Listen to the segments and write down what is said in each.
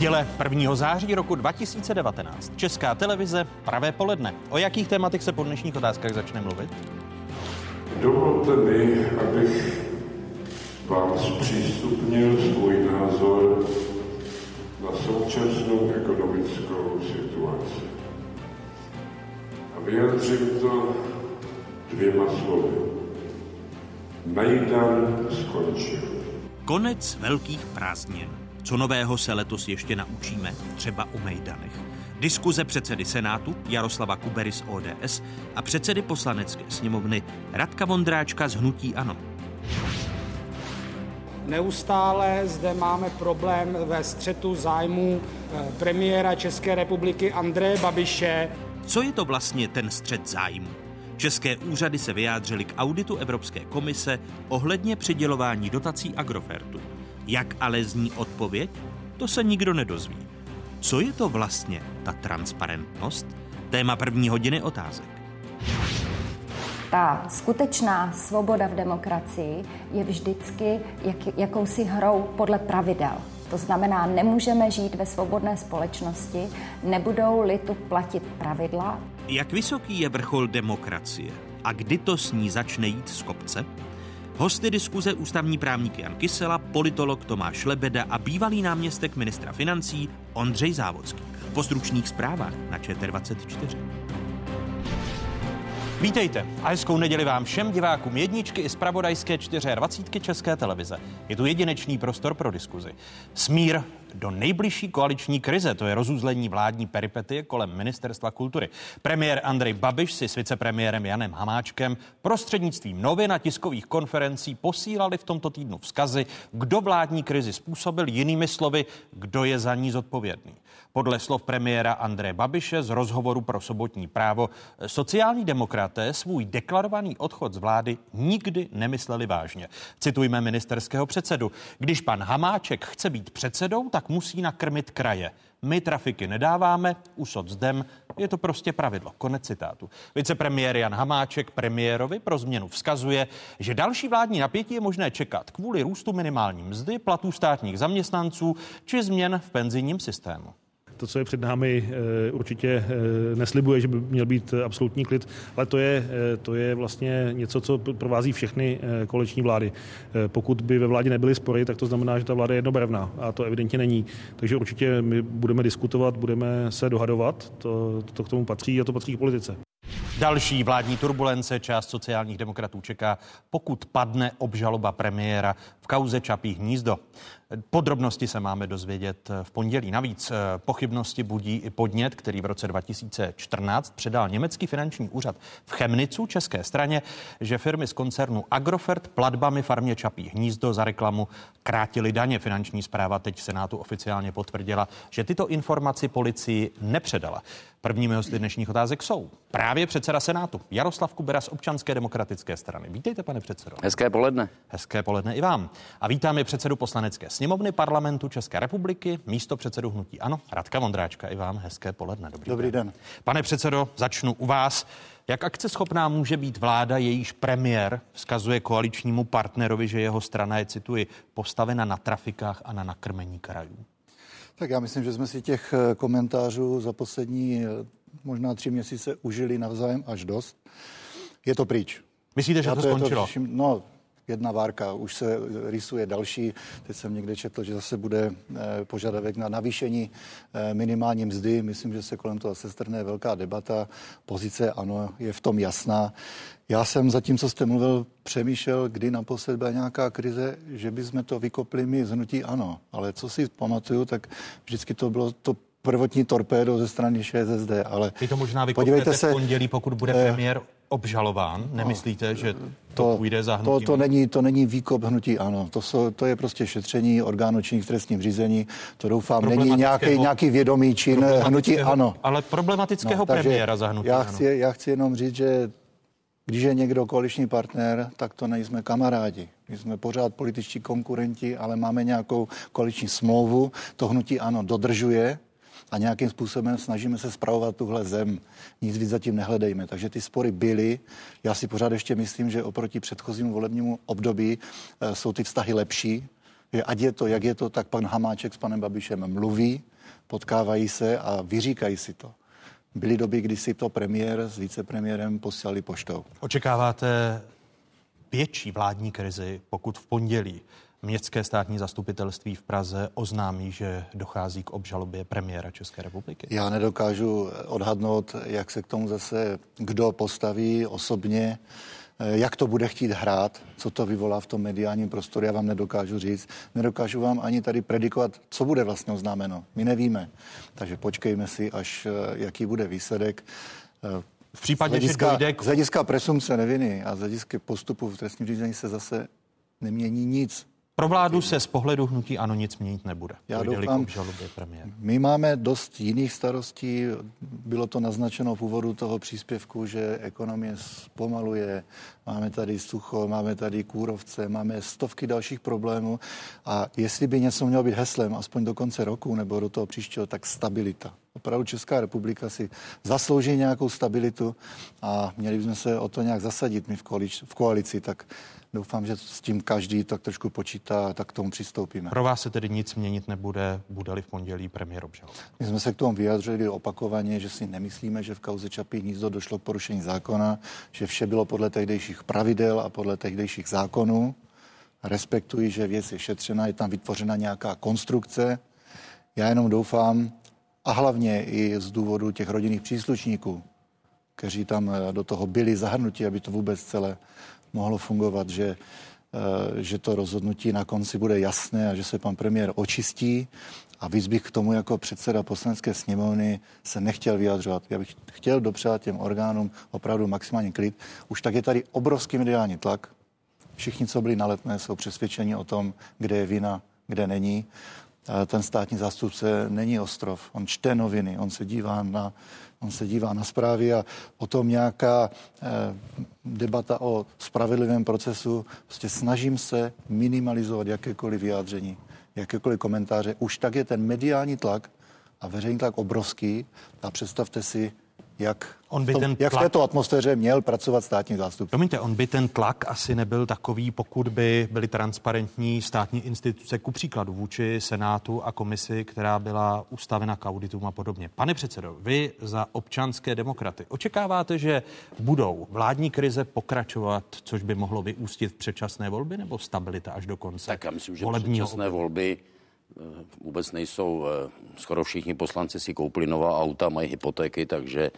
Neděle 1. září roku 2019. Česká televize, pravé poledne. O jakých tématech se po dnešních otázkách začne mluvit? Dovolte mi, abych vám zpřístupnil svůj názor na současnou ekonomickou situaci. A vyjadřím to dvěma slovy. Majdan skončil. Konec velkých prázdnin. Co nového se letos ještě naučíme, třeba o Mejdanech. Diskuze předsedy Senátu Jaroslava Kubery z ODS a předsedy poslanecké sněmovny Radka Vondráčka z Hnutí Ano. Neustále zde máme problém ve střetu zájmu eh, premiéra České republiky Andreje Babiše. Co je to vlastně ten střet zájmu? České úřady se vyjádřily k auditu Evropské komise ohledně přidělování dotací Agrofertu. Jak ale zní odpověď? To se nikdo nedozví. Co je to vlastně ta transparentnost? Téma první hodiny otázek. Ta skutečná svoboda v demokracii je vždycky jak, jakousi hrou podle pravidel. To znamená, nemůžeme žít ve svobodné společnosti, nebudou-li tu platit pravidla. Jak vysoký je vrchol demokracie a kdy to s ní začne jít z kopce? Hosty diskuze ústavní právník Jan Kysela, politolog Tomáš Lebeda a bývalý náměstek ministra financí Ondřej Závodský. Po stručných zprávách na ČT24. Vítejte a hezkou neděli vám všem divákům jedničky i z pravodajské 24 České televize. Je tu jedinečný prostor pro diskuzi. Smír do nejbližší koaliční krize, to je rozuzlení vládní peripetie kolem ministerstva kultury. Premiér Andrej Babiš si s vicepremiérem Janem Hamáčkem prostřednictvím novin a tiskových konferencí posílali v tomto týdnu vzkazy, kdo vládní krizi způsobil, jinými slovy, kdo je za ní zodpovědný. Podle slov premiéra Andreje Babiše z rozhovoru pro sobotní právo sociální demokraté svůj deklarovaný odchod z vlády nikdy nemysleli vážně. Citujme ministerského předsedu. Když pan Hamáček chce být předsedou, tak musí nakrmit kraje. My trafiky nedáváme, úsod zdem, je to prostě pravidlo. Konec citátu. Vicepremiér Jan Hamáček premiérovi pro změnu vzkazuje, že další vládní napětí je možné čekat kvůli růstu minimální mzdy, platů státních zaměstnanců či změn v penzijním systému to, co je před námi, eh, určitě eh, neslibuje, že by měl být absolutní klid, ale to je, eh, to je vlastně něco, co provází všechny koleční vlády. Pokud by ve vládě nebyly spory, tak to znamená, že ta vláda je jednobarevná a to evidentně není. Takže určitě my budeme diskutovat, budeme se dohadovat, to, to k tomu patří a to patří k politice. Další vládní turbulence část sociálních demokratů čeká, pokud padne obžaloba premiéra v kauze Čapí hnízdo. Podrobnosti se máme dozvědět v pondělí. Navíc eh, pochybnosti budí i podnět, který v roce 2014 předal německý finanční úřad v Chemnicu české straně, že firmy z koncernu Agrofert platbami farmě Čapí hnízdo za reklamu krátili daně. Finanční zpráva teď v Senátu oficiálně potvrdila, že tyto informaci policii nepředala. Prvními hosty dnešních otázek jsou právě předseda Senátu Jaroslav Kubera z občanské demokratické strany. Vítejte, pane předsedo. Hezké poledne. Hezké poledne i vám. A vítáme předsedu poslanecké sněmovny parlamentu České republiky, místo předsedu hnutí Ano, Radka Vondráčka. I vám hezké poledne. Dobrý, Dobrý den. den. Pane předsedo, začnu u vás. Jak akceschopná může být vláda, jejíž premiér vzkazuje koaličnímu partnerovi, že jeho strana je, cituji, postavena na trafikách a na nakrmení krajů? Tak já myslím, že jsme si těch eh, komentářů za poslední eh, možná tři měsíce užili navzájem až dost. Je to pryč. Myslíte, že já to, to skončilo? To, no, jedna várka, už se rysuje další. Teď jsem někde četl, že zase bude eh, požadavek na navýšení minimální mzdy. Myslím, že se kolem toho se strne velká debata. Pozice ano, je v tom jasná. Já jsem zatím, co jste mluvil, přemýšlel, kdy naposled byla nějaká krize, že bychom to vykopli my z hnutí ano. Ale co si pamatuju, tak vždycky to bylo to prvotní torpédo ze strany ČSSD, ale Vy to možná podívejte se, v pondělí, pokud bude eh, premiér obžalován. No, Nemyslíte, že to, to půjde za hnutí? To, to, není, to není výkop hnutí, ano. To, jsou, to je prostě šetření orgánů činných v trestním řízení. To doufám, není nějaký, nějaký vědomý čin hnutí, ano. Ale problematického no, premiéra za hnutí, já chci, já chci jenom říct, že když je někdo koaliční partner, tak to nejsme kamarádi. My jsme pořád političtí konkurenti, ale máme nějakou koaliční smlouvu. To hnutí ano dodržuje a nějakým způsobem snažíme se spravovat tuhle zem. Nic víc zatím nehledejme. Takže ty spory byly. Já si pořád ještě myslím, že oproti předchozímu volebnímu období eh, jsou ty vztahy lepší. že ať je to, jak je to, tak pan Hamáček s panem Babišem mluví, potkávají se a vyříkají si to. Byly doby, kdy si to premiér s vicepremiérem posílali poštou. Očekáváte větší vládní krizi, pokud v pondělí Městské státní zastupitelství v Praze oznámí, že dochází k obžalobě premiéra České republiky? Já nedokážu odhadnout, jak se k tomu zase kdo postaví osobně. Eh, jak to bude chtít hrát, co to vyvolá v tom mediálním prostoru, já vám nedokážu říct. Nedokážu vám ani tady predikovat, co bude vlastně oznámeno. My nevíme. Takže počkejme si, až eh, jaký bude výsledek. Eh, v případě, z hlediska, že dojde k... Z hlediska presumce neviny a z hlediska postupu v trestním řízení se zase nemění nic. Pro vládu se z pohledu hnutí ano nic měnit nebude. Já doufám, my máme dost jiných starostí. Bylo to naznačeno v úvodu toho příspěvku, že ekonomie zpomaluje. Máme tady sucho, máme tady kůrovce, máme stovky dalších problémů. A jestli by něco mělo být heslem, aspoň do konce roku nebo do toho příštího, tak stabilita. Opravdu Česká republika si zaslouží nějakou stabilitu a měli bychom se o to nějak zasadit my v koalici, v koalici tak doufám, že s tím každý tak trošku počítá tak k tomu přistoupíme. Pro vás se tedy nic měnit nebude, bude-li v pondělí premiér obžal. My jsme se k tomu vyjadřili opakovaně, že si nemyslíme, že v kauze Čapí hnízdo došlo k porušení zákona, že vše bylo podle tehdejších pravidel a podle tehdejších zákonů. Respektuji, že věc je šetřena, je tam vytvořena nějaká konstrukce. Já jenom doufám, a hlavně i z důvodu těch rodinných příslušníků, kteří tam do toho byli zahrnuti, aby to vůbec celé mohlo fungovat, že, eh, že to rozhodnutí na konci bude jasné a že se pan premiér očistí. A víc bych k tomu jako předseda poslanecké sněmovny se nechtěl vyjadřovat. Já bych chtěl dopřát těm orgánům opravdu maximální klid. Už tak je tady obrovský mediální tlak. Všichni, co byli na letné, jsou přesvědčeni o tom, kde je vina, kde není. Ten státní zástupce není ostrov. On čte noviny, on se dívá na on se dívá na zprávy a potom nějaká eh, debata o spravedlivém procesu. Prostě snažím se minimalizovat jakékoliv vyjádření, jakékoliv komentáře. Už tak je ten mediální tlak a veřejný tlak obrovský a představte si, jak, on by tom, ten jak tlak... v této atmosféře měl pracovat státní zástupce. Promiňte, on by ten tlak asi nebyl takový, pokud by byly transparentní státní instituce, ku příkladu vůči Senátu a komisi, která byla ustavena k auditům a podobně. Pane předsedo, vy za občanské demokraty očekáváte, že budou vládní krize pokračovat, což by mohlo vyústit v předčasné volby nebo stabilita až do konce? Tak já myslím, že předčasné volby Eh, vůbec nejsou, eh, skoro všichni poslanci si koupili nová auta, mají hypotéky, takže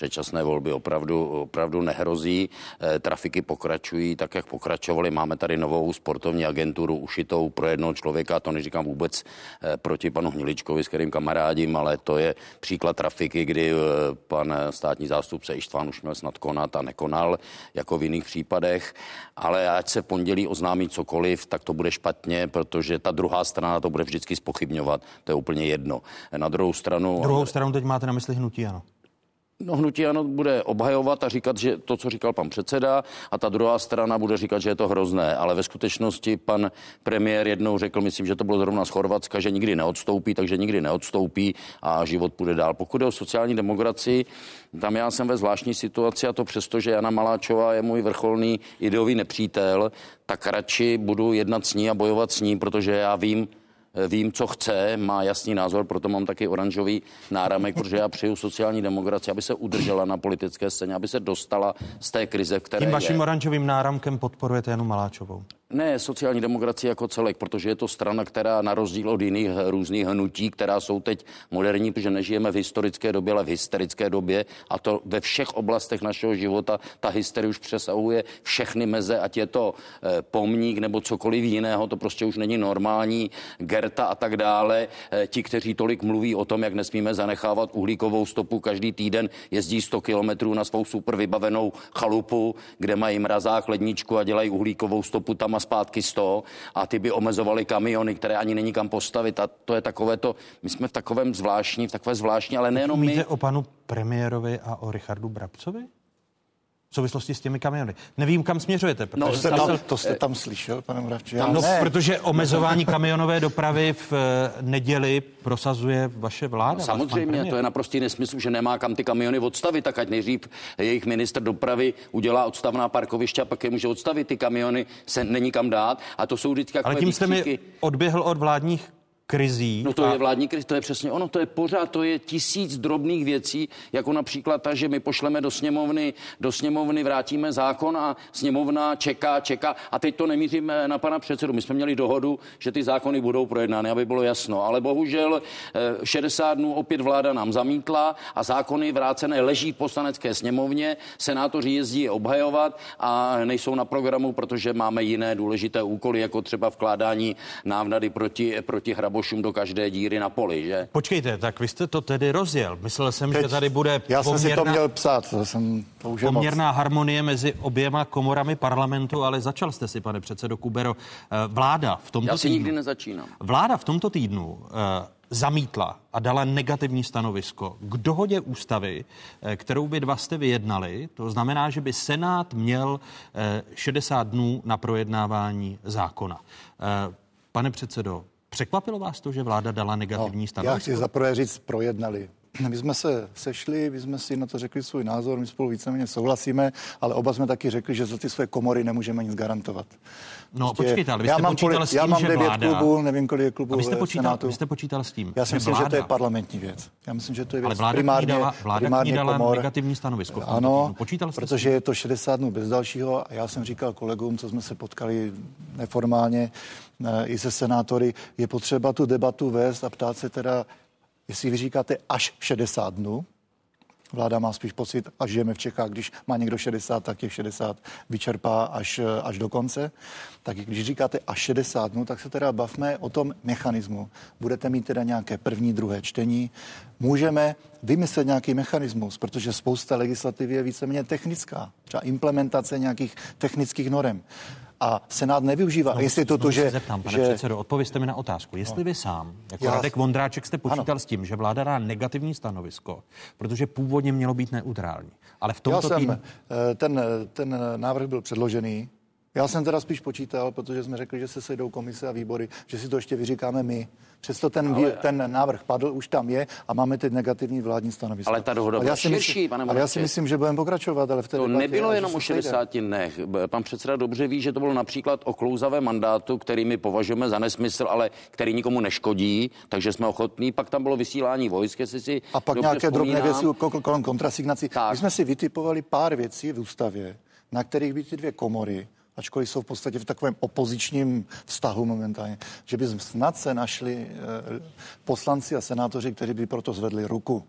předčasné volby opravdu, opravdu nehrozí. E, trafiky pokračují tak, jak pokračovaly. Máme tady novou sportovní agenturu ušitou pro jednoho člověka. To neříkám vůbec e, proti panu Hniličkovi, s kterým kamarádím, ale to je příklad trafiky, kdy e, pan státní zástupce Ištván už měl snad konat a nekonal, jako v jiných případech. Ale ať se pondělí oznámí cokoliv, tak to bude špatně, protože ta druhá strana to bude vždycky spochybňovat. To je úplně jedno. Na druhou stranu... Druhou stranu teď máte na mysli hnutí, ano. No, hnutí ano bude obhajovat a říkat, že to, co říkal pan předseda, a ta druhá strana bude říkat, že je to hrozné. Ale ve skutečnosti pan premiér jednou řekl, myslím, že to bylo zrovna z Chorvatska, že nikdy neodstoupí, takže nikdy neodstoupí a život půjde dál. Pokud je o sociální demokracii, tam já jsem ve zvláštní situaci a to přesto, že Jana Maláčová je můj vrcholný ideový nepřítel, tak radši budu jednat s ní a bojovat s ní, protože já vím, vím, co chce, má jasný názor, proto mám taky oranžový náramek, protože já přeju sociální demokracii, aby se udržela na politické scéně, aby se dostala z té krize, které Tím vaším je. oranžovým náramkem podporujete Janu Maláčovou. Ne, sociální demokracie jako celek, protože je to strana, která na rozdíl od jiných různých hnutí, která jsou teď moderní, protože nežijeme v historické době, ale v hysterické době a to ve všech oblastech našeho života ta hysterie už přesahuje všechny meze, ať je to eh, pomník nebo cokoliv jiného, to prostě už není normální, Gerta a tak dále. Eh, ti, kteří tolik mluví o tom, jak nesmíme zanechávat uhlíkovou stopu, každý týden jezdí 100 kilometrů na svou super vybavenou chalupu, kde mají mrazák, ledničku a dělají uhlíkovou stopu tam zpátky 100 a ty by omezovaly kamiony, které ani není kam postavit a to je takové to, my jsme v takovém zvláštní, v takové zvláštní, ale nejenom my. o panu premiérovi a o Richardu Brabcovi? V souvislosti s těmi kamiony. Nevím, kam směřujete. No, protože to, jste tam tam, se- to jste tam slyšel, pane Mravči? Já No, ne. protože omezování kamionové dopravy v eh, neděli prosazuje vaše vláda. pan Samozřejmě, to je naprostý nesmysl, že nemá kam ty kamiony odstavit, tak ať nejdřív jejich ministr dopravy udělá odstavná parkoviště a pak je může odstavit. Ty kamiony se není kam dát a to jsou vždycky Ale tím jste mi odběhl od vládních krizí. No to a je vládní kriz, to je přesně ono, to je pořád, to je tisíc drobných věcí, jako například ta, že my pošleme do sněmovny, do sněmovny vrátíme zákon a sněmovna čeká, čeká. A teď to nemířím eh, na pana předsedu. My jsme měli dohodu, že ty zákony budou projednány, aby bylo jasno. Ale bohužel eh, 60 dnů opět vláda nám zamítla a zákony vrácené leží v poslanecké sněmovně. Senátoři jezdí je obhajovat a nejsou na programu, protože máme jiné důležité úkoly, jako třeba vkládání návnady proti, proti hrabošům do každé díry na poli, že? Počkejte, tak vy jste to tedy rozjel. Myslel jsem, že tady bude Já jsem si to poměrná, měl psát, to, jsem, to už je moc. poměrná harmonie mezi oběma komorami parlamentu, ale začal jste si, pane předsedo Kubero. Eh, Vláda v tomto Já si týdnu, nikdy nezačínám. Vláda v tomto týdnu eh, zamítla a dala negativní stanovisko k dohodě ústavy, eh, kterou vy dva jste vyjednali. To znamená, že by Senát měl eh, 60 dnů na projednávání zákona. Pane předsedo, překvapilo vás to, že vláda dala negativní No, já stanovisko? chci zaprvé říct, projednali. My jsme se sešli, my jsme si na to řekli svůj názor, my spolu víceméně souhlasíme, ale oba jsme taky řekli, že za ty své komory nemůžeme nic garantovat. No počkejte, ale vy jste já mám, počítal s tím, já mám že devět vláda... klubů, nevím, kolik je klubů A vy jste, počítal, Senátu. vy jste počítal s tím, Já si myslím, že to je vláda- parlamentní věc. Já myslím, že to je věc Ale vláda primárně, dala- vláda primárně dala komor. negativní stanovisko Ano, týdnu. Počítal jste protože je to 60 dnů bez dalšího a já jsem říkal kolegům, co jsme se potkali neformálně i se senátory, je potřeba tu debatu vést a ptát se teda, jestli vy říkáte až 60 dnů, Vláda má spíš pocit, až žijeme v Čechách, když má někdo 60, tak těch 60 vyčerpá až, až do konce. Tak když říkáte až 60 dnů, tak se teda bavme o tom mechanismu. Budete mít teda nějaké první, druhé čtení. Můžeme vymyslet nějaký mechanismus, protože spousta legislativy je víceméně technická. Třeba implementace nějakých technických norem. A Senát nevyužívá. Znovu- jestli to znovu to, se že... Zeptám, pane že předsedo, odpovězte mi na otázku. Jestli vy sám, jako Já- Radek Vondráček, jste počítal Ano. s tím, že vláda dá negativní stanovisko, protože původně mělo být neutrální. Ale v Já tomto jsem, týdnu... eh, ten, ten návrh byl předložený. Já jsem teda spíš počítal, protože jsme řekli, že se sejdou komise a výbory, že si to ještě vyříkáme my. Přesto ten, ale... ten návrh padl, už tam je a máme teď negativní vládní stanovisko. Ale ta dohoda byla si myslím- širší, pane Ale já si myslím, že budeme pokračovat, ale v té To debatě, nebylo jenom o sejdeme. 60 dnech. Pan předseda dobře ví, že to bylo například o klouzavém mandátu, který my považujeme za nesmysl, ale který nikomu neškodí, takže jsme ochotní. Pak tam bylo vysílání vojsk, jestli si A pak nějaké drobné věci ko- kolem kontrasignací. Tak. My jsme si vytipovali pár věcí v ústavě, na kterých by ty dvě komory, ačkoliv jsou v podstatě v takovém opozičním vztahu momentálně, že by snad se našli eh, poslanci a senátoři, kteří by proto zvedli ruku.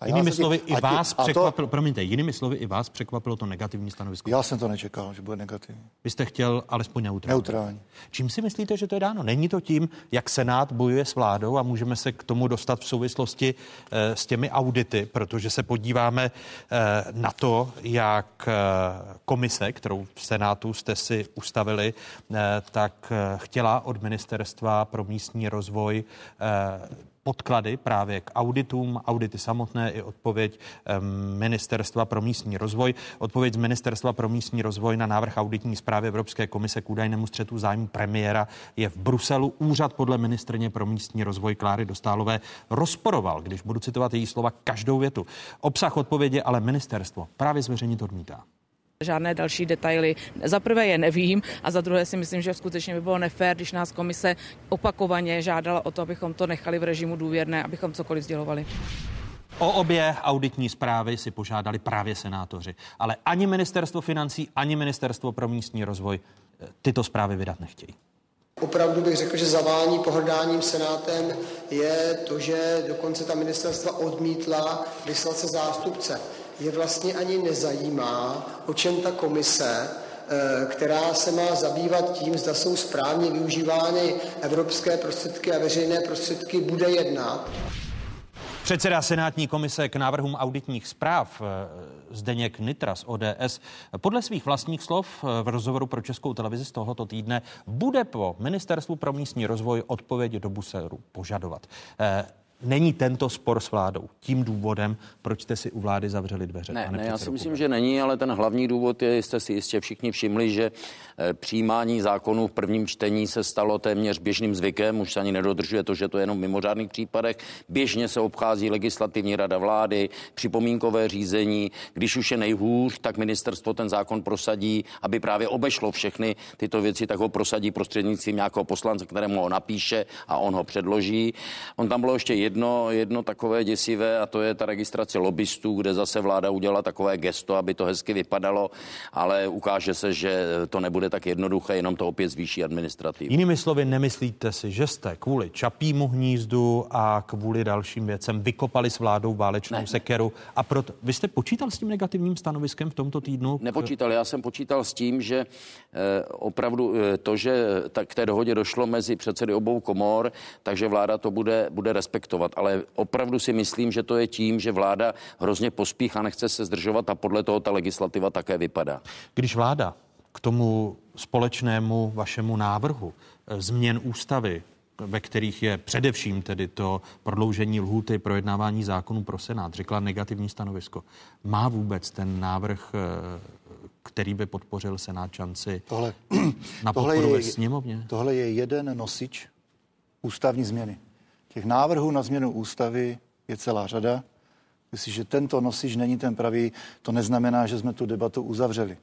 A Jinými slovy, a i ti- vás a to- překvapilo, promiňte, jinými slovy, i vás překvapilo to negativní stanovisko. Já jsem to nečekal, že bude negativní. Vy jste chtěl alespoň neutrální. Neutrální. Čím si myslíte, že to je dáno? Není to tím, jak Senát bojuje s vládou a můžeme se k tomu dostat v souvislosti eh, s těmi audity, protože se podíváme eh, na to, jak eh, komise, kterou v Senátu jste si ustavili, tak chtěla od Ministerstva pro místní rozvoj podklady právě k auditům, audity samotné i odpověď Ministerstva pro místní rozvoj. Odpověď z Ministerstva pro místní rozvoj na návrh auditní zprávy Evropské komise k údajnému střetu zájmu premiéra je v Bruselu. Úřad podle ministrně pro místní rozvoj Kláry Dostálové rozporoval, když budu citovat její slova, každou větu. Obsah odpovědi ale ministerstvo právě zveřejnit odmítá. Žádné další detaily. Za prvé je nevím a za druhé si myslím, že skutečně by bylo nefér, když nás komise opakovaně žádala o to, abychom to nechali v režimu důvěrné, abychom cokoliv sdělovali. O obě auditní zprávy si požádali právě senátoři, ale ani ministerstvo financí, ani ministerstvo pro místní rozvoj eh, tyto zprávy vydat nechtějí. Opravdu bych řekl, že zavání pohrdáním Senátem je to, že dokonce ta ministerstva odmítla vyslat se zástupce. Je vlastně ani nezajímá, o čem ta komise, eh, která se má zabývat tím, zda jsou správně využívány evropské prostředky a veřejné prostředky, bude jednat. Předseda Senátní komise k návrhům auditních zpráv eh, Zdeněk Nitras ODS podle svých vlastních slov eh, v rozhovoru pro Českou televizi z tohoto týdne bude po Ministerstvu pro místní rozvoj odpověď do Buselu požadovat. Není tento spor s vládou tím důvodem, proč jste si u vlády zavřeli dveře? Ne, ne já si myslím, že není, ale ten hlavní důvod je, jste si jistě všichni všimli, že eh, přijímání zákonů v prvním čtení se stalo téměř běžným zvykem, už se ani nedodržuje to, že to je jenom v mimořádných případech. Běžně se obchází legislativní rada vlády, připomínkové řízení. Když už je nejhůř, tak ministerstvo ten zákon prosadí, aby právě obešlo všechny tyto věci, tak ho prosadí prostřednictvím nějakého poslance, kterému ho napíše a on ho předloží. On tam bylo ještě jedno, jedno takové děsivé a to je ta registrace lobbystů, kde zase vláda udělala takové gesto, aby to hezky vypadalo, ale ukáže se, že to nebude tak jednoduché, jenom to opět zvýší administrativu. Jinými slovy, nemyslíte si, že jste kvůli Čapímu hnízdu a kvůli dalším věcem vykopali s vládou válečnou Ne. sekeru a proto vy jste počítal s tím negativním stanoviskem v tomto týdnu? Nepočítal, já jsem počítal s tím, že eh, opravdu eh, to, že tak k té dohodě došlo mezi předsedy obou komor, takže vláda to bude, bude respektovat. Ale opravdu si myslím, že to je tím, že vláda hrozně pospíchá, nechce se zdržovat a podle toho ta legislativa také vypadá. Když vláda k tomu společnému vašemu návrhu eh, změn ústavy, ve kterých je především tedy to prodloužení lhůty projednávání zákonů pro Senát, řekla negativní stanovisko. Má vůbec ten návrh, eh, který by podpořil Senát šanci Tohle, na tohle podporu ve je, sněmovně? tohle je jeden nosič ústavní změny. Těch návrhů na změnu ústavy je celá řada. Jestliže tento nosič není ten pravý, to neznamená, že jsme tu debatu uzavřeli.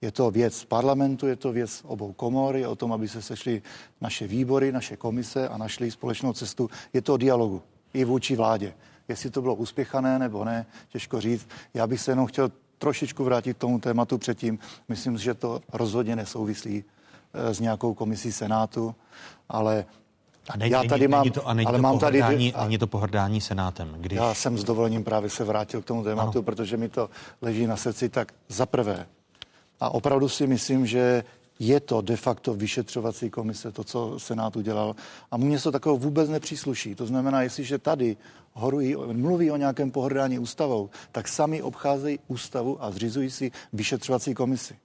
Je to věc parlamentu, je to věc obou komor, je o tom, aby se sešly naše výbory, naše komise a našli společnou cestu. Je to o dialogu i vůči vládě. Jestli to bylo uspěchané nebo ne, těžko říct. Já bych se jenom chtěl trošičku vrátit k tomu tématu předtím. Myslím, že to rozhodně nesouvislí eh, s nějakou komisí Senátu, ale A ne, já není, tady mám, není to, a není ale to mám tady, a- není to pohrdání Senátem, když... já jsem s dovolením právě se vrátil k tomu tématu, ano. protože mi to leží na srdci. Tak za prvé, a opravdu si myslím, že je to de facto vyšetřovací komise, to, co Senát udělal. A mně se takového vůbec nepřísluší. To znamená, jestliže tady horují, mluví o nějakém pohrdání ústavou, tak sami obcházejí ústavu a zřizují si vyšetřovací komisi.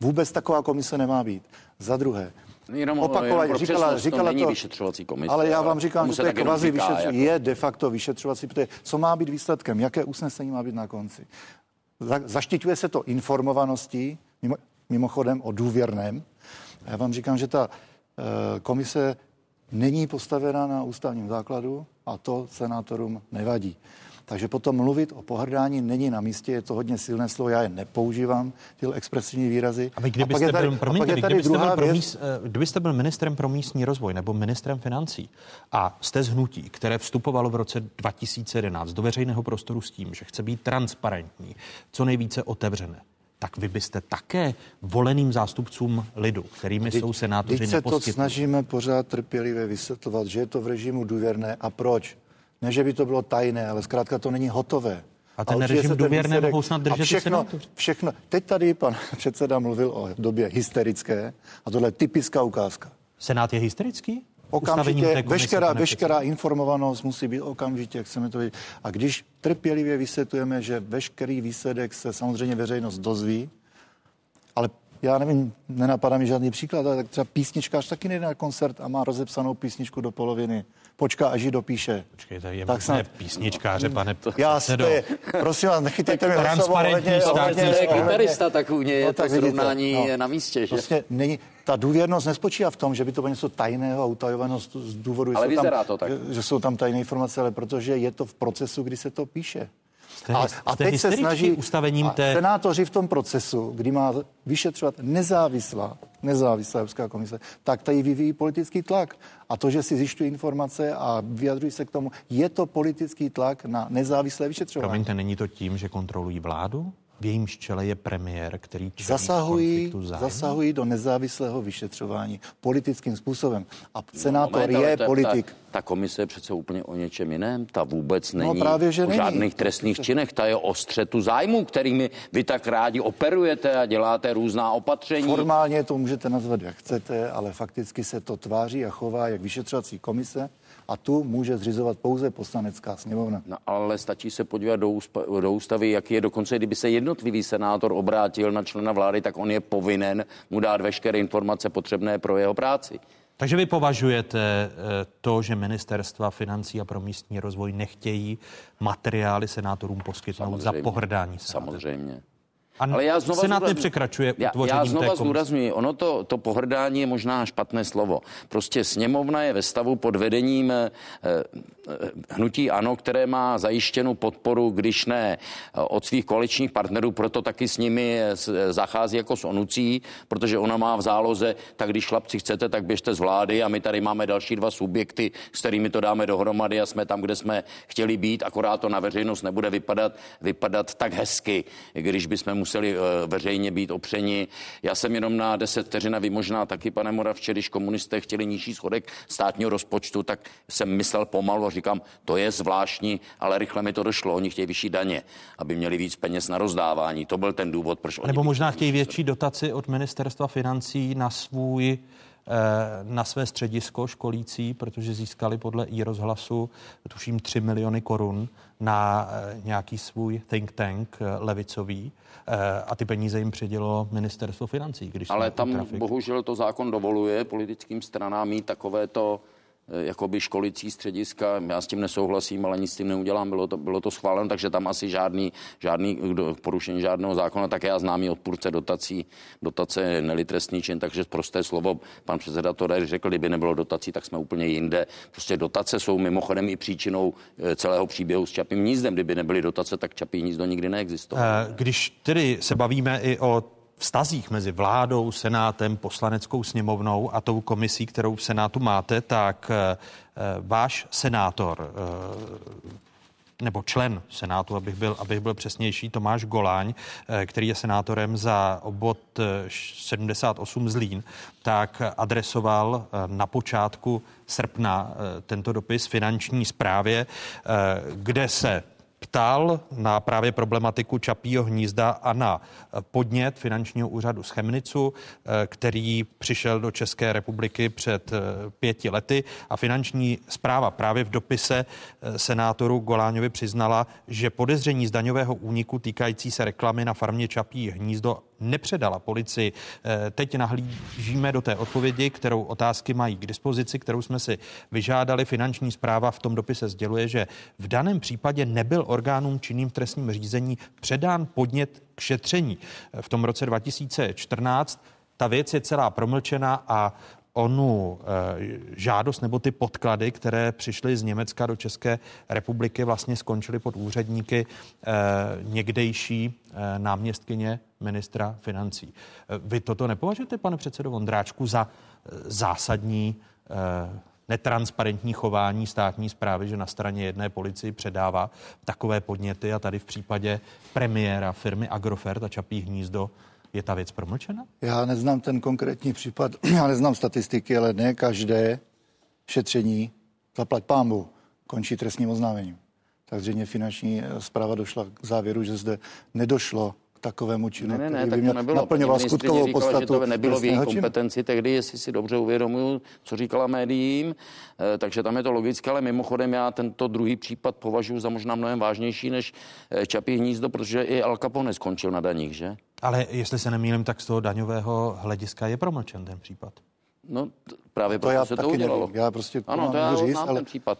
Vůbec taková komise nemá být. Za druhé, Jenom, opakovaně jenom říkala, přesnost, říkala to není to, vyšetřovací komise. ale já vám říkám, že to je kvazi říká, vyšetřovací, jako- je de facto vyšetřovací, protože co má být výsledkem, jaké usnesení má být na konci. Za- Zaštiťuje se to informovaností, mimo, mimochodem o důvěrném. A já vám říkám, že ta e, komise není postavena na ústavním základu a to senátorům nevadí. Takže potom mluvit o pohrdání není na místě, je to hodně silné slovo, já je nepoužívám, ty expresivní výrazy. A vy kdybyste tady, byl, a promiňte, pak je tady kdybyste, byl druhá pro věc, míst, kdybyste byl ministrem pro místní rozvoj nebo ministrem financí a jste z hnutí, které vstupovalo v roce 2011 do veřejného prostoru s tím, že chce být transparentní, co nejvíce otevřené, tak vy byste také voleným zástupcům lidu, kterými jsou senátoři, se to snažíme pořád trpělivě vysvětlovat, že je to v režimu důvěrné a proč. Ne, že by to bylo tajné, ale zkrátka to není hotové. A ten určitě režim důvěrné mohou snad držet a všechno, všechno. Teď tady pan předseda mluvil o době hysterické a tohle je typická ukázka. Senát je hysterický? Okamžitě, komise, veškerá, veškerá informovanost musí být okamžitě, jak chceme to vidět. A když trpělivě vysvětlujeme, že veškerý výsledek se samozřejmě veřejnost dozví, já nevím, nenapadá mi žádný příklad, ale tak třeba písničkář taky nejde na koncert a má rozepsanou písničku do poloviny. Počká, až ji dopíše. Počkejte, je Tak snad- písničkáře, pane Já to je, prosím vás, nechytejte mi Transparentní ohledně- To kytarista, tak u něj je No, to tak vidíte, srovnání no. na místě. Že? Prostě není, ta důvěrnost nespočívá v tom, že by to bylo něco tajného a utajovaného z, důvodu, že jsou, tam, to tak. Že, že jsou tam tajné informace, ale protože je to v procesu, kdy se to píše. Jste, A, a teď se snaží ustavením a té... senátoři v tom procesu, kdy má vyšetřovat nezávislá, nezávislá Evropská komise, tak tady vyvíjí politický tlak. A to, že si zjišťují informace a vyjadřují se k tomu, je to politický tlak na nezávislé vyšetřování. Promiňte, není to tím, že kontrolují vládu? V jejím čele je premiér, který čelí Zasahují, zasahují do nezávislého vyšetřování politickým způsobem. A senátor Moment, ale je ta- politik. Ta, ta komise je přece úplně o něčem jiném. Ta vůbec není právě, že o není. žádných trestných činech. Ta je o střetu zájmu, kterými vy tak rádi operujete a děláte různá opatření. Formálně to můžete nazvat, jak chcete, ale fakticky se to tváří a chová jak vyšetřovací komise a tu může zřizovat pouze poslanecká sněmovna. No, ale stačí se podívat do, úspa, do ústavy, jaký je dokonce, kdyby se jednotlivý senátor obrátil na člena vlády, tak on je povinen mu dát veškeré informace potřebné pro jeho práci. Takže vy považujete eh, to, že ministerstva financí a pro místní rozvoj nechtějí materiály senátorům poskytnout Samozřejmě. za pohrdání senátorů. Samozřejmě. A Ale já znova Senát nepřekračuje já, já znova zdůraznuju, ono to, to pohrdání je možná špatné slovo. Prostě sněmovna je ve stavu pod vedením eh, eh, hnutí ANO, které má zajištěnou podporu, když ne eh, od svých koaličních partnerů, proto taky s nimi eh, zachází jako s onucí, protože ona má v záloze, tak když chlapci chcete, tak běžte z vlády a my tady máme další dva subjekty, s kterými to dáme dohromady a jsme tam, kde jsme chtěli být, akorát to na veřejnost nebude vypadat, vypadat tak hezky, když bychom museli eh, veřejně být opřeni. Já jsem jenom na 10 vteřin a vy možná taky, pane Moravče, když komunisté chtěli nižší schodek státního rozpočtu, tak jsem myslel pomalu a říkám, to je zvláštní, ale rychle mi to došlo. Oni chtějí vyšší daně, aby měli víc peněz na rozdávání. To byl ten důvod, proč oni. Nebo možná chtějí větší dotaci od ministerstva financí na svůj eh, na své středisko školící, protože získali podle i rozhlasu tuším 3 miliony korun na eh, nějaký svůj think tank eh, levicový eh, a ty peníze jim předělo ministerstvo financí. Když Ale tam trafik. bohužel to zákon dovoluje politickým stranám mít takovéto jakoby školicí střediska. Já s tím nesouhlasím, ale nic s tím neudělám. Bylo to, bylo to schváleno, takže tam asi žádný, žádný porušení žádného zákona. Tak já znám i odpůrce dotací. Dotace je nelitrestný čin, takže prosté slovo. Pan předseda to řekl, kdyby nebylo dotací, tak jsme úplně jinde. Prostě dotace jsou mimochodem i příčinou eh, celého příběhu s Čapím hnízdem. Kdyby nebyly dotace, tak Čapí hnízdo nikdy neexistovalo. Eh, když tedy se bavíme i o vztazích mezi vládou, senátem, poslaneckou sněmovnou a tou komisí, kterou v senátu máte, tak eh, eh, váš senátor eh, nebo člen Senátu, abych byl, abych byl přesnější, Tomáš Goláň, který je senátorem za obvod 78 Zlín, tak adresoval na počátku srpna tento dopis finanční zprávě, kde se ptal na právě problematiku Čapího hnízda a na podnět finančního úřadu z Chemnicu, eh, který přišel do České republiky před eh, pěti lety. A finanční zpráva právě v dopise eh, senátoru Goláňovi přiznala, že podezření z daňového úniku týkající se reklamy na farmě Čapí hnízdo nepředala policii. Teď nahlížíme do té odpovědi, kterou otázky mají k dispozici, kterou jsme si vyžádali. Finanční zpráva v tom dopise sděluje, že v daném případě nebyl orgánům činným v trestním řízení předán podnět k šetření. V tom roce 2014 ta věc je celá promlčena a onu e, žádost nebo ty podklady, které přišly z Německa do České republiky, vlastně skončily pod úředníky někdejší náměstkyně ministra financí. E, vy toto nepovažujete, pane předsedo Vondráčku, za e, zásadní e, netransparentní chování státní zprávy, že na straně jedné policii předává takové podněty a tady v případě premiéra firmy Agrofert a Čapí hnízdo je ta věc promlčena? Já neznám ten konkrétní případ, já neznám statistiky, ale ne každé šetření, zaplať pámbu, končí trestním oznámením. Takže finanční zpráva došla k závěru, že zde nedošlo takovému činu, ne, ne, ne, tak to nebylo. naplňoval skutkovou říkala, podstatu. Že to nebylo v její kompetenci tehdy, jestli si dobře uvědomuju, co říkala médiím, e, takže tam je to logické, ale mimochodem já tento druhý případ považuji za možná mnohem vážnější než eh, Čapí hnízdo, protože i Al Capone skončil na daních, že? Ale jestli se nemýlím, tak z toho daňového hlediska je promlčen ten případ. No právě to proto se to udělalo. Nevím. Já prostě ano, to já říct, ale... ten případ.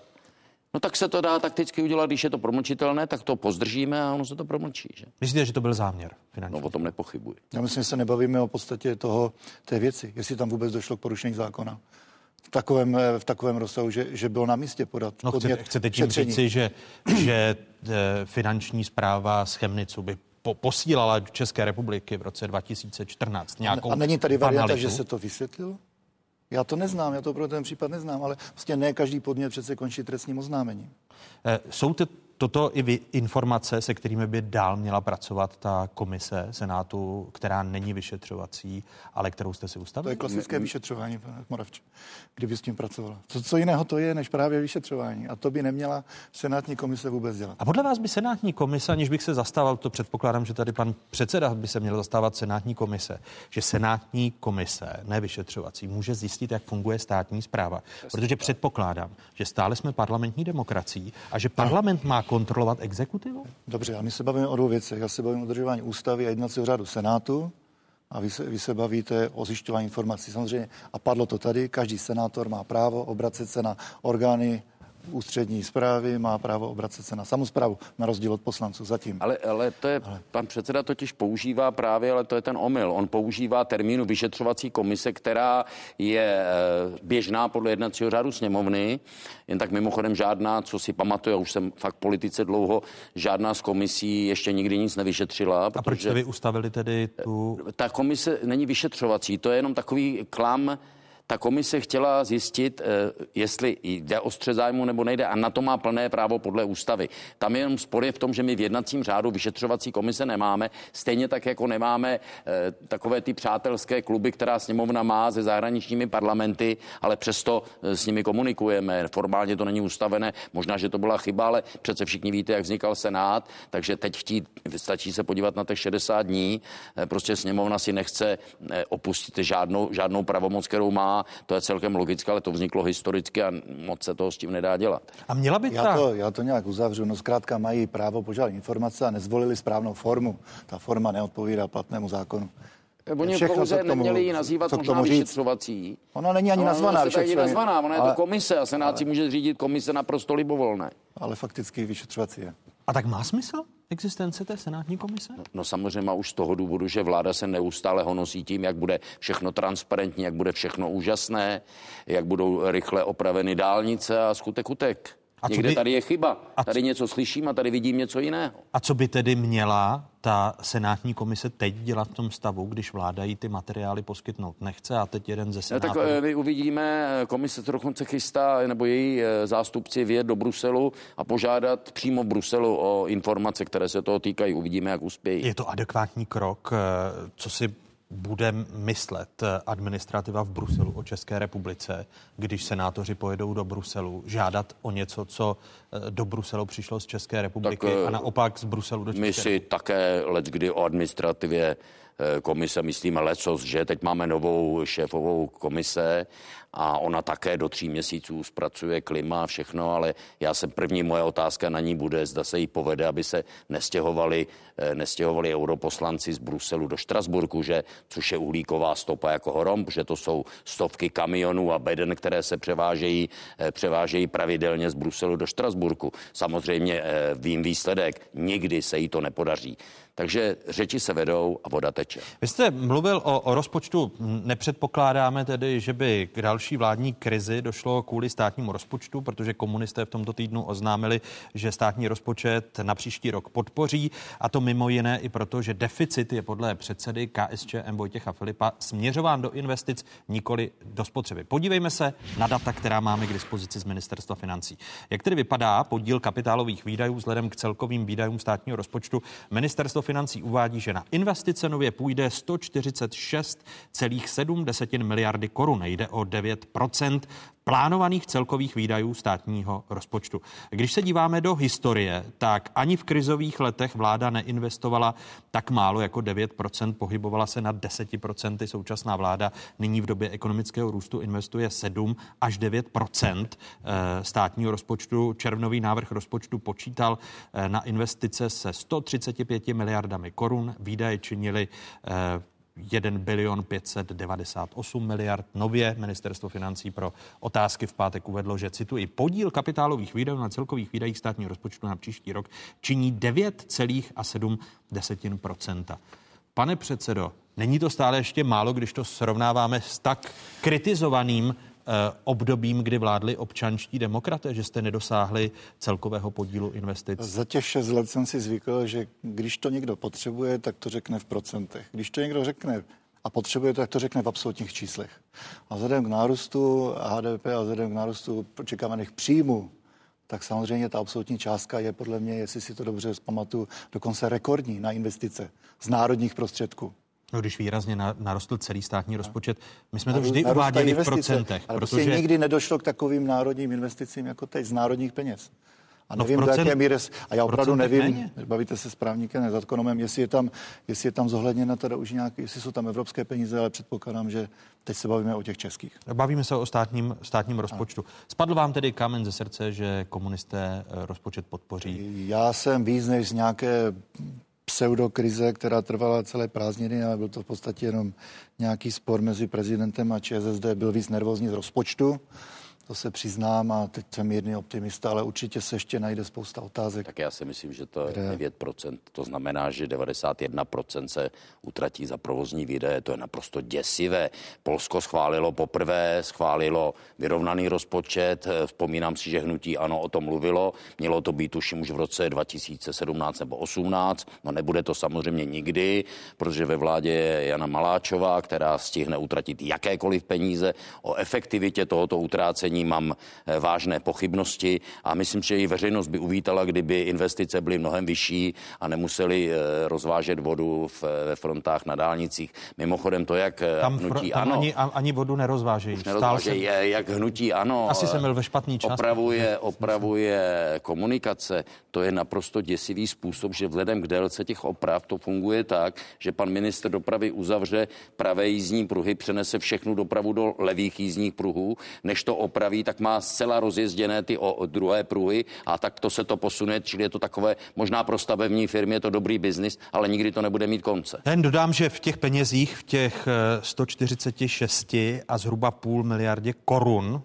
No tak se to dá takticky udělat, když je to promlčitelné, tak to pozdržíme a ono se to promlčí. Že? Myslíte, že to byl záměr finanční? No o tom nepochybuji. Já myslím, že se nebavíme o podstatě toho, té věci, jestli tam vůbec došlo k porušení zákona. V takovém, v takovém rozsahu, že, že bylo na místě podat. No chcete, chcete tím říci, že, že eh, finanční zpráva z Chemnicu by po, posílala do České republiky v roce 2014 nějakou A není tady varianta, že se to vysvětlilo? Já to neznám, já to pro ten případ neznám, ale prostě ne každý podnět přece končí trestním oznámením. Eh, jsou ty toto i vy, informace, se kterými by dál měla pracovat ta komise Senátu, která není vyšetřovací, ale kterou jste si ustavili? To je klasické vyšetřování, pane Moravče, kdyby s tím pracovala. Co, co jiného to je, než právě vyšetřování. A to by neměla Senátní komise vůbec dělat. A podle vás by Senátní komise, aniž bych se zastával, to předpokládám, že tady pan předseda by se měl zastávat Senátní komise, že Senátní komise, ne vyšetřovací, může zjistit, jak funguje státní zpráva. Protože předpokládám, že stále jsme parlamentní demokracií a že parlament má kontrolovat exekutivu? Dobře, a my se bavíme o dvou věcech. Já se bavím o dodržování ústavy a jednacího řádu Senátu a vy se, vy se bavíte o zjišťování informací. Samozřejmě, a padlo to tady, každý senátor má právo obracet se na orgány ústřední zprávy, má právo obracet se na samozprávu, na rozdíl od poslanců zatím. Ale, ale to je, ale. pan předseda totiž používá právě, ale to je ten omyl. On používá termínu vyšetřovací komise, která je eh, běžná podle jednacího řádu sněmovny, jen tak mimochodem žádná, co si pamatuje, už jsem fakt politice dlouho, žádná z komisí ještě nikdy nic nevyšetřila. A proč jste vy ustavili tedy tu... Ta komise není vyšetřovací, to je jenom takový klam, ta komise chtěla zjistit, eh, jestli jde o střed zájmu nebo nejde a na to má plné právo podle ústavy. Tam je jenom spor je v tom, že my v jednacím řádu vyšetřovací komise nemáme, stejně tak jako nemáme eh, takové ty přátelské kluby, která sněmovna má se zahraničními parlamenty, ale přesto eh, s nimi komunikujeme. Formálně to není ustavené, možná, že to byla chyba, ale přece všichni víte, jak vznikal Senát, takže teď chtít, stačí se podívat na těch 60 dní, prostě sněmovna si nechce opustit žádnou, žádnou pravomoc, kterou má to je celkem logické, ale to vzniklo historicky a moc se toho s tím nedá dělat. A měla by ta... já, to, já to nějak uzavřu. No zkrátka mají právo požádat informace a nezvolili správnou formu. Ta forma neodpovídá platnému zákonu. Oni Všechno, pouze tomu, neměli ji nazývat co možná vyšetřovací. Ona není ani nazvaná. Ona není nazvaná, ona ale, je to komise a Senát si může zřídit komise naprosto libovolné. Ale fakticky vyšetřovací je. A tak má smysl? Existence té senátní komise? No, no samozřejmě už z toho důvodu, že vláda se neustále honosí tím, jak bude všechno transparentní, jak bude všechno úžasné, jak budou rychle opraveny dálnice a skutek utek. A Někde by... tady je chyba. A tady něco slyším a tady vidím něco jiného. A co by tedy měla ta senátní komise teď dělat v tom stavu, když vláda jí ty materiály poskytnout nechce a teď jeden ze senátorů? tak eh, my uvidíme, komise to dokonce chystá, nebo její eh, zástupci vyjet do Bruselu a požádat přímo v Bruselu o informace, které se toho týkají. Uvidíme, jak uspějí. Je to adekvátní krok, eh, co si bude myslet administrativa v Bruselu o České republice, když senátoři pojedou do Bruselu žádat o něco, co eh, do Bruselu přišlo z České republiky tak, a naopak z Bruselu do České My si také let kdy o administrativě eh, komise myslíme lecos, že? Teď máme novou šéfovou komise a ona také do tří měsíců zpracuje klima a všechno, ale já jsem první moje otázka na ní bude, zda se jí povede, aby se nestěhovali, eh, nestěhovali europoslanci z Bruselu do Štrasburku, že, což je uhlíková stopa jako horom, že to jsou stovky kamionů a beden, které se převážejí, eh, převážejí pravidelně z Bruselu do Štrasburku. Samozřejmě eh, vím výsledek, nikdy se jí to nepodaří. Takže řeči se vedou a voda teče. Vy jste mluvil o, o rozpočtu. Nepředpokládáme tedy, že by k vládní krizi došlo kvůli státnímu rozpočtu, protože komunisté v tomto týdnu oznámili, že státní rozpočet na příští rok podpoří a to mimo jiné i proto, že deficit je podle předsedy KSČM Vojtěcha Filipa směřován do investic, nikoli do spotřeby. Podívejme se na data, která máme k dispozici z ministerstva financí. Jak tedy vypadá podíl kapitálových výdajů vzhledem k celkovým výdajům státního rozpočtu? Ministerstvo financí uvádí, že na investice nově půjde 146,7 miliardy korun. Jde o 9 plánovaných celkových výdajů státního rozpočtu. Když se díváme do historie, tak ani v krizových letech vláda neinvestovala tak málo jako 9%, pohybovala se nad 10%. Současná vláda nyní v době ekonomického růstu investuje 7 až 9% eh, státního rozpočtu. Červnový návrh rozpočtu počítal eh, na investice se 135 miliardami korun, výdaje činily eh, 1 bilion 598 miliard. Nově ministerstvo financí pro otázky v pátek uvedlo, že cituji, podíl kapitálových výdajů na celkových výdajích státního rozpočtu na příští rok činí 9,7% Pane předsedo, není to stále ještě málo, když to srovnáváme s tak kritizovaným obdobím, kdy vládli občanští demokraté, že jste nedosáhli celkového podílu investic? Za těch šest let jsem si zvykl, že když to někdo potřebuje, tak to řekne v procentech. Když to někdo řekne a potřebuje to, tak to řekne v absolutních číslech. A vzhledem k nárůstu HDP a vzhledem k nárůstu očekávaných příjmů, tak samozřejmě ta absolutní částka je podle mě, jestli si to dobře zpamatuju, dokonce rekordní na investice z národních prostředků. No, když výrazně narostl celý státní rozpočet, my jsme to vždy uváděli investice, v procentech. Ale prostě protože nikdy nedošlo k takovým národním investicím jako teď z národních peněz. A no nevím, no procent, do jaké míry, a já opravdu nevím, méně. bavíte se s právníkem, s ekonomem, jestli je tam, jestli je tam zohledněna teda už nějak, jestli jsou tam evropské peníze, ale předpokládám, že teď se bavíme o těch českých. Bavíme se o státním, státním rozpočtu. Spadl vám tedy kámen ze srdce, že komunisté eh, rozpočet podpoří? Já jsem víc než z nějaké pseudokrize, která trvala celé prázdniny, ale byl to v podstatě jenom nějaký spor mezi prezidentem a ČSSD. Byl víc nervózní z rozpočtu, to se přiznám a teď jsem jedný optimista, ale určitě se ještě najde spousta otázek. Tak já si myslím, že to je 9%. To znamená, že 91% se utratí za provozní výdaje. To je naprosto děsivé. Polsko schválilo poprvé, schválilo vyrovnaný rozpočet. Vzpomínám si, že hnutí ano o tom mluvilo. Mělo to být už už v roce 2017 nebo 18. No nebude to samozřejmě nikdy, protože ve vládě je Jana Maláčová, která stihne utratit jakékoliv peníze. O efektivitě tohoto utrácení opatření mám eh, vážné pochybnosti a myslím, že i veřejnost by uvítala, kdyby investice byly mnohem vyšší a nemuseli eh, rozvážet vodu v, ve frontách na dálnicích. Mimochodem to, jak eh, tam hnutí tam ano... Ani, ani vodu nerozvážejí. nerozvážejí jsem... jak hnutí ano... Asi jsem byl ve špatný čas. Opravuje, opravuje komunikace. To je naprosto děsivý způsob, že vzhledem k délce těch oprav to funguje tak, že pan minister dopravy uzavře pravé jízdní pruhy, přenese všechnu dopravu do levých jízdních pruhů, než to opraví opraví, tak má zcela rozjezděné ty o, o druhé pruhy a tak to se to posune, čili je to takové, možná pro stavební firmy je to dobrý biznis, ale nikdy to nebude mít konce. Jen dodám, že v těch penězích, v těch 146 eh, a zhruba půl miliardě korun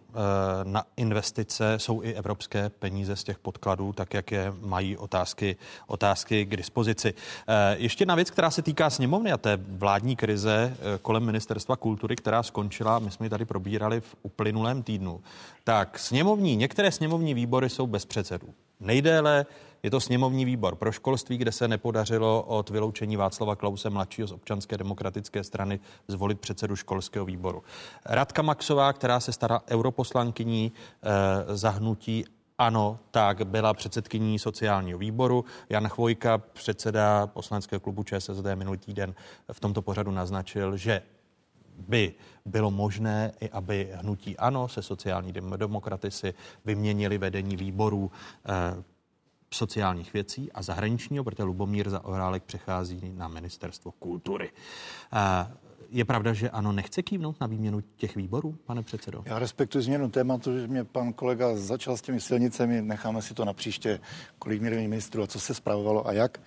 na investice jsou i evropské peníze z těch podkladů, tak jak je mají otázky, otázky k dispozici. Eh, ještě na věc, která se týká sněmovny a té vládní krize kolem ministerstva kultury, která skončila, my jsme ji tady probírali v uplynulém týdnu tak sněmovní, některé sněmovní výbory jsou bez předsedů. Nejdéle je to sněmovní výbor pro školství, kde se nepodařilo od vyloučení Václava Klause mladšího z občanské demokratické strany zvolit předsedu školského výboru. Radka Maxová, která se stará europoslankyní eh, zahnutí ano, tak byla předsedkyní sociálního výboru. Jan Chvojka, předseda poslaneckého klubu ČSSD minulý týden v tomto pořadu naznačil, že by bylo možné, i aby hnutí ANO se sociální demokraty si vyměnili vedení výborů eh, sociálních věcí a zahraničního, protože Lubomír Zaorálek přechází na ministerstvo kultury. Je pravda, že ano, nechce kývnout na výměnu těch výborů, pane předsedo? Já respektuji změnu tématu, že mě pan kolega začal s těmi silnicemi, necháme si to na příště, kolik měli ministrů a co se zpravovalo a jak.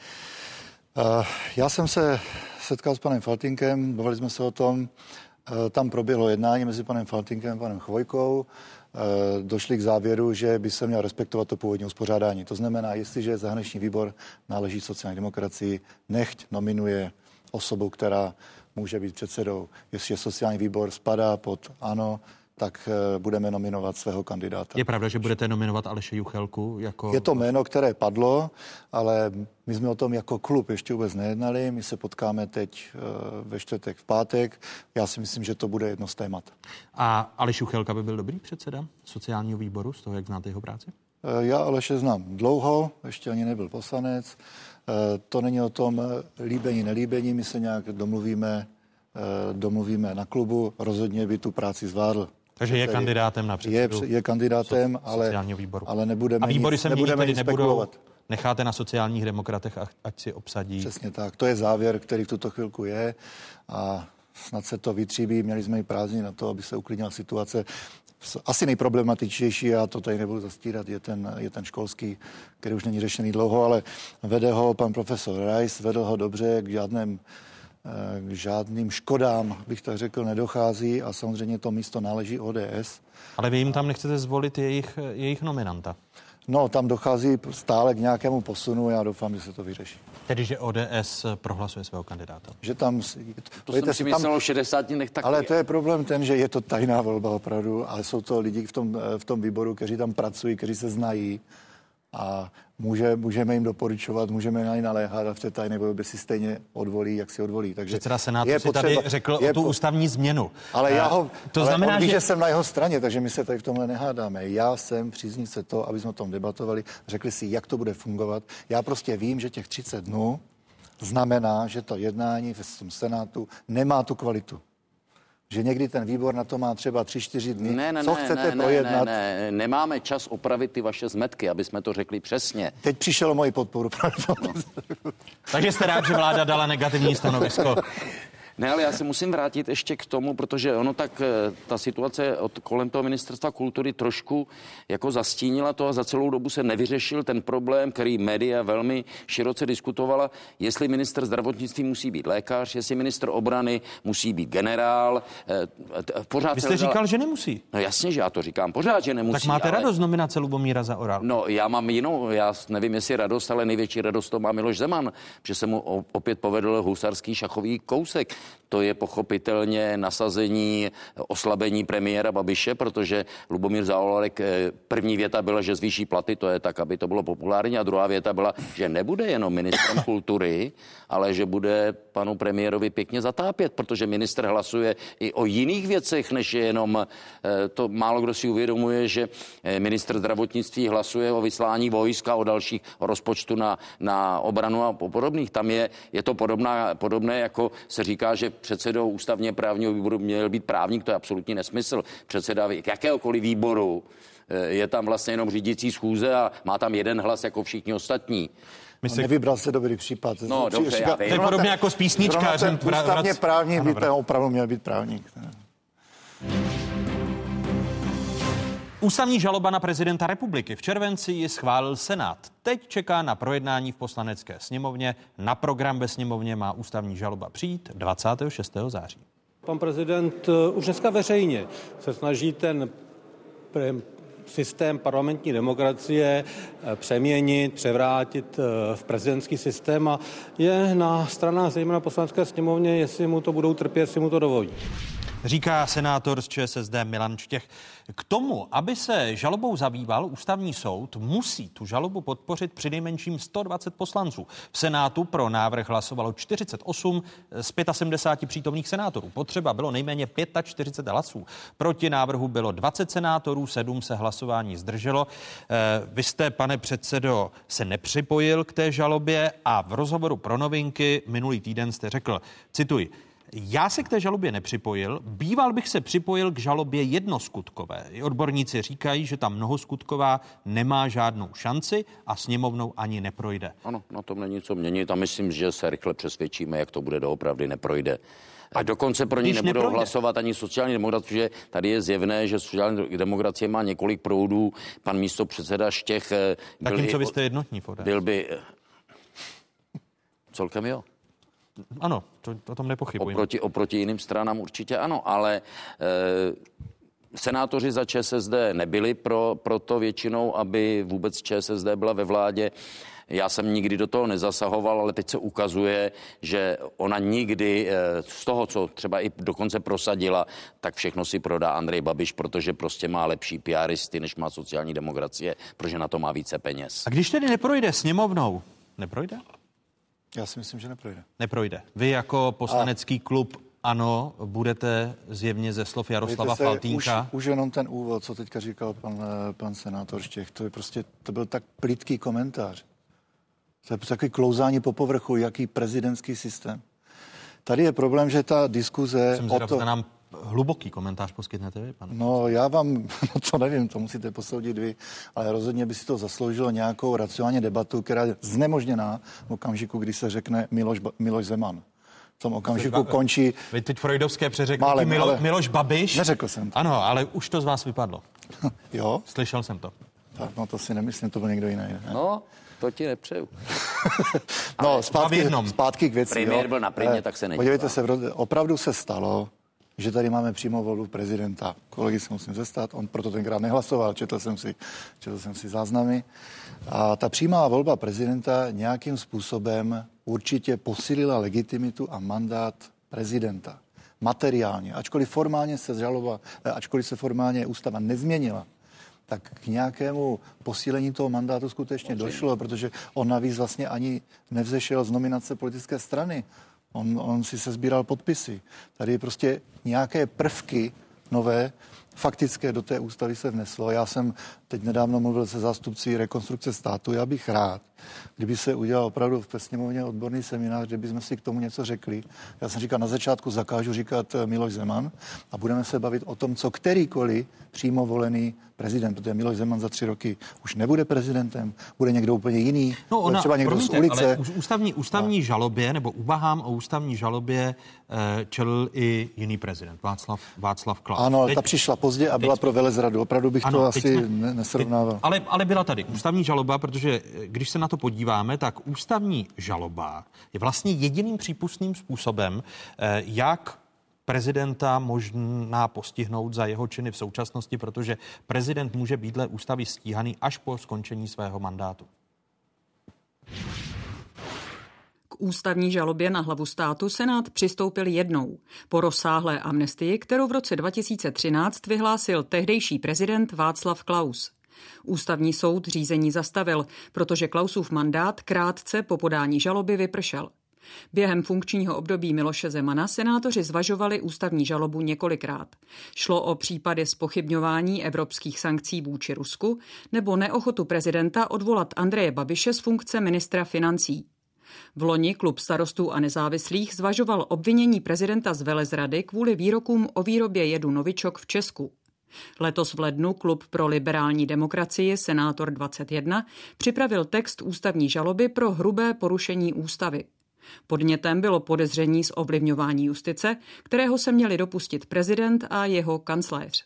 Já jsem se setkal s panem Faltinkem, bavili jsme se o tom, tam proběhlo jednání mezi panem Faltinkem a panem Chvojkou. Eh, došli k závěru, že by se měl respektovat to původní uspořádání. To znamená, jestliže zahraniční výbor náleží sociální demokracii, nechť nominuje osobu, která může být předsedou. Jestliže sociální výbor spadá pod ANO, tak eh, budeme nominovat svého kandidáta. Je pravda, že budete nominovat Aleše Juchelku jako... Je to jméno, které padlo, ale my jsme o tom jako klub ještě vůbec nejednali. My se potkáme teď eh, ve čtvrtek, v pátek. Já si myslím, že to bude jedno z témat. A Aleš Juchelka by byl dobrý předseda sociálního výboru, z toho, jak znáte jeho práci? Eh, já Aleše znám dlouho, ještě ani nebyl poslanec. To není o tom líbení, nelíbení, my se nějak domluvíme, domluvíme na klubu, rozhodně by tu práci zvládl. Takže je kandidátem na předsedu. Je, je kandidátem, ale, výboru. ale nebudeme A výbory se nebudeme nic nebudou, necháte na sociálních demokratech, ať si obsadí. Přesně tak. To je závěr, který v tuto chvilku je a snad se to vytříbí. Měli jsme i prázdniny na to, aby se uklidnila situace. Asi nejproblematičtější, já to tady nebudu zastírat, je ten, je ten školský, který už není řešený dlouho, ale vede ho pan profesor Rice, vedl ho dobře k žádném k žádným škodám, bych tak řekl, nedochází a samozřejmě to místo náleží ODS. Ale vy jim tam nechcete zvolit jejich, jejich nominanta? No, tam dochází stále k nějakému posunu, já doufám, že se to vyřeší. Tedy, že ODS prohlasuje svého kandidáta. Že tam... To jsem si myslel o 60 dnech taky. Ale to je problém ten, že je to tajná volba opravdu, ale jsou to lidi v tom, v tom výboru, kteří tam pracují, kteří se znají a může, můžeme jim doporučovat, můžeme na ně naléhat a v té tajné volbě si stejně odvolí, jak si odvolí. Takže Předseda Senátu je si potřeba, tady řekl je o tu po... ústavní změnu. Ale já ho, to ale znamená, on ví, že... že jsem na jeho straně, takže my se tady v tomhle nehádáme. Já jsem příznivce to, aby jsme o tom debatovali, řekli si, jak to bude fungovat. Já prostě vím, že těch 30 dnů znamená, že to jednání v tom Senátu nemá tu kvalitu že někdy ten výbor na to má třeba 3-4 dny. Ne, ne, Co ne, chcete ne, projednat? Ne, ne, nemáme čas opravit ty vaše zmetky, aby jsme to řekli přesně. Teď přišel moji podporu. No. Takže jste rád, že vláda dala negativní stanovisko Ne, ale já se musím vrátit ještě k tomu, protože ono tak, eh, ta situace od kolem toho ministerstva kultury trošku jako zastínila to a za celou dobu se nevyřešil ten problém, který média velmi široce diskutovala, jestli minister zdravotnictví musí být lékař, jestli minister obrany musí být generál. Eh, pořád Vy jste říkal, že nemusí. No jasně, že já to říkám, pořád, že nemusí. Tak máte ale... radost nominace Lubomíra za oral? No, já mám jinou, já nevím, jestli radost, ale největší radost to má Miloš Zeman, že se mu opět povedl husarský šachový kousek. To je pochopitelně nasazení, oslabení premiéra Babiše, protože Lubomír Zaorálek eh, první věta byla, že zvýší platy, to je tak, aby to bylo populární, a druhá věta byla, že nebude jenom ministrem kultury, ale že bude panu premiérovi pěkně zatápět, protože minister hlasuje i o jiných věcech, než je jenom eh, to málo kdo si uvědomuje, že eh, minister zdravotnictví hlasuje o vyslání vojska, o dalších o rozpočtu na, na obranu a podobných. Tam je, je to podobná, podobné, jako se říká, že předsedou ústavně právního výboru měl být právník, to je absolutní nesmysl. Předseda jakéhokoliv výboru eh, je tam vlastně jenom řídící schůze a má tam jeden hlas jako všichni ostatní. My se... Nevybral se dobrý případ. No, dobře, říká, to je podobně jako s písničkářem. Ústavně právní by to opravdu měl být právník. Ústavní žaloba na prezidenta republiky v červenci ji schválil Senát. Teď čeká na projednání v poslanecké sněmovně. Na program ve sněmovně má ústavní žaloba přijít 26. září. Pan prezident eh, už dneska veřejně se snaží ten systém parlamentní demokracie eh, přeměnit, převrátit eh, v prezidentský systém a je na stranách zejména poslanecké sněmovně, jestli mu to budou trpět, jestli mu to dovolí říká senátor z ČSSD Milan Čtěch. K tomu, aby se žalobou zabýval ústavní soud, musí tu žalobu podpořit přinejmenším 120 poslanců. V Senátu pro návrh hlasovalo 48 z 75 přítomných senátorů. Potřeba bylo nejméně 45 hlasů. Proti návrhu bylo 20 senátorů, 7 se hlasování zdrželo. Eh, vy jste, pane předsedo, se nepřipojil k té žalobě a v rozhovoru pro novinky minulý týden jste řekl, cituji, já se k té žalobě nepřipojil, býval bych se připojil k žalobě jednoskutkové. Odborníci říkají, že ta mnohoskutková nemá žádnou šanci a sněmovnou ani neprojde. Ano, na tom není co měnit a myslím, že se rychle přesvědčíme, jak to bude doopravdy neprojde. A dokonce pro ní nebudou neprojde. hlasovat ani sociální demokracie, protože tady je zjevné, že sociální demokracie má několik proudů. Pan místo předseda Štěch... Eh, byl co vy jste jednotní, Byl by... Celkem jo. Ano, to, o tom nepochybuji. Oproti, oproti jiným stranám určitě ano, ale e, senátoři za ČSSD nebyli pro, pro to většinou, aby vůbec ČSSD byla ve vládě. Já jsem nikdy do toho nezasahoval, ale teď se ukazuje, že ona nikdy eh, z toho, co třeba i dokonce prosadila, tak všechno si prodá Andrej Babiš, protože prostě má lepší PRisty, než má sociální demokracie, protože na to má více peněz. A když tedy neprojde sněmovnou, neprojde? Já si myslím, že neprojde. Neprojde. Vy jako poslanecký A... klub ano, budete zjevně ze slov Jaroslava se, Faltínka. Už, už jenom ten úvod, co teďka říkal pan, eh, pan senátor Štěch, to je prostě, to byl tak plitký komentář. To je takový klouzání po povrchu, jaký prezidentský systém. Tady je problém, že ta diskuze... Jsem o to... nám hluboký komentář poskytnete vy, pane? No já vám, no to nevím, to musíte posoudit vy, ale rozhodně by si to zasloužilo nějakou racionální debatu, která je znemožněná v okamžiku, kdy se řekne Miloš, Miloš Zeman. V tom okamžiku končí... Vy teď freudovské přeřeknutí Milo, ale... Miloš Babiš? Neřekl jsem to. Ano, ale už to z vás vypadlo. jo? Slyšel jsem to. Tak, no to si nemyslím, to byl někdo jiný. Ne? No, to ti nepřeju. no, zpátky, zpátky k věci. Premiér byl na primě, tak se nedívá. Podívejte se, opravdu se stalo, že tady máme přímo volbu prezidenta. Kolegy se musím zestat, on proto tenkrát nehlasoval, četl jsem si, četl jsem si záznamy. A ta přímá volba prezidenta nějakým způsobem určitě posílila legitimitu a mandát prezidenta. Materiálně, ačkoliv formálně se žaloba, eh, ačkoliv se formálně ústava nezměnila, tak k nějakému posílení toho mandátu skutečně došlo, protože on navíc vlastně ani nevzešel z nominace politické strany. On, on si se sbíral podpisy. Tady je prostě nějaké prvky nové faktické do té ústavy se vneslo. Já jsem teď nedávno mluvil se zástupci rekonstrukce státu. Já bych rád, kdyby se udělal opravdu v sněmovně odborný seminář, kde bychom si k tomu něco řekli. Já jsem říkal, na začátku zakážu říkat eh, Miloš Zeman a budeme se bavit o tom, co kterýkoliv přímo volený prezident, protože Miloš Zeman za tři roky už nebude prezidentem, bude někdo úplně jiný, no ona, třeba někdo promiňte, z ulice. Ale ústavní, ústavní a... žalobě, nebo uvahám o ústavní žalobě eh, čelil i jiný prezident, Václav, Václav Klaus. Ano, ale teď, ta přišla pozdě a byla teď, pro velezradu. Opravdu bych ano, to asi jsme, nesrovnával. Ale, ale byla tady ústavní žaloba, protože eh, když se na to podíváme, tak ústavní žaloba je vlastně jediným přípustným způsobem, eh, jak prezidenta možná postihnout za jeho činy v současnosti, protože prezident může být dle ústavy stíhaný až po skončení svého mandátu. Ústavní žalobě na hlavu státu Senát přistoupil jednou. Po rozsáhlé amnestii, kterou v roce 2013 vyhlásil tehdejší prezident Václav Klaus. Ústavní soud řízení zastavil, protože Klausův mandát krátce po podání žaloby vypršel. Během funkčního období Miloše Zemana senátoři zvažovali ústavní žalobu několikrát. Šlo o případy spochybňování evropských sankcí vůči Rusku nebo neochotu prezidenta odvolat Andreje Babiše z funkce ministra financí. V loni klub starostů a nezávislých zvažoval obvinění prezidenta z velezrady kvůli výrokům o výrobě jedu Novičok v Česku. Letos v lednu Klub pro liberální demokracii Senátor 21 připravil text ústavní žaloby pro hrubé porušení ústavy. Podnětem bylo podezření z ovlivňování justice, kterého se měli dopustit prezident a jeho kancléř.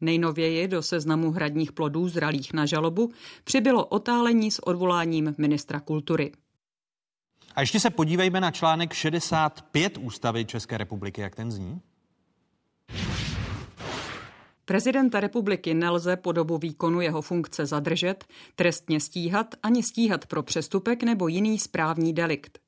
Nejnověji do seznamu hradních plodů zralých na žalobu přibylo otálení s odvoláním ministra kultury. A ještě se podívejme na článek 65 ústavy České republiky, jak ten zní. Prezidenta republiky nelze po dobu výkonu jeho funkce zadržet, trestně stíhat ani stíhat pro přestupek nebo jiný správní delikt.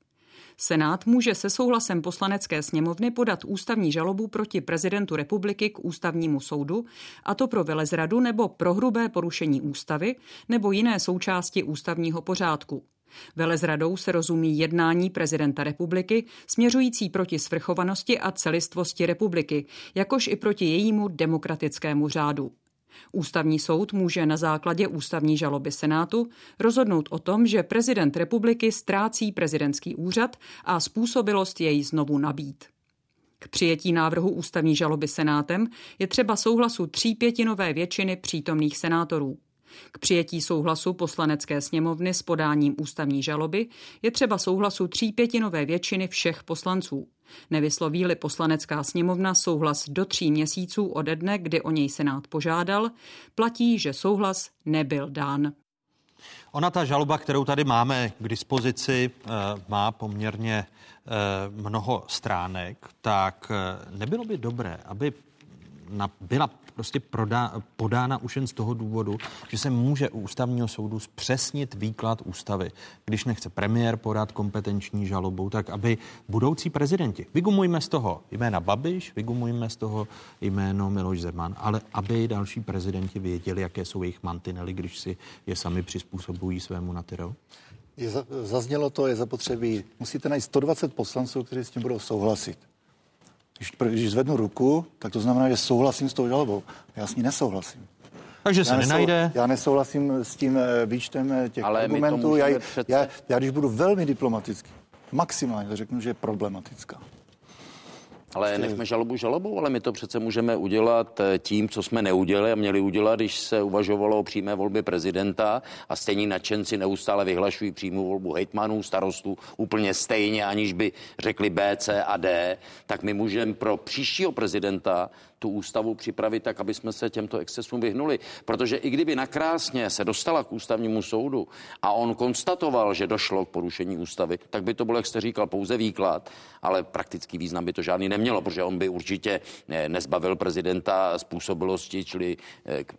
Senát může se souhlasem poslanecké sněmovny podat ústavní žalobu proti prezidentu republiky k ústavnímu soudu, a to pro velezradu nebo pro hrubé porušení ústavy nebo jiné součásti ústavního pořádku. Velezradou se rozumí jednání prezidenta republiky směřující proti svrchovanosti a celistvosti republiky, jakož i proti jejímu demokratickému řádu. Ústavní soud může na základě ústavní žaloby Senátu rozhodnout o tom, že prezident republiky ztrácí prezidentský úřad a způsobilost jej znovu nabít. K přijetí návrhu ústavní žaloby Senátem je třeba souhlasu třípětinové většiny přítomných senátorů. K přijetí souhlasu poslanecké sněmovny s podáním ústavní žaloby je třeba souhlasu třípětinové většiny všech poslanců. Nevysloví-li poslanecká sněmovna souhlas do tří měsíců ode dne, kdy o něj Senát požádal, platí, že souhlas nebyl dán. Ona ta žaloba, kterou tady máme k dispozici, eh, má poměrně eh, mnoho stránek, tak eh, nebylo by dobré, aby byla prostě prodá, podána už jen z toho důvodu, že se může u ústavního soudu zpřesnit výklad ústavy. Když nechce premiér podat kompetenční žalobu, tak aby budoucí prezidenti, vygumujme z toho jména Babiš, vygumujme z toho jméno Miloš Zeman, ale aby další prezidenti věděli, jaké jsou jejich mantinely, když si je sami přizpůsobují svému natyrou? Je, zaznělo to, je zapotřebí, musíte najít 120 poslanců, kteří s tím budou souhlasit. Když, když zvednu ruku, tak to znamená, že souhlasím s tou žalobou. Já s ní nesouhlasím. Takže se já nenajde. Já nesouhlasím s tím eh, výčtem eh, těch Ale argumentů. Já, přece... já, já, když budu velmi diplomatický, maximálně to řeknu, že je problematická. Ale prostě- nechme žalobu žalobou, ale my to přece můžeme udělat eh, tím, co jsme neudělali a měli udělat, když se uvažovalo o přímé volbě prezidenta a stejní nadšenci neustále vyhlašují přímou volbu hejtmanů, starostů úplně stejně, aniž by řekli B, C a D, tak my můžeme pro příštího prezidenta tu ústavu připravit tak, aby jsme se těmto excesům vyhnuli. Protože i kdyby nakrásně se dostala k ústavnímu soudu a on konstatoval, že došlo k porušení ústavy, tak by to bylo, jak jste říkal, pouze výklad, ale praktický význam by to žádný nemělo, protože on by určitě eh, nezbavil prezidenta způsobilosti, čili eh, k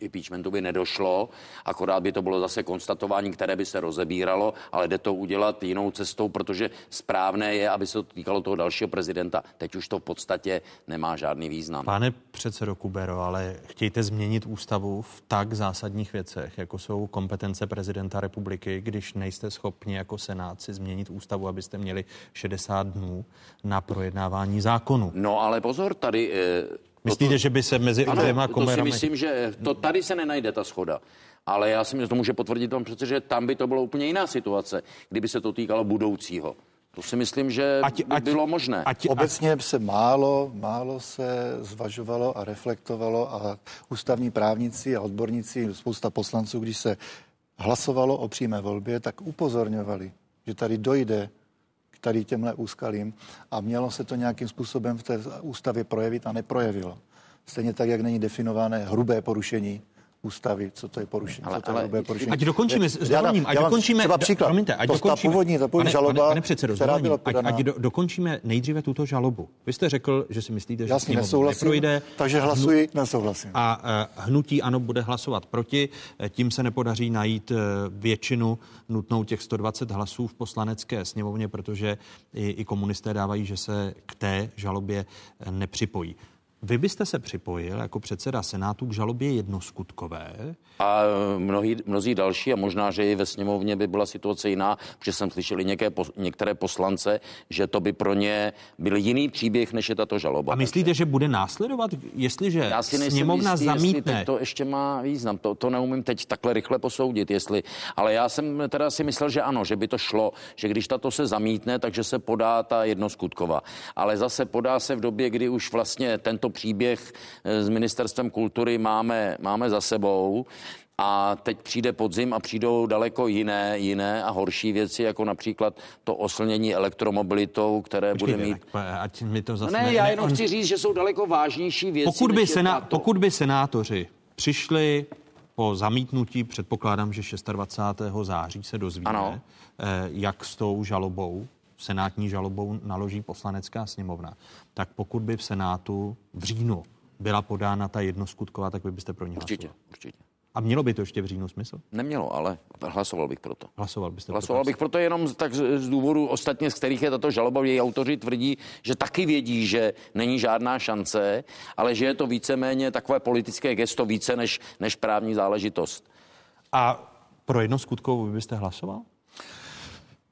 impeachmentu by nedošlo, akorát by to bylo zase konstatování, které by se rozebíralo, ale jde to udělat jinou cestou, protože správné je, aby se to týkalo toho dalšího prezidenta. Teď už to v podstatě nemá žádný význam význam. Pane předsedo Kubero, ale chtějte změnit ústavu v tak zásadních věcech, jako jsou kompetence prezidenta republiky, když nejste schopni jako senát si změnit ústavu, abyste měli 60 dnů na projednávání zákonu. No ale pozor, tady... E Myslíte, že by se mezi ano, dvěma to si myslím, že to tady se nenajde ta schoda. Ale já si myslím, že to může potvrdit tam přece, že tam by to bylo úplně jiná situace, kdyby se to týkalo budoucího. To si myslím, že Ať- by ať- bylo možné. Ať, ať, Obecně se málo, málo se zvažovalo a reflektovalo a ústavní právníci a odborníci, spousta poslanců, když se hlasovalo o přímé volbě, tak upozorňovali, že tady dojde k tady těmhle úskalím a mělo se to nějakým způsobem v té ústavě projevit a neprojevilo. Stejně tak, jak není definované hrubé porušení ústavy, co to je porušení, Ale- co to je ale hrubé porušení. Ať dokončíme s dovolením, ať dokončíme, třeba příklad. promiňte, ať To- ta dokončíme, původní- ta původní pane, žaloba, pane, pane předsedo, která byla ať, podaná- ať do, dokončíme nejdříve tuto žalobu. Vy jste řekl, že si myslíte, že sněmovna nesouhlasím, neprojde. takže hlasuji, nesouhlasím. A eh, hnutí ano bude hlasovat proti, Eh, tím se nepodaří najít eh, většinu nutnou těch 120 hlasů v poslanecké sněmovně, protože i, i komunisté dávají, že se k té žalobě nepřipojí. Vy byste se připojil jako předseda Senátu k žalobě jednoskutkové. A e, mnohý, mnozí další, a možná, že i ve sněmovně by byla situace jiná, protože jsem slyšel i některé, pos- některé poslance, že to by pro ně byl jiný příběh, než je tato žaloba. A myslíte, že bude následovat, jestliže Já si sněmovna jistý, jestli zamítne? teď to ještě má význam. To, to neumím teď takhle rychle posoudit, jestli. Ale já jsem teda si myslel, že ano, že by to šlo, že když tato se zamítne, takže se podá ta jednoskutková. Ale zase podá se v době, kdy už vlastně tento příběh eh, s ministerstvem kultury máme, máme za sebou. A teď přijde podzim a přijdou daleko jiné, jiné a horší věci, jako například to oslnění elektromobilitou, které bude Počkejte, mít. tak, ať mi to zase Ne, já jenom chci říct, že jsou daleko vážnější věci. Pokud by, tato. pokud by senátoři přišli po zamítnutí, předpokládám, že 26. září se dozvíme, Ano. eh, jak s tou žalobou, senátní žalobou naloží poslanecká sněmovna, tak pokud by v Senátu v říjnu byla podána ta jednoskutková, tak vy byste pro ní Určitě, hlasoval. určitě. A mělo by to ještě v říjnu smysl? Nemělo, ale hlasoval bych proto. Hlasoval byste Hlasoval bych proto jenom tak z, z důvodu ostatně, z kterých je tato žaloba. Její autoři tvrdí, že taky vědí, že není žádná šance, ale že je to víceméně takové politické gesto více než, než právní záležitost. A pro jednoskutkovou vy byste hlasoval?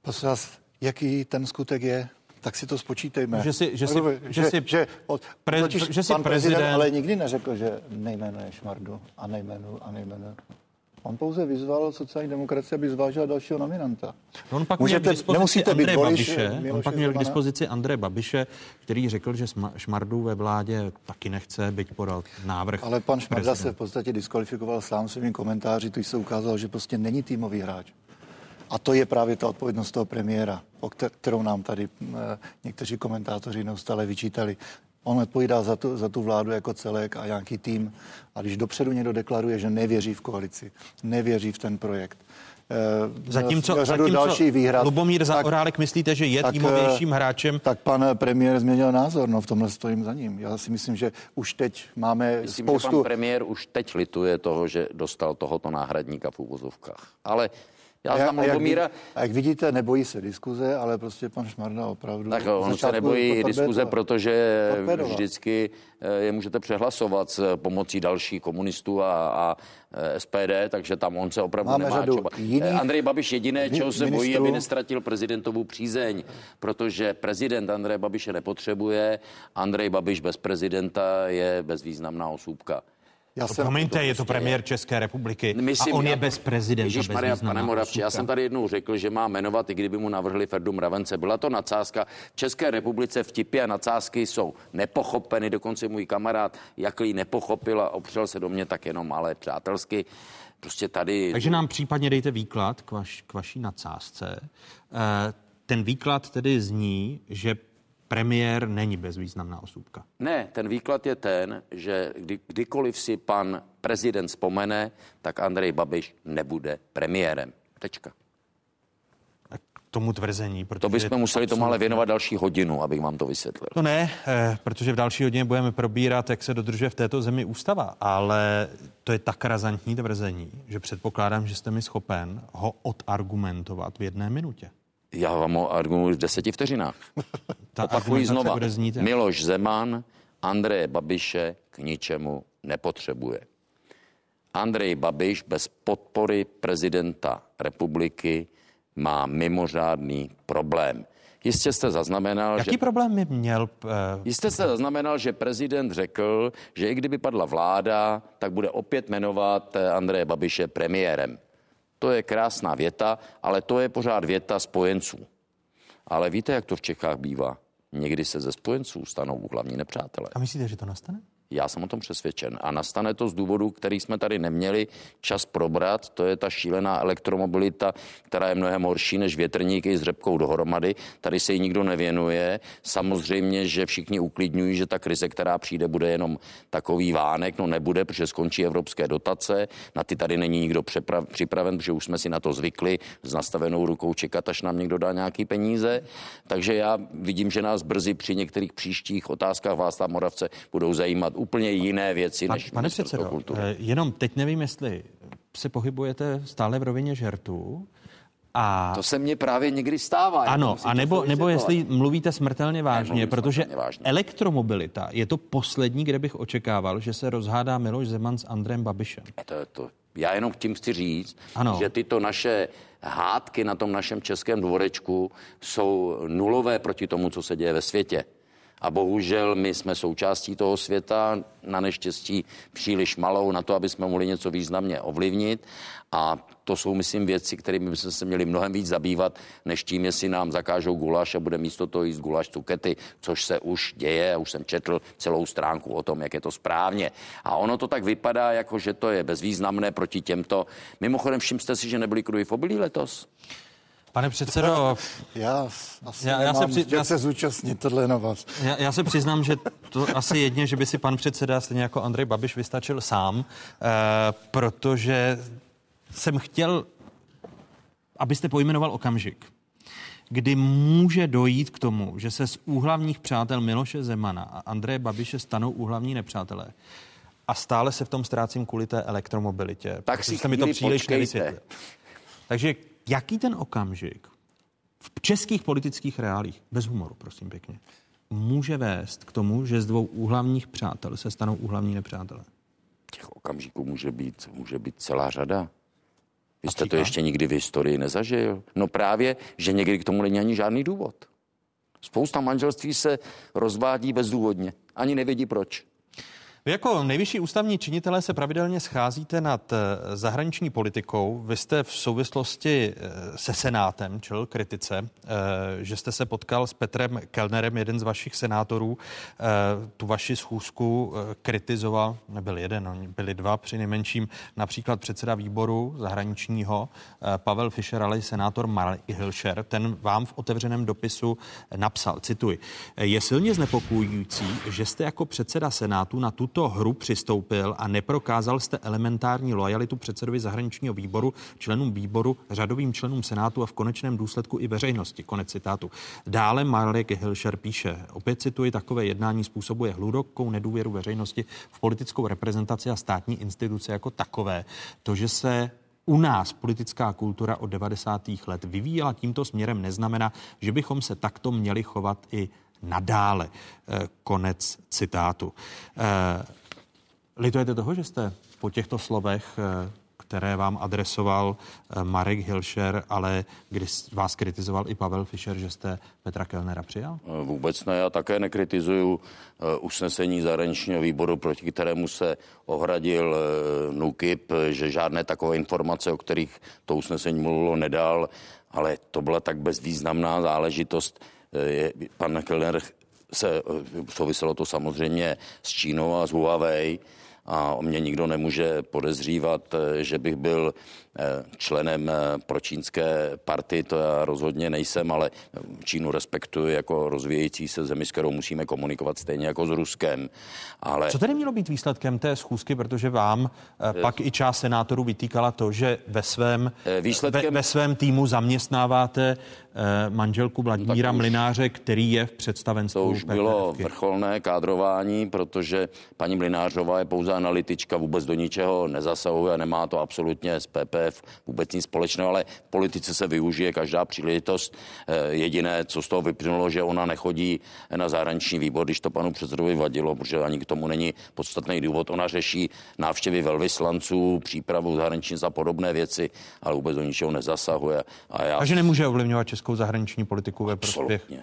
Prosím vás, jaký ten skutek je, tak si to spočítejme. Že si- že si- že že, si že, od, pre- totiž že si pan prezident, prezident- ale nikdy neřekl, že nejmenuje Šmardu a nejmenuje a nejmenuje. On pouze vyzval sociální demokracie, aby zvážila dalšího nominanta. No on pak Můžete- měl k dispozici být volič Babiše, on pak měl k dispozici Andreje Babiše, který řekl, že Šmardu ve vládě taky nechce, byť podal návrh. Ale pan Šmarda prezidenta. se v podstatě diskvalifikoval sám svými komentáři, tu se ukázalo, že prostě není týmový hráč. A to je právě ta odpovědnost toho premiéra, o kter- kterou nám tady eh, někteří komentátoři neustále vyčítali. On odpovídá za tu, za tu vládu jako celek a nějaký tým. A když dopředu někdo deklaruje, že nevěří v koalici, nevěří v ten projekt, eh, Zatímco, zatímco dalších výhrad, Lubomír tak- Zaorálek myslíte, že je tak, týmovějším eh, hráčem? Tak pan premiér změnil názor, no v tomhle stojím za ním. Já si myslím, že už teď máme Myslím, spoustu... že pan premiér už teď lituje toho, že dostal tohoto náhradníka v úvozovkách. Ale já znám a jak, Lubomíra, a jak vidíte, nebojí se diskuze, ale prostě pan Šmarda opravdu... tak on se nebojí to diskuze, protože Torpédoval. vždycky eh, je můžete přehlasovat s pomocí dalších komunistů a, a eh, SPD, takže tam on se opravdu Máme nemá řadu čo ba- jiných Eh, Andrej Babiš jediné, čeho se bojí, ministrů. aby nestratil prezidentovu přízeň, protože prezident Andreje Babiše nepotřebuje, Andrej Babiš bez prezidenta je bezvýznamná osůbka. Já To jsem, promiňte, je to premiér České republiky a on je bez prezidenta, bez Ježišmarja, pane Moravči, já jsem tady jednou řekl, že má jmenovat, i kdyby mu navrhli Ferdu Mravence. Byla to nadsázka. V České republice vtipy a nadsázky jsou nepochopeny. Dokonce můj kamarád Jaklý nepochopil a opřel se do mě tak jenom, ale přátelsky. Prostě tady... Takže nám případně dejte výklad k, vaš, k vaší nadsázce. Eh, Ten výklad tedy zní, že premiér není bezvýznamná osůbka. Ne, ten výklad je ten, že kdy, kdykoliv si pan prezident vzpomene, tak Andrej Babiš nebude premiérem. Tečka. K tomu tvrzení. Protože To bychom museli tomu ale věnovat další hodinu, abych vám to vysvětlil. To ne, eh, protože v další hodině budeme probírat, jak se dodržuje v této zemi ústava, ale to je tak razantní tvrzení, že předpokládám, že jste mi schopen ho odargumentovat v jedné minutě. Já vám ho argumentuji v deseti vteřinách. Ta Opakuji znova. znít? Miloš Zeman Andreje Babiše k ničemu nepotřebuje. Andrej Babiš bez podpory prezidenta republiky má mimořádný problém. Jistě jste zaznamenal, Jaký že... problém by měl... Uh... Jistě jste zaznamenal, že prezident řekl, že i kdyby padla vláda, tak bude opět jmenovat eh, Andreje Babiše premiérem. To je krásná věta, ale to je pořád věta spojenců. Ale víte, jak to v Čechách bývá? Někdy se ze spojenců stanou hlavní nepřátelé. A myslíte, že to nastane? Já jsem o tom přesvědčen. A nastane to z důvodu, který jsme tady neměli čas probrat. To je ta šílená elektromobilita, která je mnohem horší než větrníky s řepkou dohromady. Tady se jí nikdo nevěnuje. Samozřejmě, že všichni uklidňují, že ta krize, která přijde, bude jenom takový vánek. No nebude, protože skončí evropské dotace. Na ty tady není nikdo připraven, protože už jsme si na to zvykli s nastavenou rukou čekat, až nám někdo dá nějaký peníze. Takže já vidím, že nás brzy při některých příštích otázkách Václav Moravce budou zajímat úplně jiné věci Pan, než Pane předsedo, kultury. Eh, jenom teď nevím, jestli se pohybujete stále v rovině žertu, a... To se mně právě někdy stává. Ano, a nebo, nebo jestli mluvíte smrtelně vážně, protože vážně. elektromobilita je to poslední, kde bych očekával, že se rozhádá Miloš Zeman s Andrem Babišem. To, to, já jenom tím chci říct, ano. že tyto naše hádky na tom našem českém dvorečku jsou nulové proti tomu, co se děje ve světě. A bohužel my jsme součástí toho světa, na neštěstí příliš malou na to, aby jsme mohli něco významně ovlivnit. A to jsou, myslím, věci, kterými bychom se měli mnohem víc zabývat, než tím, jestli nám zakážou gulaš a bude místo toho jíst gulaš cukety, což se už děje. Už jsem četl celou stránku o tom, jak je to správně. A ono to tak vypadá, jako že to je bezvýznamné proti těmto. Mimochodem, všimste si, že nebyli kruhy v obilí letos. Pane předsedo, já asi já, já se, při, já, se zúčastnit tohle na vás. Já, já se přiznám, že to asi jedně, že by si pan předseda, stejně jako Andrej Babiš, vystačil sám, eh, protože jsem chtěl, abyste pojmenoval okamžik, kdy může dojít k tomu, že se z úhlavních přátel Miloše Zemana a Andreje Babiše stanou úhlavní nepřátelé. A stále se v tom ztrácím kvůli té elektromobilitě. Tak si mi to příliš nevysvětlil. Takže jaký ten okamžik v českých politických reálích, bez humoru, prosím pěkně, může vést k tomu, že z dvou úhlavních přátel se stanou úhlavní nepřátelé? Těch okamžiků může být, může být celá řada. Vy jste to ještě nikdy v historii nezažil. No právě, že někdy k tomu není ani žádný důvod. Spousta manželství se rozvádí bezdůvodně. Ani nevědí proč. Vy jako nejvyšší ústavní činitelé se pravidelně scházíte nad eh, zahraniční politikou. Vy jste v souvislosti eh, se Senátem čel kritice, eh, že jste se potkal s Petrem Kellnerem, jeden z vašich senátorů, tu vaši schůzku kritizoval, nebyl jeden, byli dva při nejmenším, například předseda výboru zahraničního Pavel Fischer, ale i senátor Mark Hilscher. Ten vám v otevřeném dopisu napsal, cituji, je silně znepokojující, že jste jako předseda Senátu na tu tuto hru přistoupil a neprokázal jste elementární lojalitu předsedovi zahraničního výboru, členům výboru, řadovým členům Senátu a v konečném důsledku i veřejnosti. Konec citátu. Dále Marek Hilšer píše, opět cituji, takové jednání způsobuje hlubokou nedůvěru veřejnosti v politickou reprezentaci a státní instituce jako takové. To, že se u nás politická kultura od 90. let vyvíjela tímto směrem, neznamená, že bychom se takto měli chovat i nadále. Eh, konec citátu. Eh, litujete toho, že jste po těchto slovech eh, které vám adresoval Marek Hilšer, ale když vás kritizoval i Pavel Fischer, že jste Petra Kellnera přijal? Vůbec ne, já také nekritizuju usnesení zahraničního výboru, proti kterému se ohradil NUKIP, že žádné takové informace, o kterých to usnesení mluvilo, nedal, ale to byla tak bezvýznamná záležitost. Je, pan Kellner se eh, souviselo to samozřejmě s Čínou a s Huawei. A mě nikdo nemůže podezřívat, eh, že bych byl eh, členem pročínské party, to já rozhodně nejsem, ale Čínu respektuji jako rozvíjející se zemi, s kterou musíme komunikovat stejně jako s Ruskem. Ale... Co tedy mělo být výsledkem té schůzky, protože vám pak i část senátorů vytýkala to, že ve svém, výsledkem... ve, ve svém týmu zaměstnáváte Eh, manželku Vladimíra no, Mlináře, který je v představenstvu. To už bylo vrcholné kádrování, protože paní Mlinářová je pouze analytička, vůbec do ničeho nezasahuje a nemá to absolutně s PP PPF vůbec nic společného, ale politice se využije každá příležitost. Jediné, co z toho vyplynulo, že ona nechodí na zahraniční výbor, když to panu předsedovi vadilo, protože ani k tomu není podstatný důvod. Ona řeší návštěvy velvyslanců, přípravu zahraniční za podobné věci, ale vůbec do ničeho nezasahuje. A já... Takže nemůže ovlivňovat českou zahraniční politiku ve prospěch? Absolutně.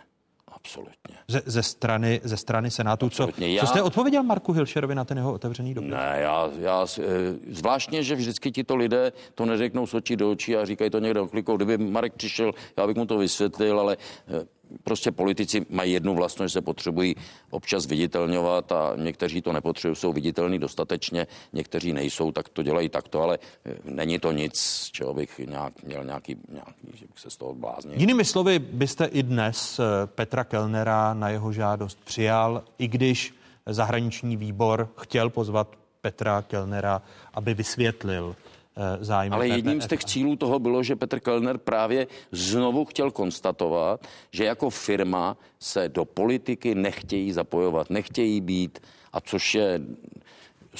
Ze, ze, strany, ze strany Senátu. Co, já... co jste odpověděl Marku Hilšerovi na ten jeho otevřený dopis? Ne, já, já, eh, zvláštně, že vždycky tito lidé to neřeknou s očí do očí a říkají to někde oklikou. Kdyby Marek přišel, já bych mu to vysvětlil, ale eh, prostě politici mají jednu vlastnost, že se potřebují občas viditelňovat a někteří to nepotřebují, jsou viditelní dostatečně, někteří nejsou, tak to dělají takto, ale eh, není to nic, čeho bych nějak, měl nějaký, nějaký že bych se z toho bláznil. Jinými slovy, byste i dnes eh, Petra Kellnera na jeho žádost přijal, i když zahraniční výbor chtěl pozvat Petra Kellnera, aby vysvětlil zájmy. Ale jedním z těch cílů toho bylo, že Petr Kellner právě znovu chtěl konstatovat, že jako firma se do politiky nechtějí zapojovat, nechtějí být, a což je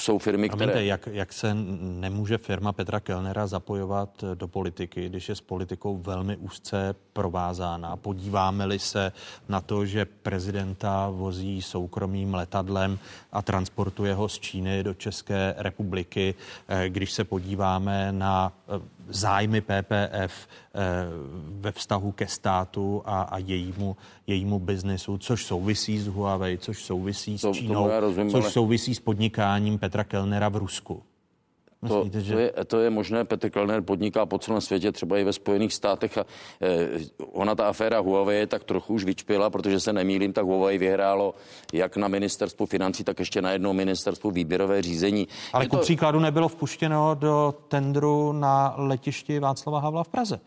jsou firmy, které... Promiňte, jak, jak se nemůže firma Petra Kellnera zapojovat do politiky, když je s politikou velmi úzce provázána. Podíváme-li se na to, že prezidenta vozí soukromým letadlem a transportuje ho z Číny do České republiky, eh, když se podíváme na eh, zájmy PPF eh, ve vztahu ke státu a, a jejímu, jejímu biznesu, což souvisí s Huawei, což souvisí s to, Čínou, rozumím, což ale... souvisí s podnikáním Petra Kellnera v Rusku. Myslíte, to, že... to, je, to je možné. Petr Kellner podniká po celém světě, třeba i ve Spojených státech. A, eh, ona ta aféra Huawei tak trochu už vyčpila, protože se nemýlím, tak Huawei vyhrálo jak na ministerstvu financí, tak ještě na jedno ministerstvu výběrové řízení. Ale je ku to... příkladu nebylo vpuštěno do tendru na letišti Václava Havla v Praze.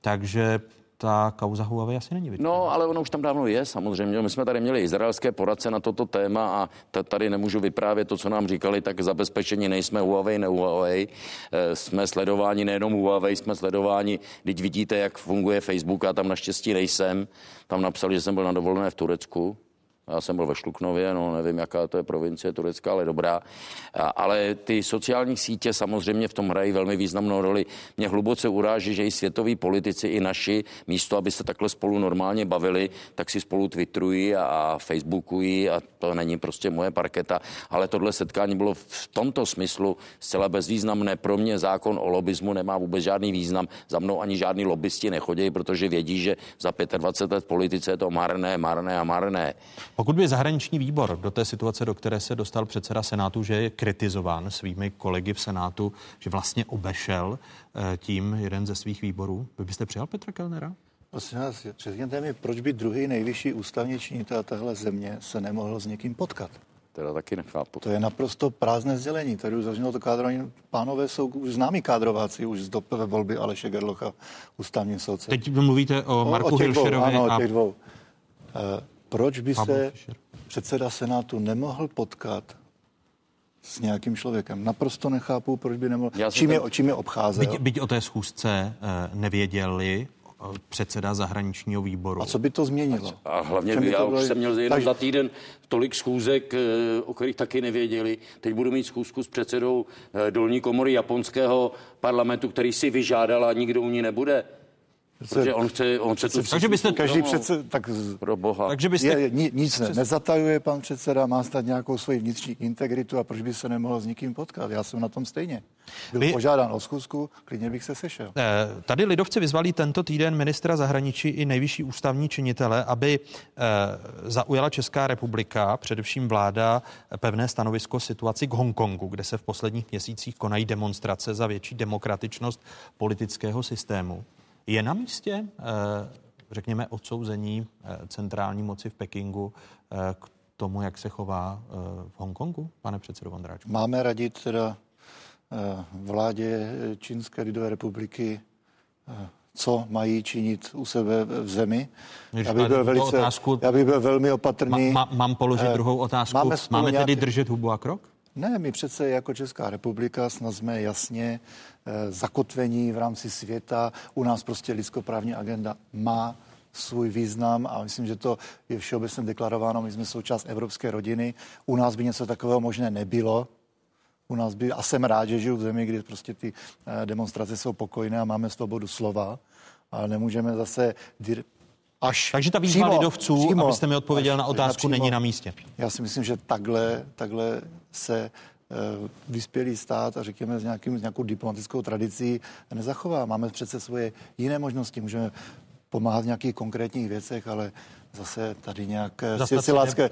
Takže ta kauza Huawei asi není vytvořena. No, ale ono už tam dávno je, samozřejmě. My jsme tady měli izraelské poradce na toto téma a tady nemůžu vyprávět to, co nám říkali, tak zabezpečení nejsme Huawei, ne Huawei. E, jsme sledováni nejenom Huawei, jsme sledováni, když vidíte, jak funguje Facebook, a tam naštěstí nejsem. Tam napsali, že jsem byl na dovolené v Turecku, já jsem byl ve Šluknově, no nevím, jaká to je provincie turecká, ale dobrá. Ale ty sociální sítě samozřejmě v tom hrají velmi významnou roli. Mě hluboce uráží, že i světoví politici, i naši, místo, aby se takhle spolu normálně bavili, tak si spolu twitterují a facebookují a to není prostě moje parketa. Ale tohle setkání bylo v tomto smyslu zcela bezvýznamné. Pro mě zákon o lobismu nemá vůbec žádný význam. Za mnou ani žádní lobbysti nechodí, protože vědí, že za 25 let politice je to marné, marné a marné. Pokud by zahraniční výbor do té situace, do které se dostal předseda Senátu, že je kritizován svými kolegy v Senátu, že vlastně obešel eh, tím jeden ze svých výborů, vy byste přijal Petra Kellnera? Prosím vás, řekněte mi, proč by druhý nejvyšší ústavní činitel téhle země se nemohl s někým potkat? Teda taky nechápu. To je naprosto prázdné sdělení. Tady už zaznělo to kádrování. Pánové jsou už známí kádrováci už z dopové volby Aleše Gerlocha ústavním soudce. Teď mluvíte o Marku o, o Hilšerovi. Ano, a... o těch dvou. Uh, proč by se předseda Senátu nemohl potkat s nějakým člověkem. Naprosto nechápu, proč by nemohl. Já čím, je, čím je obcházel. Byť, byť o té schůzce eh, nevěděli eh, předseda zahraničního výboru. A co by to změnilo? A hlavně by já už jsem měl jenom Takže... za týden tolik schůzek, eh, o kterých taky nevěděli. Teď budu mít schůzku s předsedou dolní komory japonského parlamentu, který si vyžádal a nikdo u ní nebude. Protože on chce, on chce tu Takže byste každý přece, tak pro boha. Takže byste, je, nic ne, nezatajuje pan předseda, má stát nějakou svoji vnitřní integritu a proč by se nemohl s nikým potkat? Já jsem na tom stejně. Byl Vy... požádán o schůzku, klidně bych se sešel. Eh, tady lidovci vyzvali tento týden ministra zahraničí i nejvyšší ústavní činitele, aby eh, zaujala Česká republika, především vláda, pevné stanovisko situaci k Hongkongu, kde se v posledních měsících konají demonstrace za větší demokratičnost politického systému. Je na místě, eh, řekněme, odsouzení eh, centrální moci v Pekingu eh, k tomu, jak se chová v Hongkongu, pane předsedo Vondráčku? Máme radit teda vládě Čínské lidové republiky, co mají činit u sebe v zemi. já bych, byl velice, otázku, já bych byl velmi opatrný. Ma, ma, mám položit druhou otázku. Máme, Máme tedy držet hubu a krok? Ne, my přece jako Česká republika snad jsme jasně e, zakotvení v rámci světa. U nás prostě lidskoprávní agenda má svůj význam a myslím, že to je všeobecně deklarováno. My jsme součást evropské rodiny. U nás by něco takového možné nebylo. u nás by, a jsem rád, že žiju v zemi, kdy prostě ty eh, demonstrace jsou pokojné a máme svobodu slova, ale nemůžeme zase až Takže ta výzva přímo, lidovců, přímo, abyste mi odpověděl na otázku, přímo, není na místě. Já si myslím, že takhle, takhle se uh, vyspělý stát a řekněme s, nějakým, s nějakou diplomatickou tradicí nezachová. Máme přece svoje jiné možnosti. Můžeme pomáhat v nějakých konkrétních věcech, ale zase tady nějak eh, zastat silácké,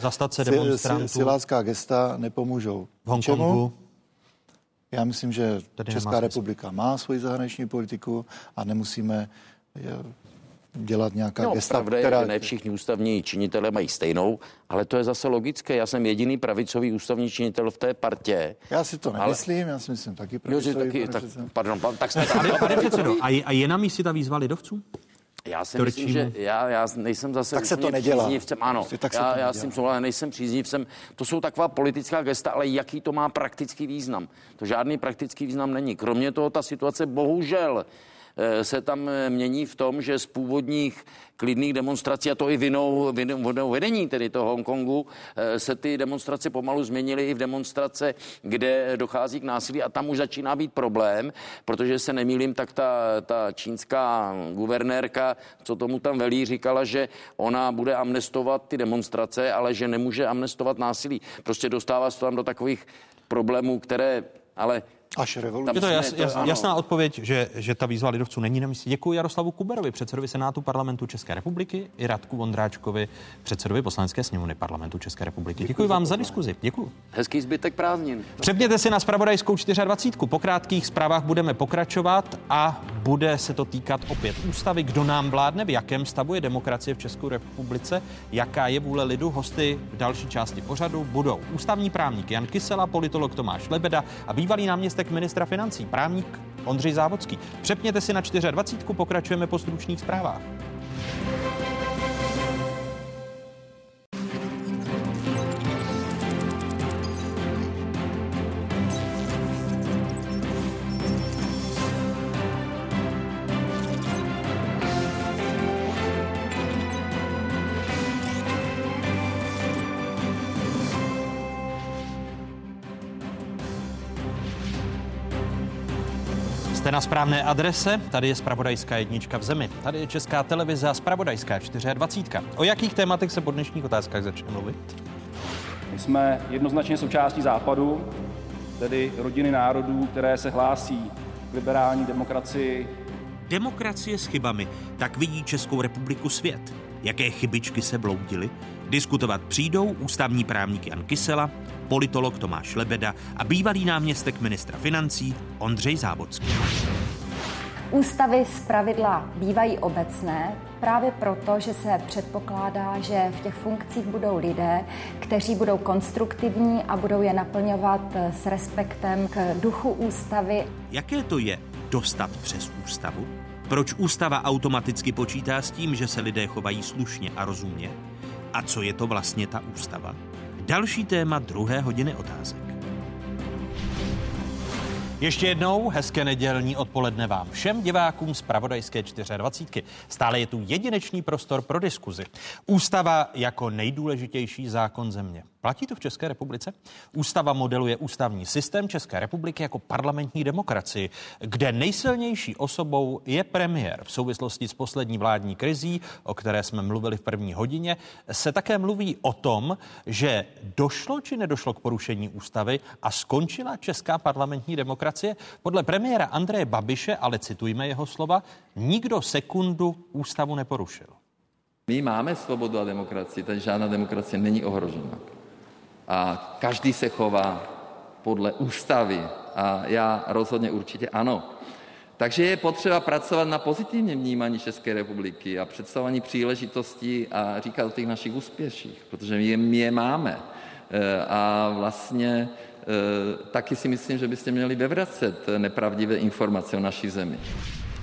se silácká gesta nepomůžou. V Hongkongu? Já myslím, že tady Česká republika má svoji zahraniční politiku a nemusíme dělat nějaká no, gesta, pravda která... je, že ne všichni ústavní činitelé mají stejnou, ale to je zase logické. Já jsem jediný pravicový ústavní činitel v té partě. Já si to nemyslím, ale... já si myslím taky pravicový. Jo, taky, tak, pardon, tak jsme tady, pane předsedo, a, a je na místě ta výzva lidovců? Já si myslím, že já, já nejsem zase tak se to nedělá. příznivcem. Ano, prostě tak já, já s tím souhlasím, nejsem příznivcem. To jsou taková politická gesta, ale jaký to má praktický význam? To žádný praktický význam není. Kromě toho ta situace bohužel se tam eh, mění v tom, že z původních klidných demonstrací, a to i vinou, vinou vedení tedy toho Hongkongu, eh, se ty demonstrace pomalu změnily i v demonstrace, kde dochází k násilí a tam už začíná být problém, protože se nemýlím, tak ta, ta čínská guvernérka, co tomu tam velí, říkala, že ona bude amnestovat ty demonstrace, ale že nemůže amnestovat násilí. Prostě dostává se tam do takových problémů, které ale Až revoluce. Je to jas, jas, jasná odpověď, že, že ta výzva lidovců není na místě. Děkuji Jaroslavu Kuberovi, předsedovi Senátu parlamentu České republiky, i Radku Vondráčkovi, předsedovi poslanecké sněmovny parlamentu České republiky. Děkuji, Děkuji vám za diskuzi. Děkuji. Hezký zbytek prázdnin. Přepněte si na spravodajskou 24. Po krátkých zprávách budeme pokračovat a bude se to týkat opět ústavy. Kdo nám vládne, v jakém stavu je demokracie v České republice, jaká je vůle lidu. Hosty v další části pořadu budou ústavní právník Jan Kysela, politolog Tomáš Lebeda a bývalý náměstek náměstek ministra financí, právník Ondřej Závodský. Přepněte si na 24. Pokračujeme po stručných zprávách. Na správné adrese, tady je Spravodajská jednička v zemi, tady je Česká televize a Spravodajská 24. O jakých tématech se po dnešních otázkách začne mluvit? My jsme jednoznačně součástí Západu, tedy rodiny národů, které se hlásí k liberální demokracii. Demokracie s chybami, tak vidí Českou republiku svět. Jaké chybičky se bloudily? Diskutovat přijdou ústavní právník Jan Kysela, politolog Tomáš Lebeda a bývalý náměstek ministra financí Ondřej Závodský. Ústavy z pravidla bývají obecné právě proto, že se předpokládá, že v těch funkcích budou lidé, kteří budou konstruktivní a budou je naplňovat s respektem k duchu ústavy. Jaké to je dostat přes ústavu? Proč ústava automaticky počítá s tím, že se lidé chovají slušně a rozumně? A co je to vlastně ta ústava? Další téma druhé hodiny otázek. Ještě jednou hezké nedělní odpoledne vám všem divákům z Pravodajské 24. Stále je tu jedinečný prostor pro diskuzi. Ústava jako nejdůležitější zákon země. Platí to v České republice? Ústava modeluje ústavní systém České republiky jako parlamentní demokracii, kde nejsilnější osobou je premiér. V souvislosti s poslední vládní krizí, o které jsme mluvili v první hodině, se také mluví o tom, že došlo či nedošlo k porušení ústavy a skončila česká parlamentní demokracie. Podle premiéra Andreje Babiše, ale citujme jeho slova, nikdo sekundu ústavu neporušil. My máme svobodu a demokracii, takže žádná demokracie není ohrožena a každý se chová podle ústavy a já rozhodně určitě ano. Takže je potřeba pracovat na pozitivním vnímání České republiky a představování příležitostí a říkat o těch našich úspěších, protože my je, my je máme. E, a vlastně e, taky si myslím, že byste měli vyvracet nepravdivé informace o naší zemi.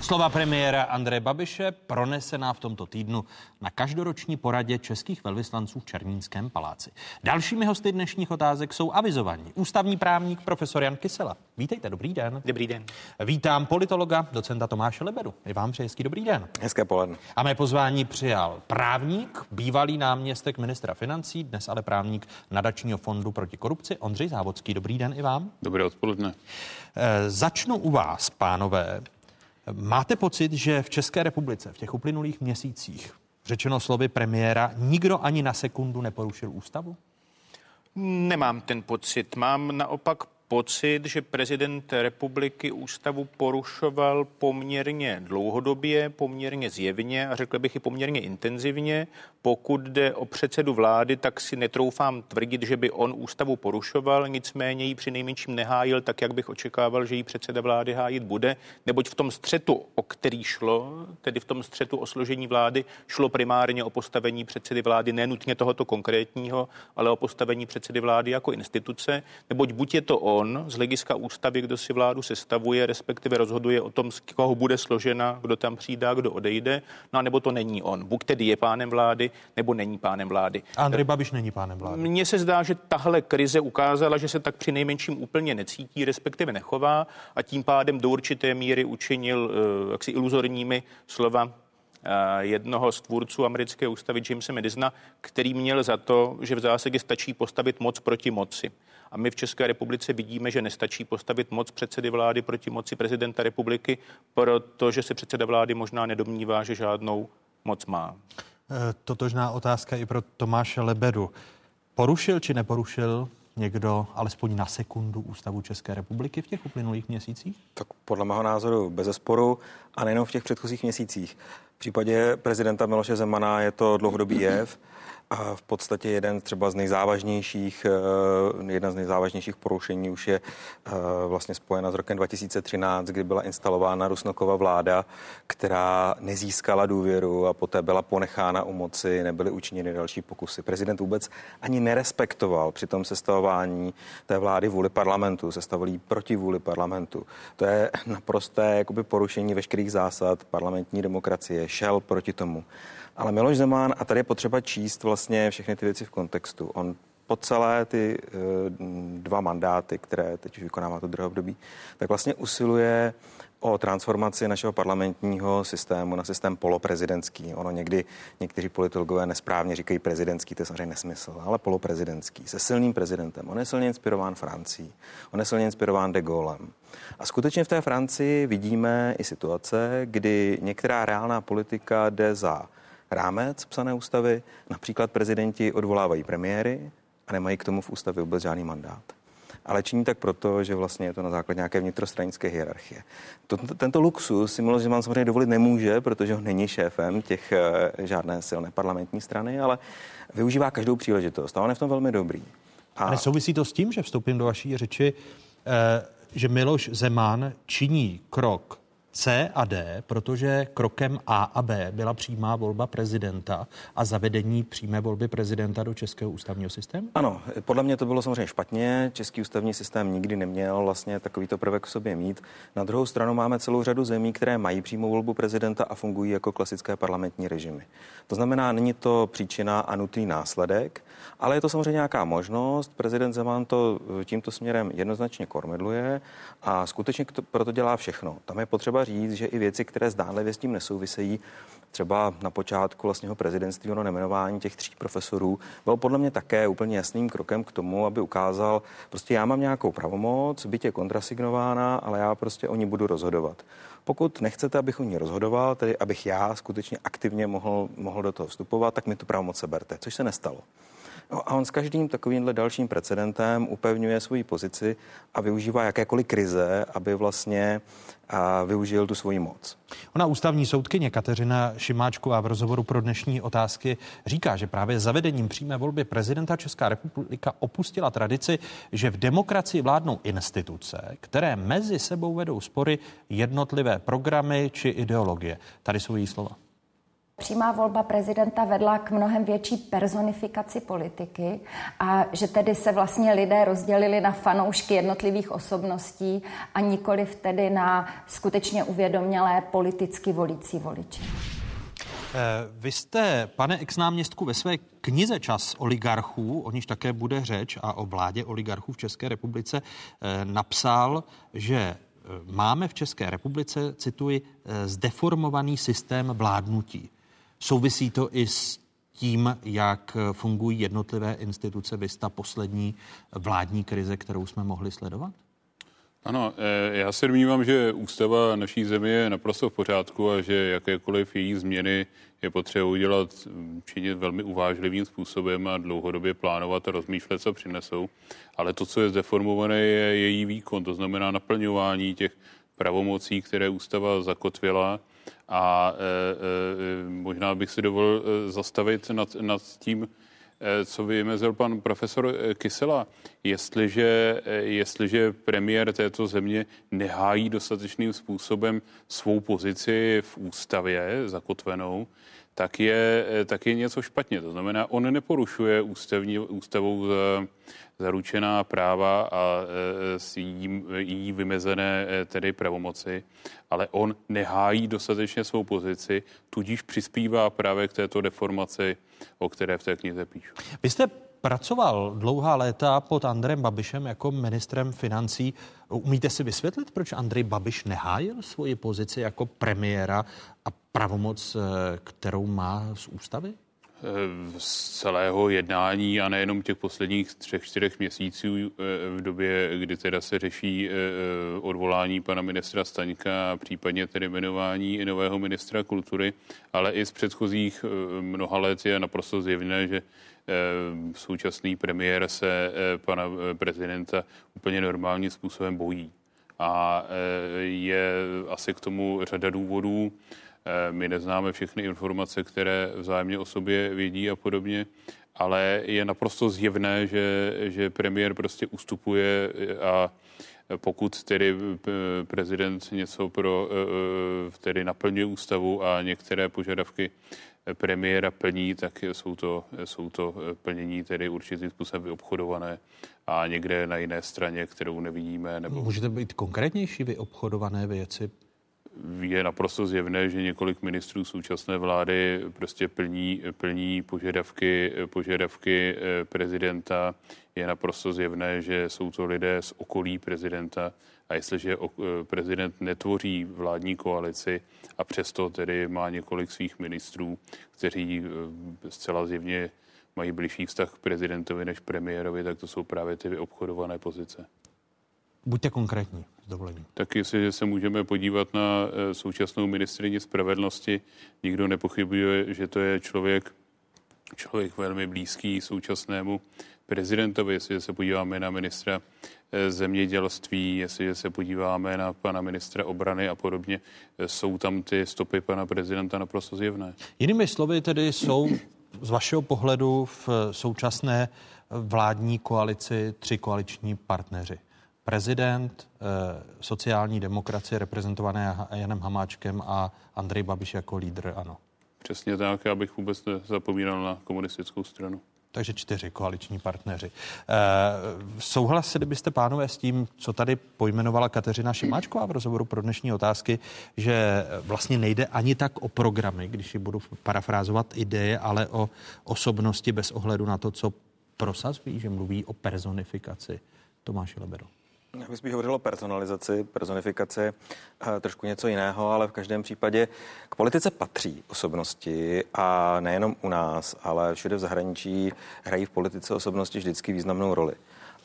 Slova premiéra Andreje Babiše pronesená v tomto týdnu na každoroční poradě českých velvyslanců v Černínském paláci. Dalšími hosty dnešních otázek jsou avizovaní. Ústavní právník profesor Jan Kysela. Vítejte, dobrý den. Dobrý den. Vítám politologa, docenta Tomáše Lebedu. I vám přeji hezký dobrý den. Hezké poledne. A mé pozvání přijal právník, bývalý náměstek ministra financí, dnes ale právník nadačního fondu proti korupci Ondřej Závodský. Dobrý den i vám. Dobré odpoledne. E, začnu u vás, pánové. Máte pocit, že v České republice v těch uplynulých měsících, řečeno slovy premiéra, nikdo ani na sekundu neporušil ústavu? Nemám ten pocit. Mám naopak pocit, že prezident republiky ústavu porušoval poměrně dlouhodobě, poměrně zjevně a řekl bych i poměrně intenzivně. Pokud jde o předsedu vlády, tak si netroufám tvrdit, že by on ústavu porušoval, nicméně ji při nejmenším nehájil tak, jak bych očekával, že ji předseda vlády hájit bude, neboť v tom střetu, o který šlo, tedy v tom střetu o složení vlády, šlo primárně o postavení předsedy vlády, nenutně tohoto konkrétního, ale o postavení předsedy vlády jako instituce, neboť buď je to on z hlediska ústavy, kdo si vládu sestavuje, respektive rozhoduje o tom, z koho bude složena, kdo tam přijde, kdo odejde, no a nebo to není on. Buď tedy je pánem vlády, nebo není pánem vlády. Andrej Babiš není pánem vlády. Mně se zdá, že tahle krize ukázala, že se tak při nejmenším úplně necítí, respektive nechová a tím pádem do určité míry učinil uh, jaksi iluzorními slova jednoho z tvůrců americké ústavy Jamesa Madisona, který měl za to, že v zásadě stačí postavit moc proti moci. A my v České republice vidíme, že nestačí postavit moc předsedy vlády proti moci prezidenta republiky, protože se předseda vlády možná nedomnívá, že žádnou moc má. Totožná otázka i pro Tomáše Lebedu. Porušil či neporušil někdo alespoň na sekundu ústavu České republiky v těch uplynulých měsících? Tak podle mého názoru bez zesporu a nejenom v těch předchozích měsících. V případě prezidenta Miloše Zemana je to dlouhodobý jev a v podstatě jeden třeba z nejzávažnějších, eh, jedna z nejzávažnějších porušení už je eh, vlastně spojena s rokem 2013, kdy byla instalována Rusnokova vláda, která nezískala důvěru a poté byla ponechána u moci, nebyly učiněny další pokusy. Prezident vůbec ani nerespektoval při tom sestavování té vlády vůli parlamentu, sestavili proti vůli parlamentu. To je naprosté jakoby porušení veškerých zásad parlamentní demokracie, šel proti tomu. Ale Miloš Zeman, a tady je potřeba číst vlastně všechny ty věci v kontextu. On po celé ty uh, dva mandáty, které teď už vykonává to druhé období, tak vlastně usiluje o transformaci našeho parlamentního systému na systém poloprezidentský. Ono někdy někteří politologové nesprávně říkají prezidentský, to je samozřejmě nesmysl, ale poloprezidentský, se silným prezidentem. On je silně inspirován Francií, on je silně inspirován de Gaulem. A skutečně v té Francii vidíme i situace, kdy některá reálná politika jde za rámec psané ústavy. Například prezidenti odvolávají premiéry a nemají k tomu v ústavě vůbec žádný mandát. Ale činí tak proto, že vlastně je to na základě nějaké vnitrostranické hierarchie. To, tento luxus si Miloš samozřejmě dovolit nemůže, protože ho není šéfem těch eh, žádné silné parlamentní strany, ale využívá každou příležitost a on je v tom velmi dobrý. A nesouvisí to s tím, že vstoupím do vaší řeči, eh, že Miloš Zeman činí krok C a D, protože krokem A a B byla přímá volba prezidenta a zavedení přímé volby prezidenta do českého ústavního systému? Ano, podle mě to bylo samozřejmě špatně. Český ústavní systém nikdy neměl vlastně takovýto prvek v sobě mít. Na druhou stranu máme celou řadu zemí, které mají přímou volbu prezidenta a fungují jako klasické parlamentní režimy. To znamená, není to příčina a nutný následek, ale je to samozřejmě nějaká možnost. Prezident Zeman to tímto směrem jednoznačně kormidluje a skutečně proto dělá všechno. Tam je potřeba říct, že i věci, které zdánlivě s tím nesouvisejí, třeba na počátku vlastního prezidentství ono nemenování těch tří profesorů, bylo podle mě také úplně jasným krokem k tomu, aby ukázal, prostě já mám nějakou pravomoc, byť je kontrasignována, ale já prostě o ní budu rozhodovat. Pokud nechcete, abych o ní rozhodoval, tedy abych já skutečně aktivně mohl, mohl do toho vstupovat, tak mi tu pravomoc seberte, což se nestalo. No a on s každým takovýmhle dalším precedentem upevňuje svoji pozici a využívá jakékoliv krize, aby vlastně a využil tu svoji moc. Ona ústavní soudkyně Kateřina Šimáčková v rozhovoru pro dnešní otázky říká, že právě zavedením přímé volby prezidenta Česká republika opustila tradici, že v demokracii vládnou instituce, které mezi sebou vedou spory jednotlivé programy či ideologie. Tady jsou její slova. Přímá volba prezidenta vedla k mnohem větší personifikaci politiky a že tedy se vlastně lidé rozdělili na fanoušky jednotlivých osobností a nikoli tedy na skutečně uvědomělé politicky volící voliče. Eh, vy jste, pane exnáměstku, ve své knize Čas oligarchů, o níž také bude řeč, a o vládě oligarchů v České republice, eh, napsal, že eh, máme v České republice, cituji, zdeformovaný systém vládnutí. Souvisí to i s tím, jak fungují jednotlivé instituce, vysta poslední vládní krize, kterou jsme mohli sledovat? Ano, eh, já se domnívám, že ústava naší země je naprosto v pořádku a že jakékoliv její změny je potřeba udělat mm, činit velmi uvážlivým způsobem a dlouhodobě plánovat a rozmýšlet, co přinesou. Ale to, co je zdeformované, je její výkon, to znamená naplňování těch pravomocí, které ústava zakotvila a e, e, možná bych si dovolil zastavit nad, nad tím, co vymezil pan profesor Kysela. Jestliže, jestliže premiér této země nehájí dostatečným způsobem svou pozici v ústavě zakotvenou, tak je, tak je něco špatně. To znamená, on neporušuje ústavní, ústavou zaručená práva a s jí, jí vymezené tedy pravomoci, ale on nehájí dostatečně svou pozici, tudíž přispívá právě k této deformaci o které v té knize píšu. Vy jste pracoval dlouhá léta pod Andrem Babišem jako ministrem financí. Umíte si vysvětlit, proč Andrej Babiš nehájil svoji pozici jako premiéra a pravomoc, eh, kterou má z ústavy? z celého jednání a nejenom těch posledních třech, čtyřech měsíců eh, v době, kdy teda se řeší eh, odvolání pana ministra Staňka a případně tedy jmenování nového ministra kultury, ale i z předchozích eh, mnoha let je naprosto zjevné, že současný premiér se pana prezidenta úplně normálním způsobem bojí. A je asi k tomu řada důvodů. Eh, my neznáme všechny informace, které vzájemně o sobě vědí a podobně, ale je naprosto zjevné, že, že premiér prostě ustupuje a pokud tedy eh, prezident něco pro, eh, tedy naplňuje ústavu a některé požadavky premiéra plní, tak jsou to, jsou to plnění tedy určitým způsobem vyobchodované a někde na jiné straně, kterou nevidíme. Nebo... Můžete být konkrétnější vyobchodované věci? je naprosto zjevné, že několik ministrů současné vlády prostě plní, plní požadavky, požadavky eh, prezidenta. Je naprosto zjevné, že jsou to lidé z okolí prezidenta a jestliže eh, prezident netvoří vládní koalici a přesto tedy má několik svých ministrů, kteří eh, zcela zjevně mají blížší vztah k prezidentovi než premiérovi, tak to jsou právě ty obchodované pozice. Buďte konkrétní, s dovolením. Tak jestli se můžeme podívat na eh, současnou ministrině spravedlnosti, nikdo nepochybuje, že to je člověk, člověk velmi blízký současnému prezidentovi, jestli se podíváme na ministra eh, zemědělství, jestli se podíváme na pana ministra obrany a podobně, eh, jsou tam ty stopy pana prezidenta naprosto zjevné. Jinými slovy tedy jsou z vašeho pohledu v současné vládní koalici tři koaliční partneři prezident eh, sociální demokracie reprezentované Janem Hamáčkem a Andrej Babiš jako lídr, ano. Přesně tak, abych vůbec nezapomínal na komunistickou stranu. Takže čtyři koaliční partneři. E, souhlasili byste, pánové, s tím, co tady pojmenovala Kateřina Šimáčková v rozhovoru pro dnešní otázky, že vlastně nejde ani tak o programy, když ji budu parafrázovat ideje, ale o osobnosti bez ohledu na to, co prosazují, že mluví o personifikaci. Tomáš Lebero. Já bych spíš hovořil o personalizaci, personifikaci, eh, trošku něco jiného, ale v každém případě k politice patří osobnosti a nejenom u nás, ale všude v zahraničí hrají v politice osobnosti vždycky významnou roli.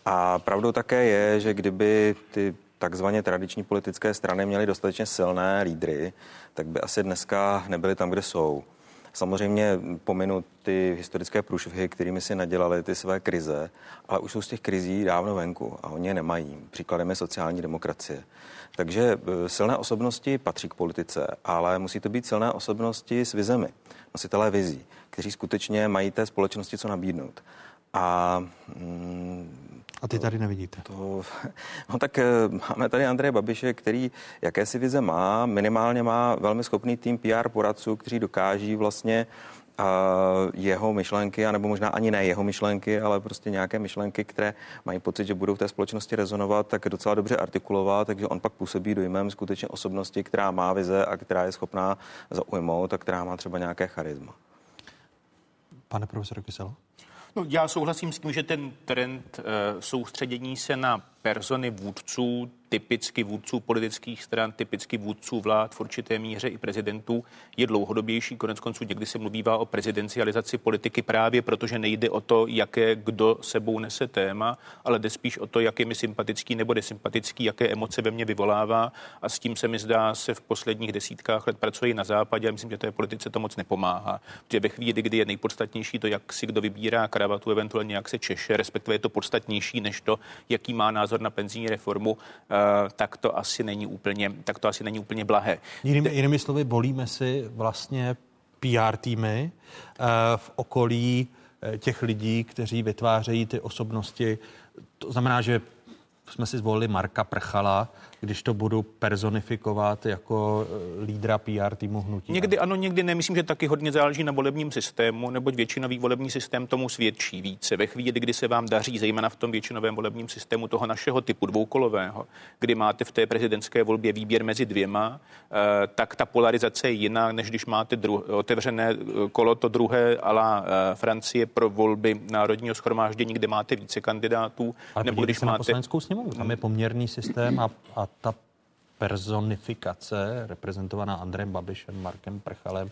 A pravdou také je, že kdyby ty takzvaně tradiční politické strany měly dostatečně silné lídry, tak by asi dneska nebyly tam, kde jsou. Samozřejmě pominu ty historické průšvihy, kterými si nadělali ty své krize, ale už jsou z těch krizí dávno venku a oni je nemají. Příkladem je sociální demokracie. Takže e, silné osobnosti patří k politice, ale musí to být silné osobnosti s vizemi, nositelé vizí, kteří skutečně mají té společnosti co nabídnout. A mm, A ty tady nevidíte. To, no tak eh, máme tady Andreje Babiše, který jakési vize má, minimálně má velmi schopný tým PR poradců, kteří dokáží vlastně jeho myšlenky, anebo možná ani ne jeho myšlenky, ale prostě nějaké myšlenky, které mají pocit, že budou v té společnosti rezonovat, tak docela dobře artikulovat, takže on pak působí dojmem skutečně osobnosti, která má vize a která je schopná zaujmout a která má třeba nějaké charisma. Pane profesor Kyselo? No, já souhlasím s tím, že ten trend uh, soustředění se na persony vůdců typicky vůdců politických stran, typicky vůdců vlád, v určité míře i prezidentů, je dlouhodobější. Konec konců někdy se mluvívá o prezidencializaci politiky právě protože nejde o to, jaké kdo sebou nese téma, ale jde spíš o to, jak je mi sympatický nebo nesympatický, jaké emoce ve mně vyvolává. A s tím se mi zdá, se v posledních desítkách let pracuje na západě a myslím, že té politice to moc nepomáhá. Protože ve chvíli, kdy je nejpodstatnější to, jak si kdo vybírá kravatu, eventuálně jak se češe, respektive je to podstatnější než to, jaký má názor na penzijní reformu, Eh, tak to asi není úplně, tak to asi není úplně blahé. Jinými, jinými slovy, volíme si vlastně PR týmy eh, v okolí eh, těch lidí, kteří vytvářejí ty osobnosti. To znamená, že jsme si zvolili Marka Prchala, když to budu personifikovat jako eh, lídra PR týmu hnutí. Někdy ano, někdy ne. Myslím, že taky hodně záleží na volebním systému, neboť většinový volební systém tomu svědčí více. Ve chvíli, kdy se vám daří, zejména v tom většinovém volebním systému toho našeho typu dvoukolového, kdy máte v té prezidentské volbě výběr mezi dvěma, eh, tak ta polarizace je jiná, než když máte dru- otevřené eh, kolo to druhé ala Francie pro volby Národního schromáždění, kde máte více kandidátů. Ale nebo když máte... na poslaneckou sněmovnu, tam je poměrný systém a, a ta personifikace reprezentovaná Andrem Babišem, Markem Prchalem,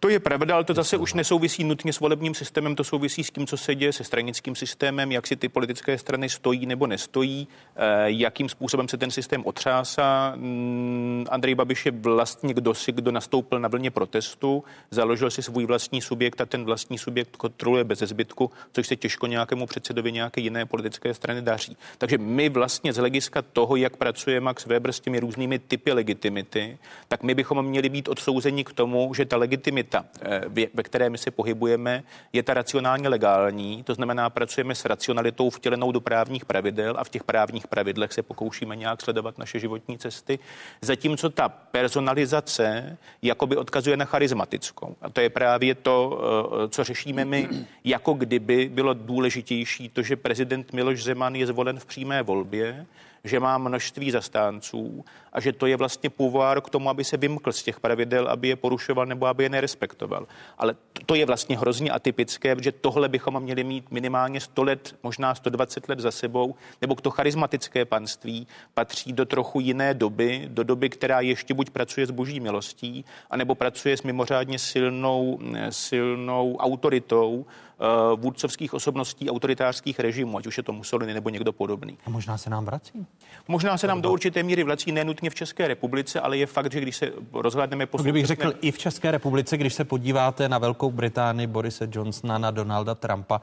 to je pravda, ale to zase už nesouvisí nutně s volebním systémem, to souvisí s tím, co se děje se stranickým systémem, jak si ty politické strany stojí nebo nestojí, eh, jakým způsobem se ten systém otřásá. Mm, Andrej Babiš je vlastně kdo si, kdo nastoupil na vlně protestu, založil si svůj vlastní subjekt a ten vlastní subjekt kontroluje bez zbytku, což se těžko nějakému předsedovi nějaké jiné politické strany daří. Takže my vlastně z hlediska toho, jak pracuje Max Weber s těmi různými typy legitimity, tak my bychom měli být odsouzeni k tomu, že ta legitimita realita, eh, ve které my se pohybujeme, je ta racionálně legální, to znamená, pracujeme s racionalitou vtělenou do právních pravidel a v těch právních pravidlech se pokoušíme nějak sledovat naše životní cesty, zatímco ta personalizace jakoby odkazuje na charismatickou. A to je právě to, eh, co řešíme my, jako kdyby bylo důležitější to, že prezident Miloš Zeman je zvolen v přímé volbě, že má množství zastánců a že to je vlastně půvár k tomu, aby se vymkl z těch pravidel, aby je porušoval nebo aby je nerespektoval. Ale to je vlastně hrozně atypické, že tohle bychom měli mít minimálně 100 let, možná 120 let za sebou, nebo to charismatické panství patří do trochu jiné doby, do doby, která ještě buď pracuje s boží milostí, anebo pracuje s mimořádně silnou, silnou autoritou, vůdcovských osobností autoritářských režimů, ať už je to Mussolini nebo někdo podobný. A možná se nám vrací? Možná se nám do určité míry vrací, nenutně v České republice, ale je fakt, že když se rozhlédneme po. Kdybych řekl i v České republice, když se podíváte na Velkou Británii, Borise Johnsona, na Donalda Trumpa,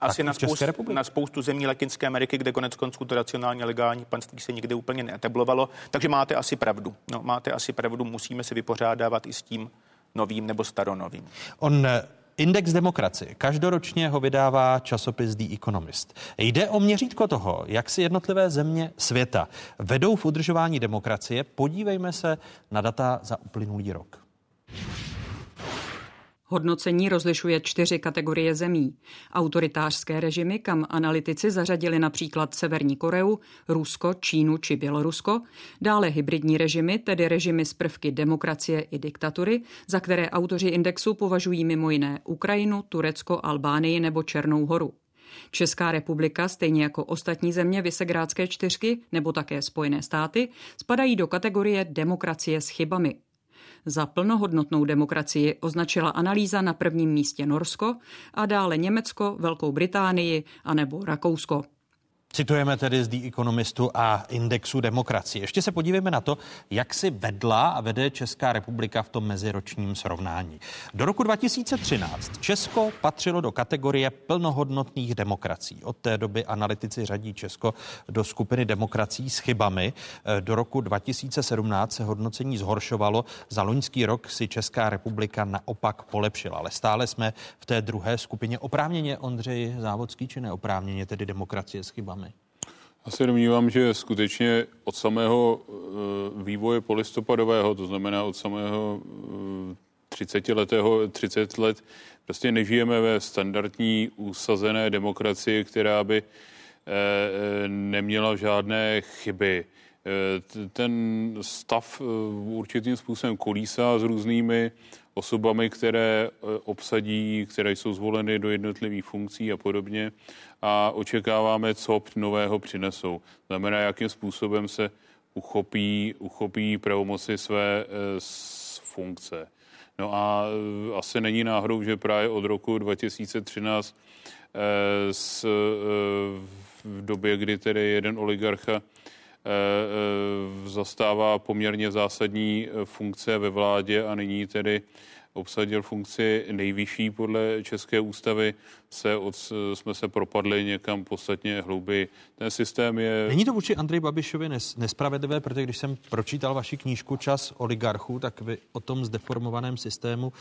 asi na spoustu, na spoustu zemí Latinské Ameriky, kde konec konců to racionálně legální panství se nikdy úplně neetablovalo. Takže máte asi pravdu. No, máte asi pravdu, musíme se vypořádávat i s tím novým nebo staronovým. On Index demokracie. Každoročně ho vydává časopis The Economist. Jde o měřítko toho, jak si jednotlivé země světa vedou v udržování demokracie. Podívejme se na data za uplynulý rok. Hodnocení rozlišuje čtyři kategorie zemí. Autoritářské režimy, kam analytici zařadili například Severní Koreu, Rusko, Čínu či Bělorusko, dále hybridní režimy, tedy režimy z prvky demokracie i diktatury, za které autoři indexu považují mimo jiné Ukrajinu, Turecko, Albánii nebo Černou horu. Česká republika, stejně jako ostatní země Visegrádské čtyřky nebo také Spojené státy, spadají do kategorie demokracie s chybami. Za plnohodnotnou demokracii označila analýza na prvním místě Norsko a dále Německo, Velkou Británii a nebo Rakousko. Citujeme tedy z The Economistu a indexu demokracie. Ještě se podívejme na to, jak si vedla a vede Česká republika v tom meziročním srovnání. Do roku 2013 Česko patřilo do kategorie plnohodnotných demokracií. Od té doby analytici řadí Česko do skupiny demokracií s chybami. Do roku 2017 se hodnocení zhoršovalo. Za loňský rok si Česká republika naopak polepšila, ale stále jsme v té druhé skupině. Oprávněně Ondřej Závodský či neoprávněně tedy demokracie s chybami? Já se domnívám, že skutečně od samého eh, vývoje polistopadového, to znamená od samého 30 eh, letého, 30 let, prostě nežijeme ve standardní usazené demokracii, která by eh, neměla žádné chyby. Ten stav určitým způsobem kolísá s různými osobami, které obsadí, které jsou zvoleny do jednotlivých funkcí a podobně a očekáváme, co nového přinesou. Znamená, jakým způsobem se uchopí, uchopí pravomoci své z eh, funkce. No a eh, asi není náhodou, že právě od roku 2013 s, eh, v době, kdy tedy jeden oligarcha zastává poměrně zásadní funkce ve vládě a nyní tedy obsadil funkci nejvyšší podle České ústavy, se od, jsme se propadli někam podstatně hlouběji. Ten systém je... Není to vůči Andrej Babišovi nes, nespravedlivé, protože když jsem pročítal vaši knížku Čas oligarchů, tak vy o tom zdeformovaném systému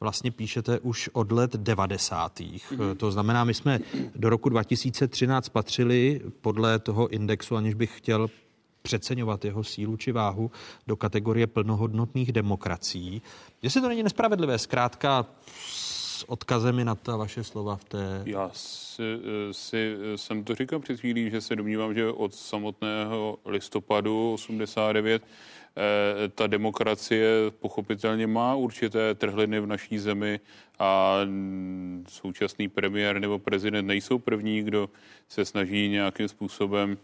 vlastně píšete už od let 90. Mm-hmm. To znamená, my jsme do roku 2013 patřili podle toho indexu, aniž bych chtěl přeceňovat jeho sílu či váhu do kategorie plnohodnotných demokracií. Jestli to není nespravedlivé, zkrátka s odkazem na ta vaše slova v té... Já si, si jsem to říkal před chvílí, že se domnívám, že od samotného listopadu 89 eh, ta demokracie pochopitelně má určité trhliny v naší zemi a současný premiér nebo prezident nejsou první, kdo se snaží nějakým způsobem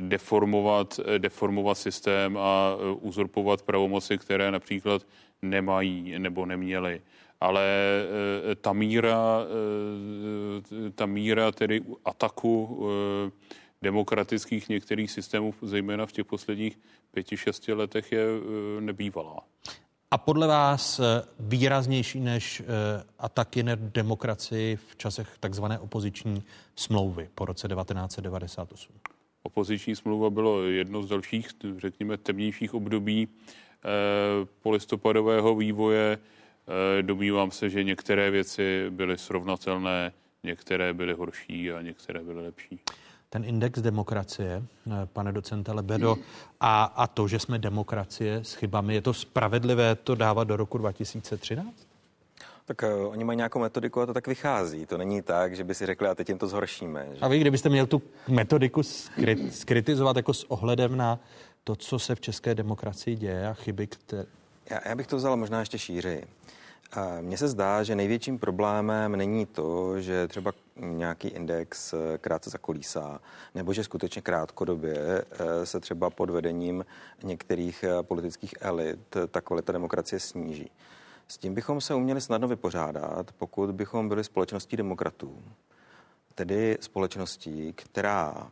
deformovat, deformovat systém a e, uzurpovat pravomoci, které například nemají nebo neměly. Ale e, ta míra, ta míra tedy ataku demokratických některých systémů, zejména v těch posledních pěti, šesti letech, je nebývalá. A podle vás výraznější než ataky na demokracii v časech takzvané opoziční smlouvy po roce 1998? Opoziční smlouva bylo jedno z dalších, řekněme, temnějších období eh, polistopadového vývoje. Eh, domývám se, že některé věci byly srovnatelné, některé byly horší a některé byly lepší. Ten index demokracie, eh, pane docente Lebedo, a, a to, že jsme demokracie s chybami, je to spravedlivé to dávat do roku 2013? Tak uh, oni mají nějakou metodiku a to tak vychází. To není tak, že by si řekli, a teď jim to zhoršíme. Že? A vy, kdybyste měl tu metodiku skrit, skritizovat jako s ohledem na to, co se v české demokracii děje a chyby, které... Já, já bych to vzal možná ještě šířeji. Mně se zdá, že největším problémem není to, že třeba nějaký index eh, krátce zakolísá, nebo že skutečně krátkodobě eh, se třeba pod vedením některých politických elit ta kvalita demokracie sníží. S tím bychom se uměli snadno vypořádat, pokud bychom byli společností demokratů, tedy společností, která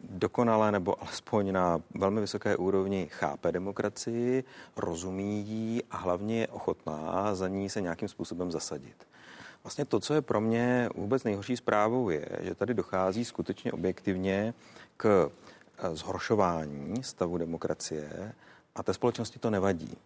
dokonale nebo alespoň na velmi vysoké úrovni chápe demokracii, rozumí jí a hlavně je ochotná za ní se nějakým způsobem zasadit. Vlastně to, co je pro mě vůbec nejhorší zprávou, je, že tady dochází skutečně objektivně k eh, zhoršování stavu demokracie a té společnosti to nevadí.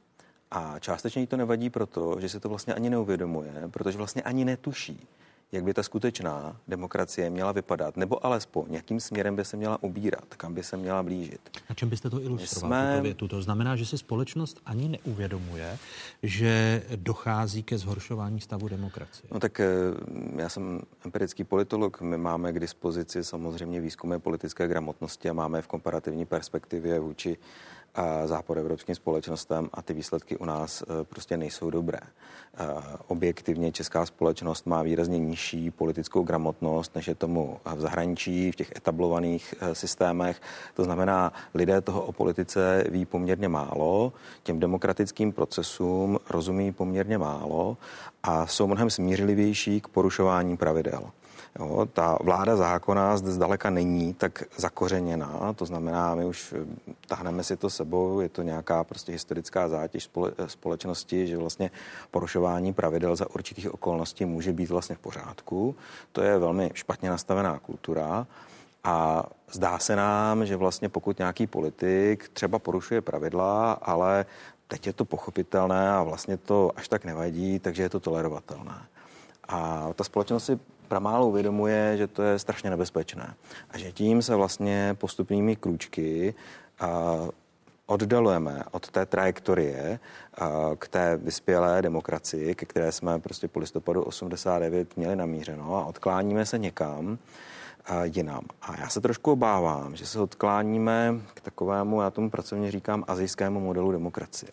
A částečně jí to nevadí proto, že se to vlastně ani neuvědomuje, protože vlastně ani netuší, jak by ta skutečná demokracie měla vypadat, nebo alespoň jakým směrem by se měla ubírat, kam by se měla blížit. Na čem byste to ilustroval, jsme... tuto větu? To znamená, že si společnost ani neuvědomuje, že dochází ke zhoršování stavu demokracie. No tak eh, já jsem empirický politolog, my máme k dispozici samozřejmě výzkumy politické gramotnosti a máme v komparativní perspektivě vůči západoevropským společnostem a ty výsledky u nás e, prostě nejsou dobré. E, objektivně česká společnost má výrazně nižší politickou gramotnost, než je tomu v zahraničí, v těch etablovaných e, systémech. To znamená, lidé toho o politice ví poměrně málo, těm demokratickým procesům rozumí poměrně málo a jsou mnohem smířlivější k porušování pravidel. Jo, ta vláda zákona zde zdaleka není tak zakořeněná, to znamená, my už eh, tahneme si to sebou, je to nějaká prostě historická zátěž spole, eh, společnosti, že vlastně porušování pravidel za určitých okolností může být vlastně v pořádku. To je velmi špatně nastavená kultura. A zdá se nám, že vlastně pokud nějaký politik třeba porušuje pravidla, ale teď je to pochopitelné a vlastně to až tak nevadí, takže je to tolerovatelné. A ta společnost si pramálo uvědomuje, že to je strašně nebezpečné. A že tím se vlastně postupnými krůčky a oddalujeme od té trajektorie k té vyspělé demokracii, ke které jsme prostě po listopadu 89 měli namířeno a odkláníme se někam jinam. A já se trošku obávám, že se odkláníme k takovému, já tomu pracovně říkám, azijskému modelu demokracie.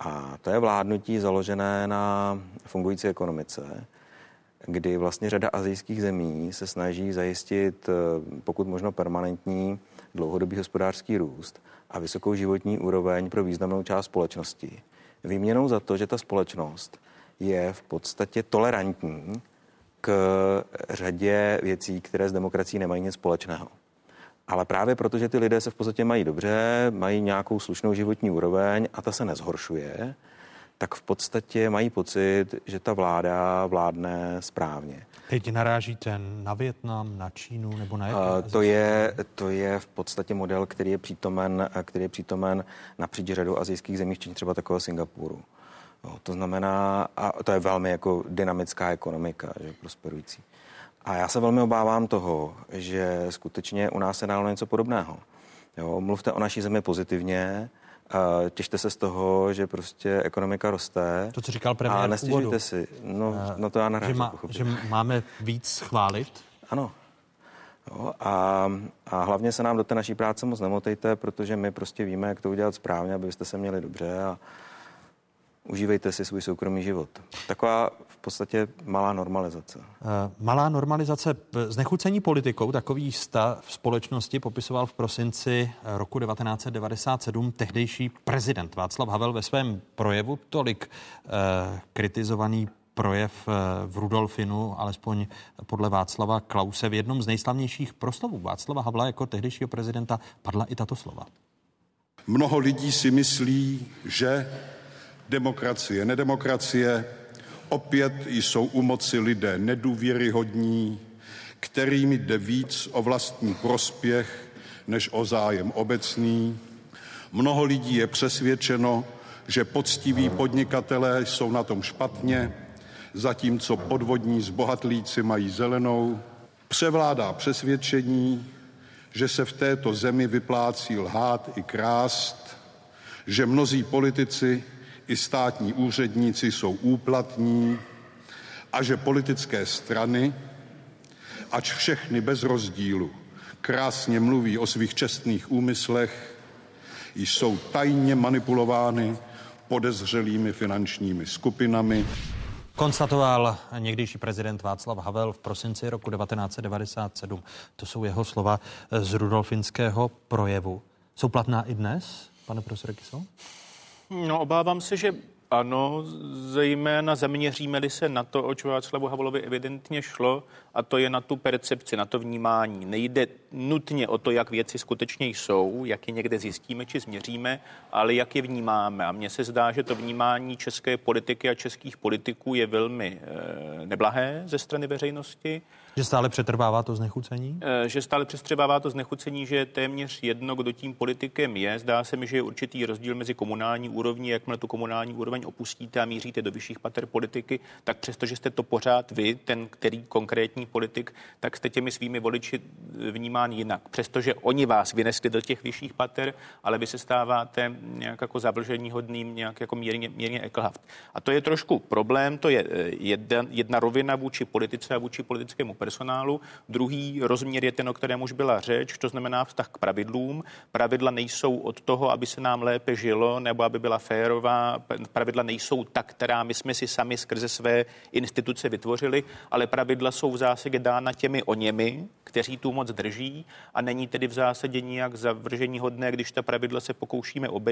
A to je vládnutí založené na fungující ekonomice, kdy vlastně řada azijských zemí se snaží zajistit eh, pokud možno permanentní dlouhodobý hospodářský růst a vysokou životní úroveň pro významnou část společnosti. Výměnou za to, že ta společnost je v podstatě tolerantní k řadě věcí, které s demokracií nemají nic společného. Ale právě proto, že ty lidé se v podstatě mají dobře, mají nějakou slušnou životní úroveň a ta se nezhoršuje, tak v podstatě mají pocit, že ta vláda vládne správně. Teď narážíte na Větnam, na Čínu nebo na jaké? To je, to je v podstatě model, který je přítomen, který je přítomen napříč řadou azijských zemí, včetně třeba takového Singapuru. Jo, to znamená, a to je velmi jako dynamická ekonomika, že prosperující. A já se velmi obávám toho, že skutečně u nás se dálo něco podobného. Jo, mluvte o naší zemi pozitivně, těšte se z toho, že prostě ekonomika roste. To, co říkal premiér A nestěžujte si. No, na to já narážím. Že, má, že máme víc chválit? Ano. Jo, a, a hlavně se nám do té naší práce moc nemotejte, protože my prostě víme, jak to udělat správně, abyste se měli dobře a, užívejte si svůj soukromý život. Taková podstatě malá normalizace. Uh, malá normalizace. Znechucení politikou takový stav v společnosti popisoval v prosinci roku 1997 tehdejší prezident Václav Havel ve svém projevu tolik uh, kritizovaný projev eh, v Rudolfinu, alespoň podle Václava Klause. V jednom z nejslavnějších proslovů Václava Havla jako tehdejšího prezidenta padla i tato slova. Mnoho lidí si myslí, že demokracie, nedemokracie, opět jsou u moci lidé nedůvěryhodní, kterými jde víc o vlastní prospěch než o zájem obecný. Mnoho lidí je přesvědčeno, že poctiví podnikatelé jsou na tom špatně, zatímco podvodní zbohatlíci mají zelenou. Převládá přesvědčení, že se v této zemi vyplácí lhát i krást, že mnozí politici i státní úředníci jsou úplatní a že politické strany, ač všechny bez rozdílu, krásně mluví o svých čestných úmyslech, jsou tajně manipulovány podezřelými finančními skupinami. Konstatoval někdejší prezident Václav Havel v prosinci roku 1997. To jsou jeho slova z rudolfinského projevu. Jsou platná i dnes, pane profesore Kysel? No, obávám se, že ano, zejména zaměříme-li se na to, oč Václavu Havlovi evidentně šlo, a to je na tu percepci, na to vnímání. Nejde nutně o to, jak věci skutečně jsou, jak je někde zjistíme či změříme, ale jak je vnímáme. A mně se zdá, že to vnímání české politiky a českých politiků je velmi e, neblahé ze strany veřejnosti. Že stále přetrvává to znechucení? E, že stále přetrvává to znechucení, že je téměř jedno, kdo tím politikem je. Zdá se mi, že je určitý rozdíl mezi komunální úrovní, jakmile tu komunální úroveň opustíte a míříte do vyšších pater politiky, tak přestože jste to pořád vy, ten, který konkrétní politik, tak jste těmi svými voliči vnímán jinak. Přestože oni vás vynesli do těch vyšších pater, ale vy se stáváte nějak jako zavlžení hodným, nějak jako mírně, mírně eklhaft. A to je trošku problém, to je eh, jedna, jedna rovina vůči politice a vůči politickému personálu. Druhý rozměr je ten, o kterém už byla řeč, to znamená vztah k pravidlům. Pravidla nejsou od toho, aby se nám lépe žilo nebo aby byla férová. Pravidla pravidla nejsou ta, která my jsme si sami skrze své instituce vytvořili, ale pravidla jsou v zásadě dána těmi o němi, kteří tu moc drží a není tedy v zásadě nijak zavržení hodné, když ta pravidla se pokoušíme obejít,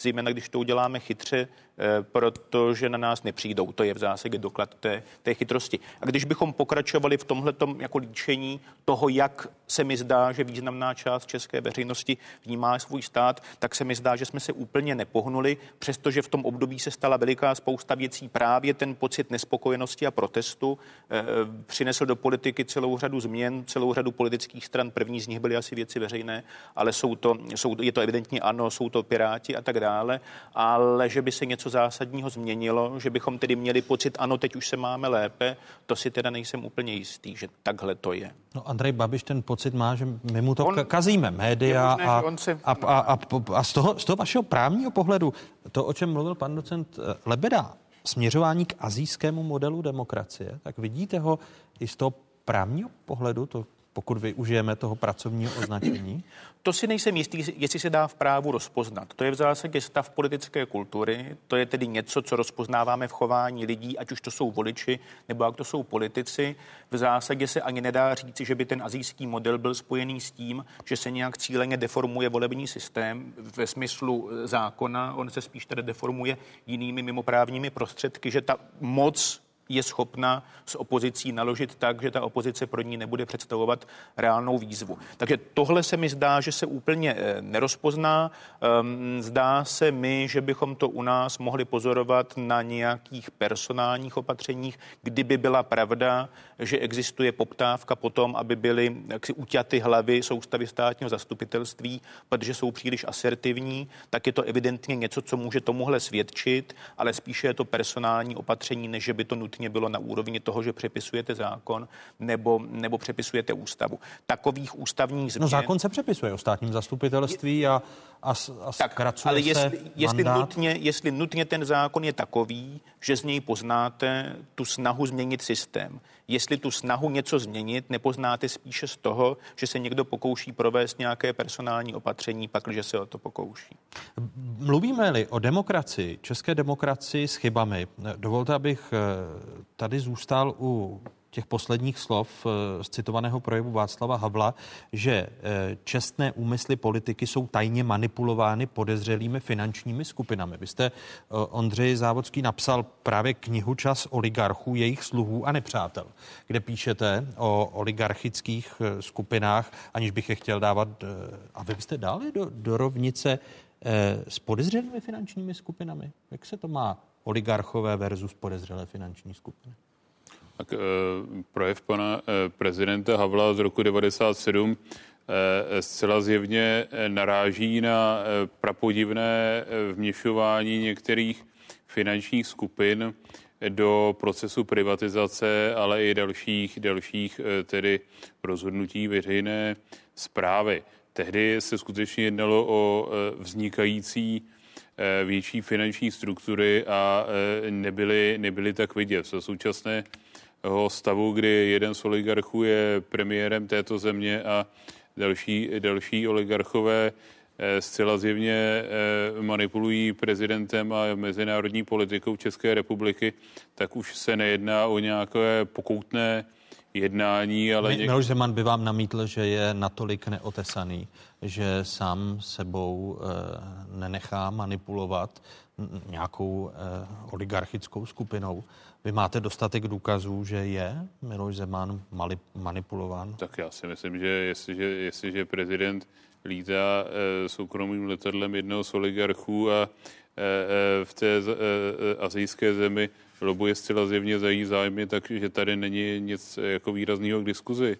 zejména když to uděláme chytře, eh, protože na nás nepřijdou. To je v zásadě doklad té, té chytrosti. A když bychom pokračovali v tomhle jako líčení toho, jak se mi zdá, že významná část české veřejnosti vnímá svůj stát, tak se mi zdá, že jsme se úplně nepohnuli, přestože v tom období se stala veliká spousta věcí. Právě ten pocit nespokojenosti a protestu eh, přinesl do politiky celou řadu změn, celou řadu politických stran. První z nich byly asi věci veřejné, ale jsou to, jsou, je to evidentně ano, jsou to Piráti a tak dále. Ale že by se něco zásadního změnilo, že bychom tedy měli pocit, ano, teď už se máme lépe, to si teda nejsem úplně jistý, že takhle to je. No Andrej Babiš ten pocit má, že my mu to on, kazíme, média možné, a, se... a, a, a, a z, toho, z toho vašeho právního pohledu, to, o čem mluvil pan docent eh, Lebeda, směřování k azijskému modelu demokracie, tak vidíte ho i z toho právního pohledu, to pokud využijeme toho pracovního označení? To si nejsem jistý, jestli se dá v právu rozpoznat. To je v zásadě stav politické kultury, to je tedy něco, co rozpoznáváme v chování lidí, ať už to jsou voliči nebo jak to jsou politici. V zásadě se ani nedá říci, že by ten azijský model byl spojený s tím, že se nějak cíleně deformuje volební systém ve smyslu zákona, on se spíš tedy deformuje jinými mimoprávními prostředky, že ta moc je schopna s opozicí naložit tak, že ta opozice pro ní nebude představovat reálnou výzvu. Takže tohle se mi zdá, že se úplně eh, nerozpozná. Ehm, zdá se mi, že bychom to u nás mohli pozorovat na nějakých personálních opatřeních, kdyby byla pravda, že existuje poptávka potom, aby byly jaksi uťaty hlavy soustavy státního zastupitelství, protože jsou příliš asertivní, tak je to evidentně něco, co může tomuhle svědčit, ale spíše je to personální opatření, než by to nutně bylo na úrovni toho, že přepisujete zákon nebo, nebo přepisujete ústavu. Takových ústavních změn... No zákon se přepisuje o státním zastupitelství a, a, a tak, ale jestli, jestli, nutně, jestli nutně ten zákon je takový, že z něj poznáte tu snahu změnit systém, jestli tu snahu něco změnit nepoznáte spíše z toho, že se někdo pokouší provést nějaké personální opatření, pakliže se o to pokouší. Mluvíme-li o demokracii, české demokracii s chybami, dovolte, abych eh, tady zůstal u těch posledních slov eh, z citovaného projevu Václava Havla, že eh, čestné úmysly politiky jsou tajně manipulovány podezřelými finančními skupinami. Vy jste, eh, Ondřej Závodský, napsal právě knihu Čas oligarchů, jejich sluhů a nepřátel, kde píšete o oligarchických skupinách, aniž bych je chtěl dávat, a vy byste dali do, do rovnice s podezřelými finančními skupinami? Jak se to má oligarchové versus podezřelé finanční skupiny? Tak eh, projev pana eh, prezidenta Havla z roku 97 eh, zcela zjevně naráží na prapodivné vměšování některých finančních skupin do procesu privatizace, ale i dalších, dalších tedy rozhodnutí veřejné zprávy. Tehdy se skutečně jednalo o vznikající větší finanční struktury a nebyly, nebyly tak vidět. V současné stavu, kdy jeden z oligarchů je premiérem této země a další, další oligarchové eh, zcela zjevně eh, manipulují prezidentem a mezinárodní politikou České republiky, tak už se nejedná o nějaké pokoutné jednání, ale... Něk... Miloš Zeman by vám namítl, že je natolik neotesaný, že sám sebou e, nenechá manipulovat nějakou oligarchickou skupinou. Vy máte dostatek důkazů, že je Miloš Zeman mali, manipulován? Tak já si myslím, že jestliže, jestliže prezident lítá e, soukromým letadlem jednoho z oligarchů a e, e, v té e, azijské zemi lobuje zcela zjevně za její zájmy, takže tady není nic jako výrazného k diskuzi.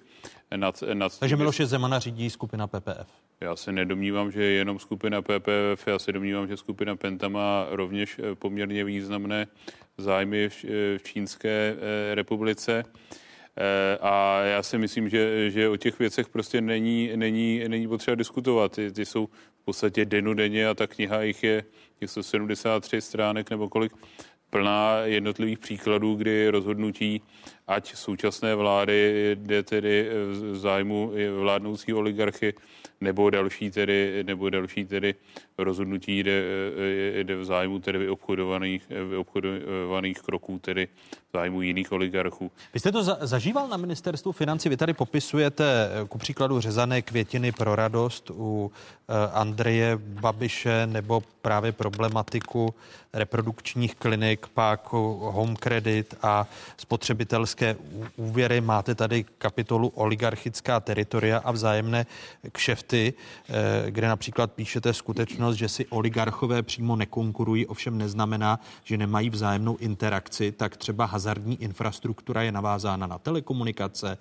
Nad, nad takže Miloše Zemana řídí skupina PPF? Já se nedomnívám, že je jenom skupina PPF, já se domnívám, že skupina Penta má rovněž poměrně významné zájmy v, v Čínské eh, republice. Eh, a já si myslím, že, že o těch věcech prostě není, není, není potřeba diskutovat. Ty, ty jsou v podstatě denně a ta kniha jich je něco 73 stránek nebo kolik plná jednotlivých příkladů, kdy rozhodnutí ať současné vlády jde tedy v zájmu vládnoucí oligarchy, nebo další tedy, nebo další tedy rozhodnutí jde, jde v zájmu tedy vyobchodovaných, vyobchodovaných kroků, tedy v zájmu jiných oligarchů. Vy jste to za, zažíval na ministerstvu financí, vy tady popisujete ku příkladu řezané květiny pro radost u Andreje Babiše nebo právě problematiku reprodukčních klinik, pak home credit a spotřebitelské úvěry. Máte tady kapitolu oligarchická teritoria a vzájemné kšefty, eh, kde například píšete skutečnost, že si oligarchové přímo nekonkurují, ovšem neznamená, že nemají vzájemnou interakci, tak třeba hazardní infrastruktura je navázána na telekomunikace,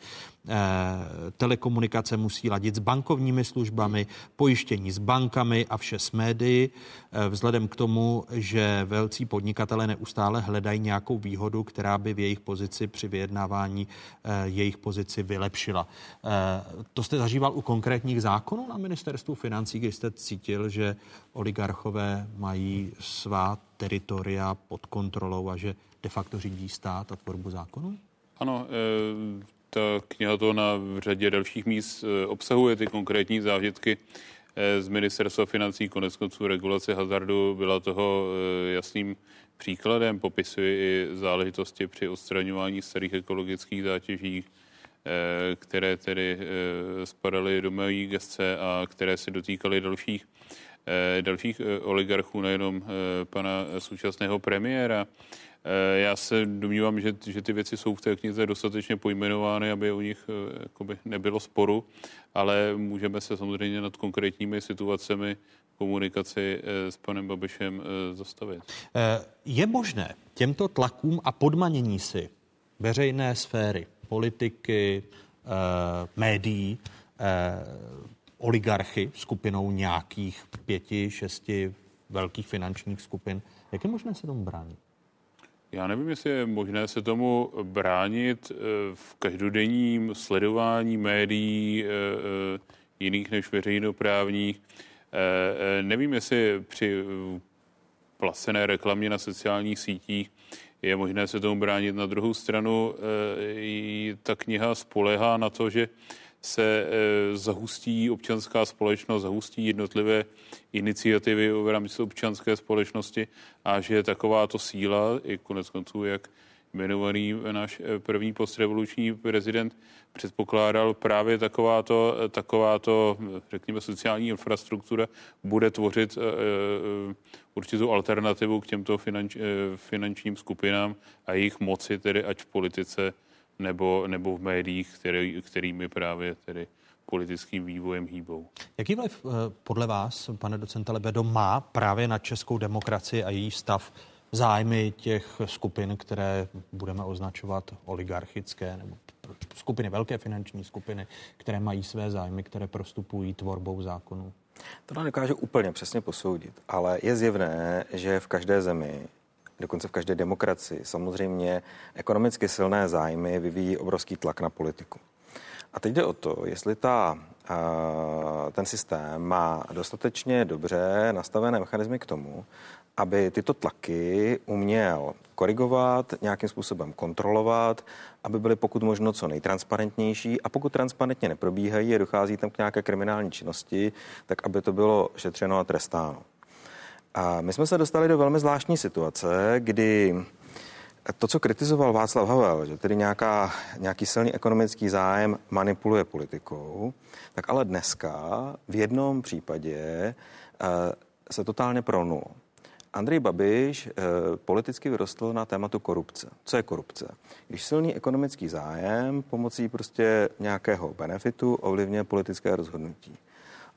telekomunikace musí ladit s bankovními službami, pojištění s bankami a vše s médií, eh, vzhledem k tomu, že velcí podnikatele neustále hledají nějakou výhodu, která by v jejich pozici při vyjednávání eh, jejich pozici vylepšila. To jste zažíval u konkrétních zákonů na ministerstvu financí, kdy jste cítil, že oligarchové mají svá teritoria pod kontrolou a že de facto řídí stát a tvorbu zákonů? Ano, ta kniha to na řadě dalších míst e, obsahuje ty konkrétní zážitky e, z ministerstva financí, konec konců regulace hazardu byla toho jasným příkladem, popisuje i záležitosti při odstraňování starých ekologických zátěží, které tedy spadaly do mojí gestce a které se dotýkaly dalších, dalších oligarchů, nejenom pana současného premiéra. Eh, já se domnívám, že, že ty věci jsou v té knize dostatečně pojmenovány, aby o nich eh, jakoby nebylo sporu, ale můžeme se samozřejmě nad konkrétními situacemi komunikaci eh, s panem Babišem zastavit. Je možné těmto tlakům a podmanění si veřejné sféry, politiky, médií, oligarchy skupinou nějakých pěti, šesti velkých finančních skupin, jak je možné se tomu bránit? Já nevím, jestli je možné se tomu bránit eh, v každodenním sledování médií eh, eh, jiných než veřejnoprávních. Nevím, jestli při placené reklamě na sociálních sítích je možné se tomu bránit. Na druhou stranu ta kniha spolehá na to, že se eh, zahustí občanská společnost, zahustí jednotlivé iniciativy v rámci občanské společnosti a že takováto síla, i konec konců, jak jmenovaný náš eh, první postrevoluční prezident předpokládal právě takováto, takováto, řekněme, sociální infrastruktura bude tvořit eh, určitou alternativu k těmto finanč, finančním skupinám a jejich moci, tedy ať v politice, nebo, nebo v médiích, který, kterými právě tedy politickým vývojem hýbou. Jaký vliv eh, podle vás, pane docente Lebedo, má právě na českou demokracii a její stav zájmy těch skupin, které budeme označovat oligarchické nebo skupiny, velké finanční skupiny, které mají své zájmy, které prostupují tvorbou zákonů? To nedokážu úplně přesně posoudit, ale je zjevné, že v každé zemi dokonce v každé demokracii. Samozřejmě ekonomicky silné zájmy vyvíjí obrovský tlak na politiku. A teď jde o to, jestli ta, ten systém má dostatečně dobře nastavené mechanismy k tomu, aby tyto tlaky uměl korigovat, nějakým způsobem kontrolovat, aby byly pokud možno co nejtransparentnější a pokud transparentně neprobíhají a dochází tam k nějaké kriminální činnosti, tak aby to bylo šetřeno a trestáno. A my jsme se dostali do velmi zvláštní situace, kdy to, co kritizoval Václav Havel, že tedy nějaká, nějaký silný ekonomický zájem manipuluje politikou, tak ale dneska v jednom případě uh, se totálně pronul. Andrej Babiš uh, politicky vyrostl na tématu korupce. Co je korupce? Když silný ekonomický zájem pomocí prostě nějakého benefitu ovlivňuje politické rozhodnutí.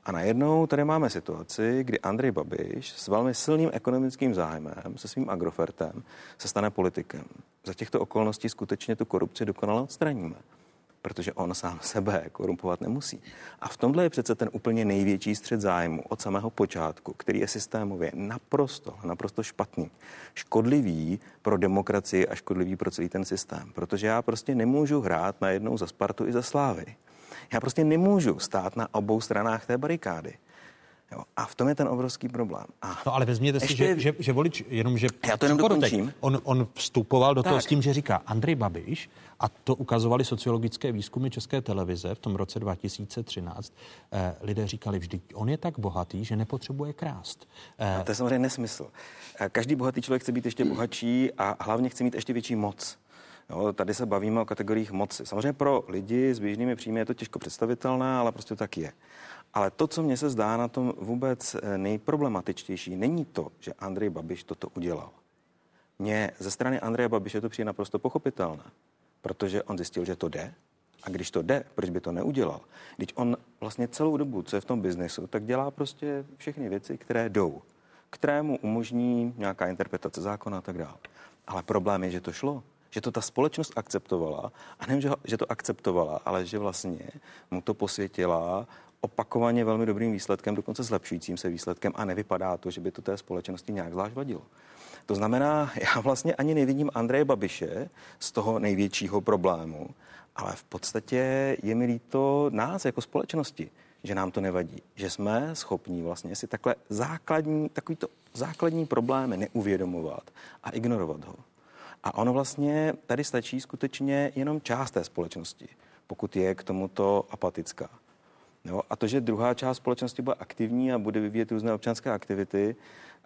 A najednou tady máme situaci, kdy Andrej Babiš s velmi silným ekonomickým zájmem, se svým agrofertem, se stane politikem. Za těchto okolností skutečně tu korupci dokonale odstraníme protože on sám sebe korumpovat nemusí. A v tomhle je přece ten úplně největší střed zájmu od samého počátku, který je systémově naprosto, naprosto špatný, škodlivý pro demokracii a škodlivý pro celý ten systém. Protože já prostě nemůžu hrát na jednou za Spartu i za Slávy. Já prostě nemůžu stát na obou stranách té barikády. Jo. A v tom je ten obrovský problém. A no ale vezměte si, že, že, že volič, jenom že... Já to jenom dokončím. On, on vstupoval do tak. toho s tím, že říká Andrej Babiš, a to ukazovali sociologické výzkumy České televize v tom roce 2013, eh, lidé říkali vždy, on je tak bohatý, že nepotřebuje krást. Eh, no, to je samozřejmě nesmysl. Eh, každý bohatý člověk chce být ještě bohatší a hlavně chce mít ještě větší moc. Jo, tady se bavíme o kategoriích moci. Samozřejmě pro lidi s běžnými příjmy je to těžko představitelné, ale prostě tak je. Ale to, co mně se zdá na tom vůbec eh, nejproblematičtější, není to, že Andrej Babiš toto udělal. Mně ze strany Andreje Babiše to přijde naprosto pochopitelné, protože on zjistil, že to jde. A když to jde, proč by to neudělal? Když on vlastně celou dobu, co je v tom biznesu, tak dělá prostě všechny věci, které jdou, kterému umožní nějaká interpretace zákona a tak dále. Ale problém je, že to šlo že to ta společnost akceptovala a nevím, že, že to akceptovala, ale že vlastně mu to posvětila opakovaně velmi dobrým výsledkem, dokonce zlepšujícím se výsledkem a nevypadá to, že by to té společnosti nějak zvlášť vadilo. To znamená, já vlastně ani nevidím Andreje Babiše z toho největšího problému, ale v podstatě je mi líto nás jako společnosti, že nám to nevadí, že jsme schopní vlastně si takhle základní, takovýto základní problémy neuvědomovat a ignorovat ho. A ono vlastně tady stačí skutečně jenom část té společnosti, pokud je k tomuto apatická. Jo? A to, že druhá část společnosti bude aktivní a bude vyvíjet různé občanské aktivity,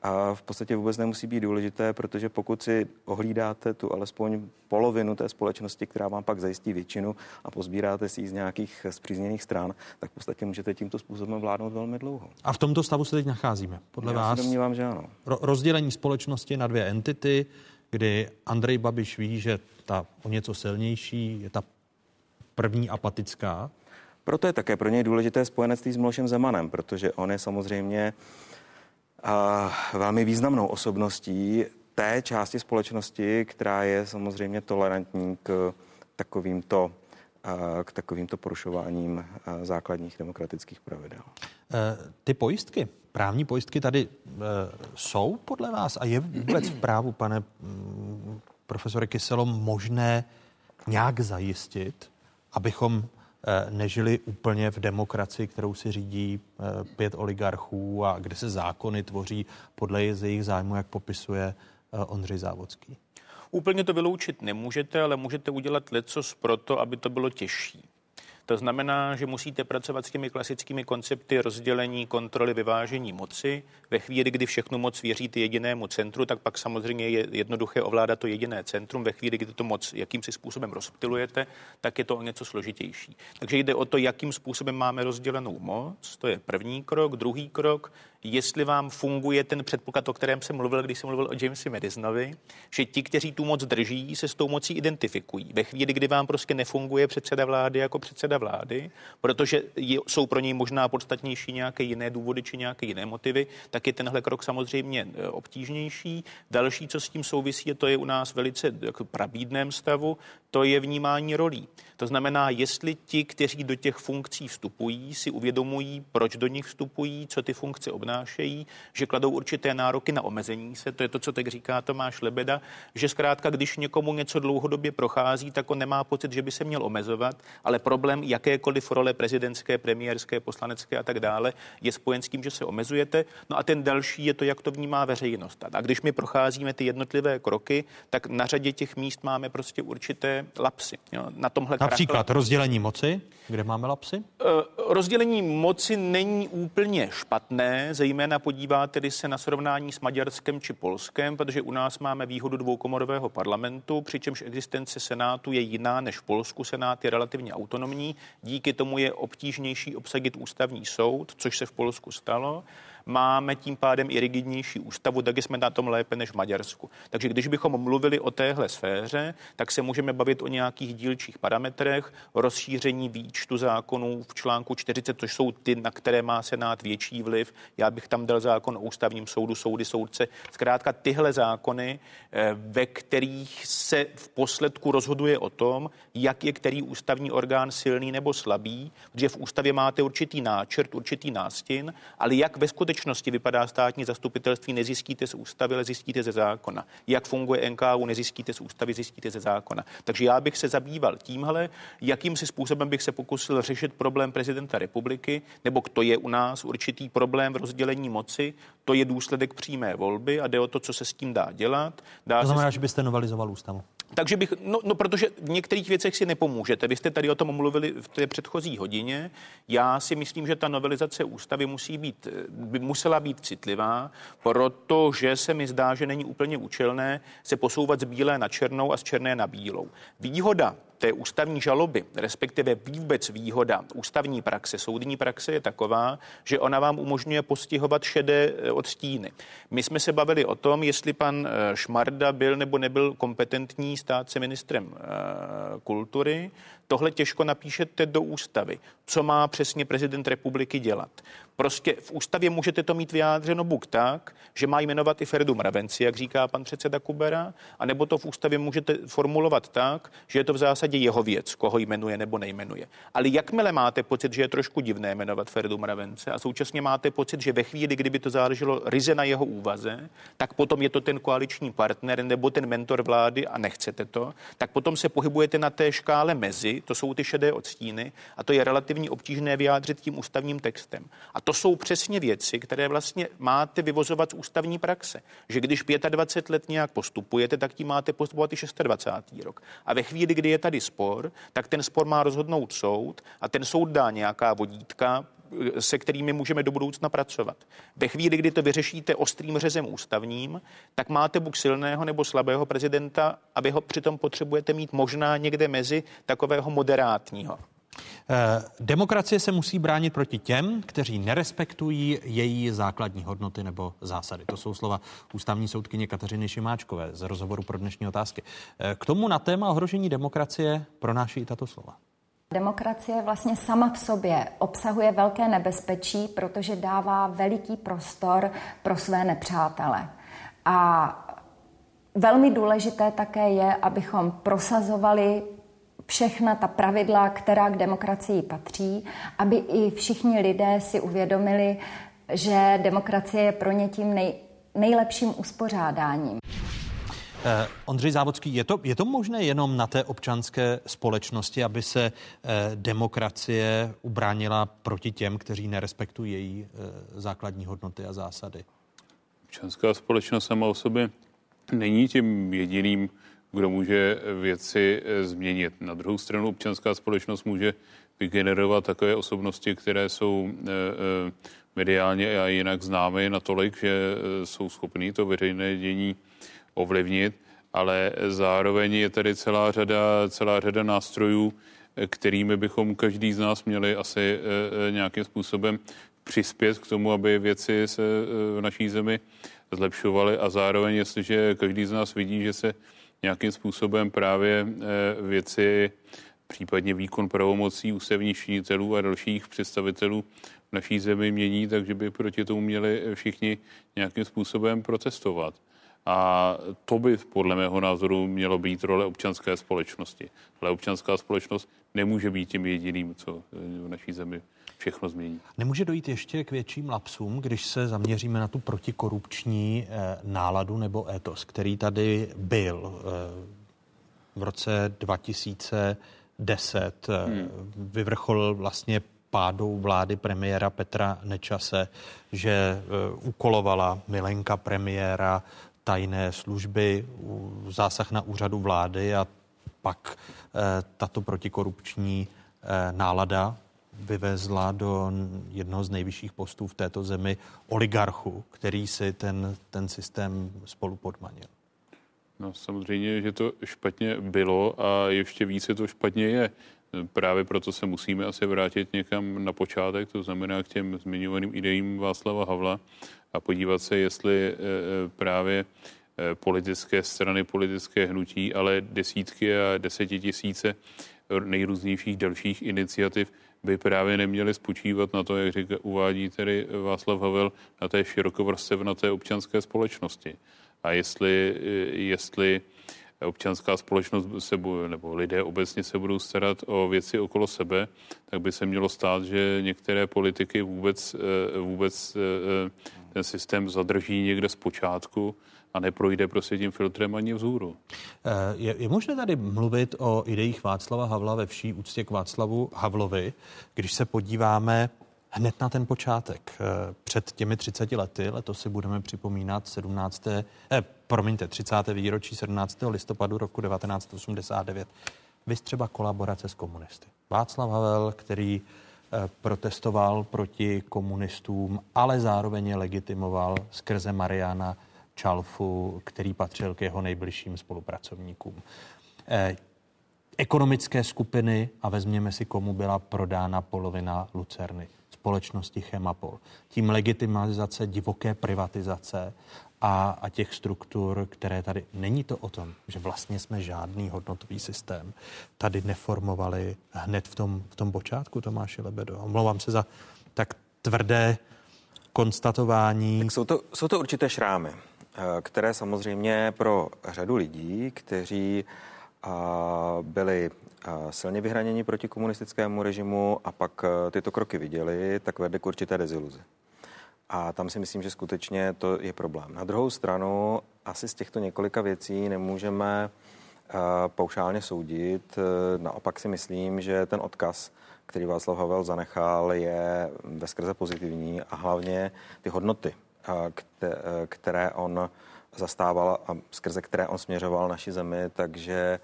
a v podstatě vůbec nemusí být důležité, protože pokud si ohlídáte tu alespoň polovinu té společnosti, která vám pak zajistí většinu a pozbíráte si ji z nějakých zpřízněných stran, tak v podstatě můžete tímto způsobem vládnout velmi dlouho. A v tomto stavu se teď nacházíme, podle Já vás? Já domnívám, že ano. Ro- rozdělení společnosti na dvě entity, kdy Andrej Babiš ví, že ta o něco silnější je ta první apatická. Proto je také pro něj důležité spojenectví s Milošem Zemanem, protože on je samozřejmě a, velmi významnou osobností té části společnosti, která je samozřejmě tolerantní k takovýmto k takovýmto porušováním základních demokratických pravidel. E, ty pojistky, právní pojistky tady e, jsou podle vás a je vůbec v právu, pane mm, profesore Kyselo, možné nějak zajistit, abychom e, nežili úplně v demokracii, kterou si řídí pět oligarchů a kde se zákony tvoří podle jejich zájmu, jak popisuje Ondřej Závodský? Úplně to vyloučit nemůžete, ale můžete udělat lecos proto, aby to bylo těžší. To znamená, že musíte pracovat s těmi klasickými koncepty rozdělení, kontroly, vyvážení moci. Ve chvíli, kdy všechnu moc věříte jedinému centru, tak pak samozřejmě je jednoduché ovládat to jediné centrum. Ve chvíli, kdy to moc jakýmsi způsobem rozptilujete, tak je to o něco složitější. Takže jde o to, jakým způsobem máme rozdělenou moc. To je první krok. Druhý krok, jestli vám funguje ten předpoklad, o kterém jsem mluvil, když jsem mluvil o Jamesi Madisonovi, že ti, kteří tu moc drží, se s tou mocí identifikují. Ve chvíli, kdy vám prostě nefunguje předseda vlády jako předseda vlády, protože jsou pro něj možná podstatnější nějaké jiné důvody či nějaké jiné motivy, tak je tenhle krok samozřejmě e, obtížnější. Další, co s tím souvisí, to je u nás velice jako prabídném stavu, to je vnímání rolí. To znamená, jestli ti, kteří do těch funkcí vstupují, si uvědomují, proč do nich vstupují, co ty funkce obnášejí, že kladou určité nároky na omezení se, to je to, co teď říká Tomáš Lebeda, že zkrátka, když někomu něco dlouhodobě prochází, tak on nemá pocit, že by se měl omezovat, ale problém jakékoliv role prezidentské, premiérské, poslanecké a tak dále je spojen s tím, že se omezujete. No a ten další je to, jak to vnímá veřejnost. A když my procházíme ty jednotlivé kroky, tak na řadě těch míst máme prostě určité lapsy. Jo. Na tomhle Například krakle... rozdělení moci, kde máme lapsy? Uh, rozdělení moci není úplně špatné, zejména podíváte se na srovnání s Maďarskem či Polskem, protože u nás máme výhodu dvoukomorového parlamentu, přičemž existence Senátu je jiná než v Polsku. Senát je relativně autonomní, díky tomu je obtížnější obsadit ústavní soud, což se v Polsku stalo máme tím pádem i rigidnější ústavu, tak jsme na tom lépe než v Maďarsku. Takže když bychom mluvili o téhle sféře, tak se můžeme bavit o nějakých dílčích parametrech, rozšíření výčtu zákonů v článku 40, což jsou ty, na které má Senát větší vliv. Já bych tam dal zákon o ústavním soudu, soudy, soudce. Zkrátka tyhle zákony, eh, ve kterých se v posledku rozhoduje o tom, jak je který ústavní orgán silný nebo slabý, protože v ústavě máte určitý náčrt, určitý nástin, ale jak ve skutečnosti skutečnosti vypadá státní zastupitelství, nezjistíte z ústavy, ale zjistíte ze zákona. Jak funguje NKU, nezjistíte z ústavy, zjistíte ze zákona. Takže já bych se zabýval tímhle, jakým si způsobem bych se pokusil řešit problém prezidenta republiky, nebo kdo je u nás určitý problém v rozdělení moci, to je důsledek přímé volby a jde o to, co se s tím dá dělat. Dá To znamená, se... že byste novelizoval ústavu. Takže bych, no, no, protože v některých věcech si nepomůžete. Vy jste tady o tom mluvili v té předchozí hodině. Já si myslím, že ta novelizace ústavy musí být, by musela být citlivá, protože se mi zdá, že není úplně účelné se posouvat z bílé na černou a z černé na bílou. Výhoda té ústavní žaloby, respektive vůbec výhoda ústavní praxe, soudní praxe je taková, že ona vám umožňuje postihovat šedé eh, odstíny. My jsme se bavili o tom, jestli pan eh, Šmarda byl nebo nebyl kompetentní stát se ministrem eh, kultury. Tohle těžko napíšete do ústavy. Co má přesně prezident republiky dělat? Prostě v ústavě můžete to mít vyjádřeno buk tak, že má jmenovat i Ferdu Mravenci, jak říká pan předseda Kubera, anebo to v ústavě můžete formulovat tak, že je to v zásadě jeho věc, koho jmenuje nebo nejmenuje. Ale jakmile máte pocit, že je trošku divné jmenovat Ferdu Mravence a současně máte pocit, že ve chvíli, kdyby to záleželo ryze na jeho úvaze, tak potom je to ten koaliční partner nebo ten mentor vlády a nechcete to, tak potom se pohybujete na té škále mezi, to jsou ty šedé odstíny a to je relativně obtížné vyjádřit tím ústavním textem. A to jsou přesně věci, které vlastně máte vyvozovat z ústavní praxe. Že když 25 let nějak postupujete, tak tím máte postupovat i 26. rok. A ve chvíli, kdy je tady spor, tak ten spor má rozhodnout soud a ten soud dá nějaká vodítka, se kterými můžeme do budoucna pracovat. Ve chvíli, kdy to vyřešíte ostrým řezem ústavním, tak máte buď silného nebo slabého prezidenta a vy ho přitom potřebujete mít možná někde mezi takového moderátního. Eh, Demokracie se musí bránit proti těm, kteří nerespektují její základní hodnoty nebo zásady. To jsou slova ústavní soudkyně Kateřiny Šimáčkové z rozhovoru pro dnešní otázky. Eh, K tomu na téma ohrožení demokracie pronáší i tato slova. Demokracie vlastně sama v sobě obsahuje velké nebezpečí, protože dává veliký prostor pro své nepřátele. A velmi důležité také je, abychom prosazovali všechna ta pravidla, která k demokracii patří, aby i všichni lidé si uvědomili, že demokracie je pro ně tím nej, nejlepším uspořádáním. Eh, Ondřej Závodský, je to, je to možné jenom na té občanské společnosti, aby se eh, demokracie ubránila proti těm, kteří nerespektují její eh, základní hodnoty a zásady? Občanská společnost sama o sobě není tím jediným, kdo může věci eh, změnit. Na druhou stranu občanská společnost může vygenerovat takové osobnosti, které jsou eh, eh, mediálně a jinak známy natolik, že jsou schopní to veřejné dění ovlivnit, ale zároveň je tady celá řada, celá řada nástrojů, kterými bychom každý z nás měli asi eh, eh, nějakým způsobem přispět k tomu, aby věci se eh, v naší zemi zlepšovaly a zároveň, jestliže každý z nás vidí, že se nějakým způsobem právě věci, případně výkon pravomocí ústavních činitelů a dalších představitelů v naší zemi mění, takže by proti tomu měli všichni nějakým způsobem protestovat. A to by podle mého názoru mělo být role občanské společnosti. Ale občanská společnost nemůže být tím jediným, co eh, v naší zemi všechno změní. Nemůže dojít ještě k větším lapsům, když se zaměříme na tu protikorupční eh, náladu nebo étos, který tady byl eh, v roce 2010. eh, Hmm. Vyvrcholil vlastně pádou vlády premiéra Petra Nečase, že úkolovala Milenka premiéra tajné služby, zásah na úřadu vlády a pak eh, tato protikorupční eh, nálada vyvezla do jednoho z nejvyšších postů v této zemi oligarchu, který si ten, ten systém spolu podmanil. No samozřejmě, že to špatně bylo a ještě více to špatně je. Právě proto se musíme asi vrátit někam na počátek, to znamená k těm zmiňovaným ideím Václava Havla a podívat se, jestli eh, eh, právě eh, politické strany, politické hnutí, ale desítky a desetitisíce nejrůznějších dalších iniciativ by právě neměly spočívat na to, jak říká, uvádí tedy Václav Havel, na té širokovrstevnaté občanské společnosti. A jestli, jestli občanská společnost se bude, nebo lidé obecně se budou starat o věci okolo sebe, tak by se mělo stát, že některé politiky vůbec, vůbec ten systém zadrží někde z počátku a neprojde prostě tím filtrem ani vzhůru. Je, je možné tady mluvit o ideích Václava Havla ve vší úctě k Václavu Havlovi, když se podíváme hned na ten počátek. Eh, před těmi 30 lety, letos si budeme připomínat 17. Eh, promiňte, 30. výročí 17. listopadu roku 1989. Vy třeba kolaborace s komunisty. Václav Havel, který eh, protestoval proti komunistům, ale zároveň je legitimoval skrze Mariana Čalfu, který patřil k jeho nejbližším spolupracovníkům. Eh, ekonomické skupiny a vezměme si, komu byla prodána polovina Lucerny společnosti Chemapol. Tím legitimizace divoké privatizace a, a těch struktur, které tady není to o tom, že vlastně jsme žádný hodnotový systém tady neformovali hned v tom, v tom počátku, Tomáše Lebedo. Omlouvám se za tak tvrdé konstatování. Tak jsou, to, jsou to určité šrámy, eh, které samozřejmě pro řadu lidí, kteří byli silně vyhraněni proti komunistickému režimu a pak tyto kroky viděli, tak vede k určité deziluzi. A tam si myslím, že skutečně to je problém. Na druhou stranu, asi z těchto několika věcí nemůžeme e, paušálně soudit. E, naopak si myslím, že ten odkaz, který Václav Havel zanechal, je veskrze pozitivní a hlavně ty hodnoty, které on zastával a skrze které on směřoval naši zemi, takže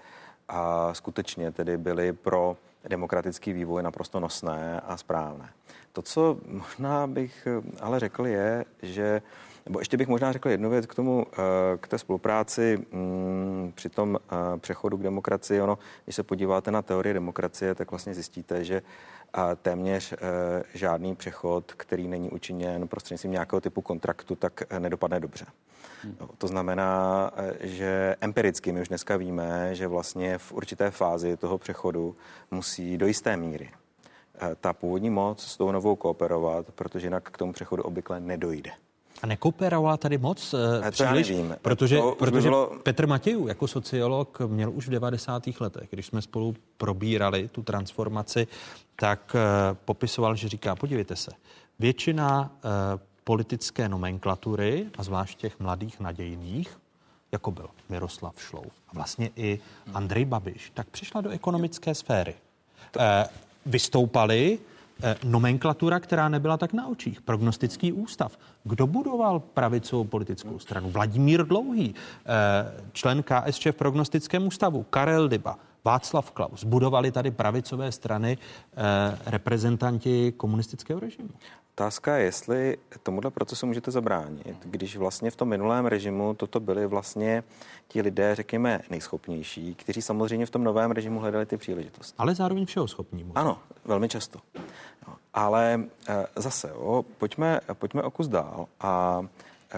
skutečně tedy byly pro demokratický vývoj naprosto nosné a správné. To, co možná bych ale řekl, je, že nebo ještě bych možná řekl jednu věc k tomu, eh, k té spolupráci mm, při tom eh, přechodu k demokracii. Ono, když se podíváte na teorie demokracie, tak vlastně zjistíte, že téměř eh, žádný přechod, který není učiněn prostřednictvím nějakého typu kontraktu, tak nedopadne dobře. Hmm. To znamená, že empiricky my už dneska víme, že vlastně v určité fázi toho přechodu musí do jisté míry ta původní moc s tou novou kooperovat, protože jinak k tomu přechodu obvykle nedojde. A nekooperovala tady moc uh, příliš, nevím. protože, to protože bylo... Petr Matějů jako sociolog měl už v 90. letech, když jsme spolu probírali tu transformaci, tak uh, popisoval, že říká, podívejte se, většina uh, politické nomenklatury, a zvlášť těch mladých nadějných, jako byl Miroslav Šlou a vlastně i Andrej Babiš, tak přišla do ekonomické sféry. Vystoupali Eh, nomenklatura, která nebyla tak na očích. Prognostický ústav. Kdo budoval pravicovou politickou stranu? Vladimír Dlouhý, eh, člen KSČ v prognostickém ústavu, Karel Dyba, Václav Klaus. Budovali tady pravicové strany eh, reprezentanti komunistického režimu. Otázka je, jestli tomuhle procesu můžete zabránit, když vlastně v tom minulém režimu toto byli vlastně ti lidé, řekněme, nejschopnější, kteří samozřejmě v tom novém režimu hledali ty příležitosti. Ale zároveň všeho schopní. Možná. Ano, velmi často. Ale eh, zase, jo, pojďme, pojďme o kus dál a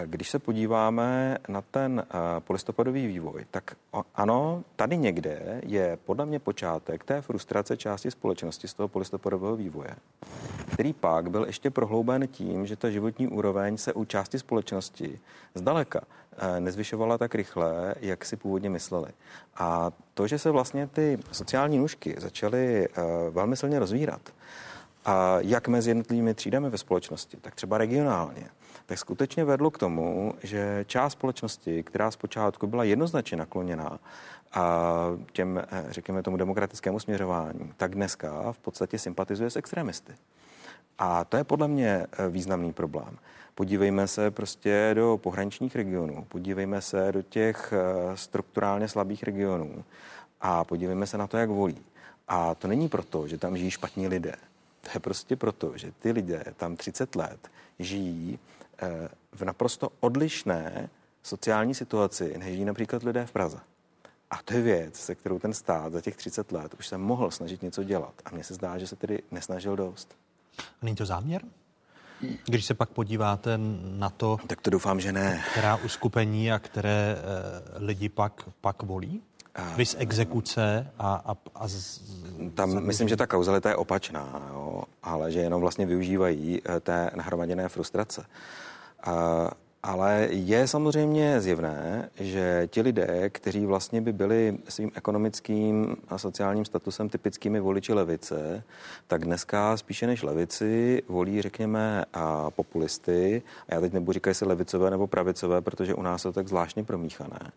když se podíváme na ten eh, polistopadový vývoj, tak ano, tady někde je podle mě počátek té frustrace části společnosti z toho polistopadového vývoje, který pak byl ještě prohlouben tím, že ta životní úroveň se u části společnosti zdaleka eh, nezvyšovala tak rychle, jak si původně mysleli. A to, že se vlastně ty sociální nůžky začaly eh, velmi silně rozvírat, a jak mezi jednotlivými třídami ve společnosti, tak třeba regionálně, tak skutečně vedlo k tomu, že část společnosti, která zpočátku byla jednoznačně nakloněná a těm, eh, řekněme tomu demokratickému směřování, tak dneska v podstatě sympatizuje s extremisty. A to je podle mě eh, významný problém. Podívejme se prostě do pohraničních regionů, podívejme se do těch eh, strukturálně slabých regionů a podívejme se na to, jak volí. A to není proto, že tam žijí špatní lidé. To je prostě proto, že ty lidé tam 30 let žijí v naprosto odlišné sociální situaci, než například lidé v Praze. A to je věc, se kterou ten stát za těch 30 let už se mohl snažit něco dělat. A mně se zdá, že se tedy nesnažil dost. Není to záměr? Když se pak podíváte na to, tak to doufám, že ne. Která uskupení a které e, lidi pak, pak volí? Vys exekuce a, a, a z, Tam zadlužení. myslím, že ta kauzalita je opačná, jo, ale že jenom vlastně využívají eh, té nahromaděné frustrace. A, Ale je samozřejmě zjevné, že ti lidé, kteří vlastně by byli svým ekonomickým a sociálním statusem typickými voliči levice, tak dneska spíše než levici volí, řekněme, a populisty. A já teď nebudu říkat, jestli levicové nebo pravicové, protože u nás je to tak zvláštně promíchané.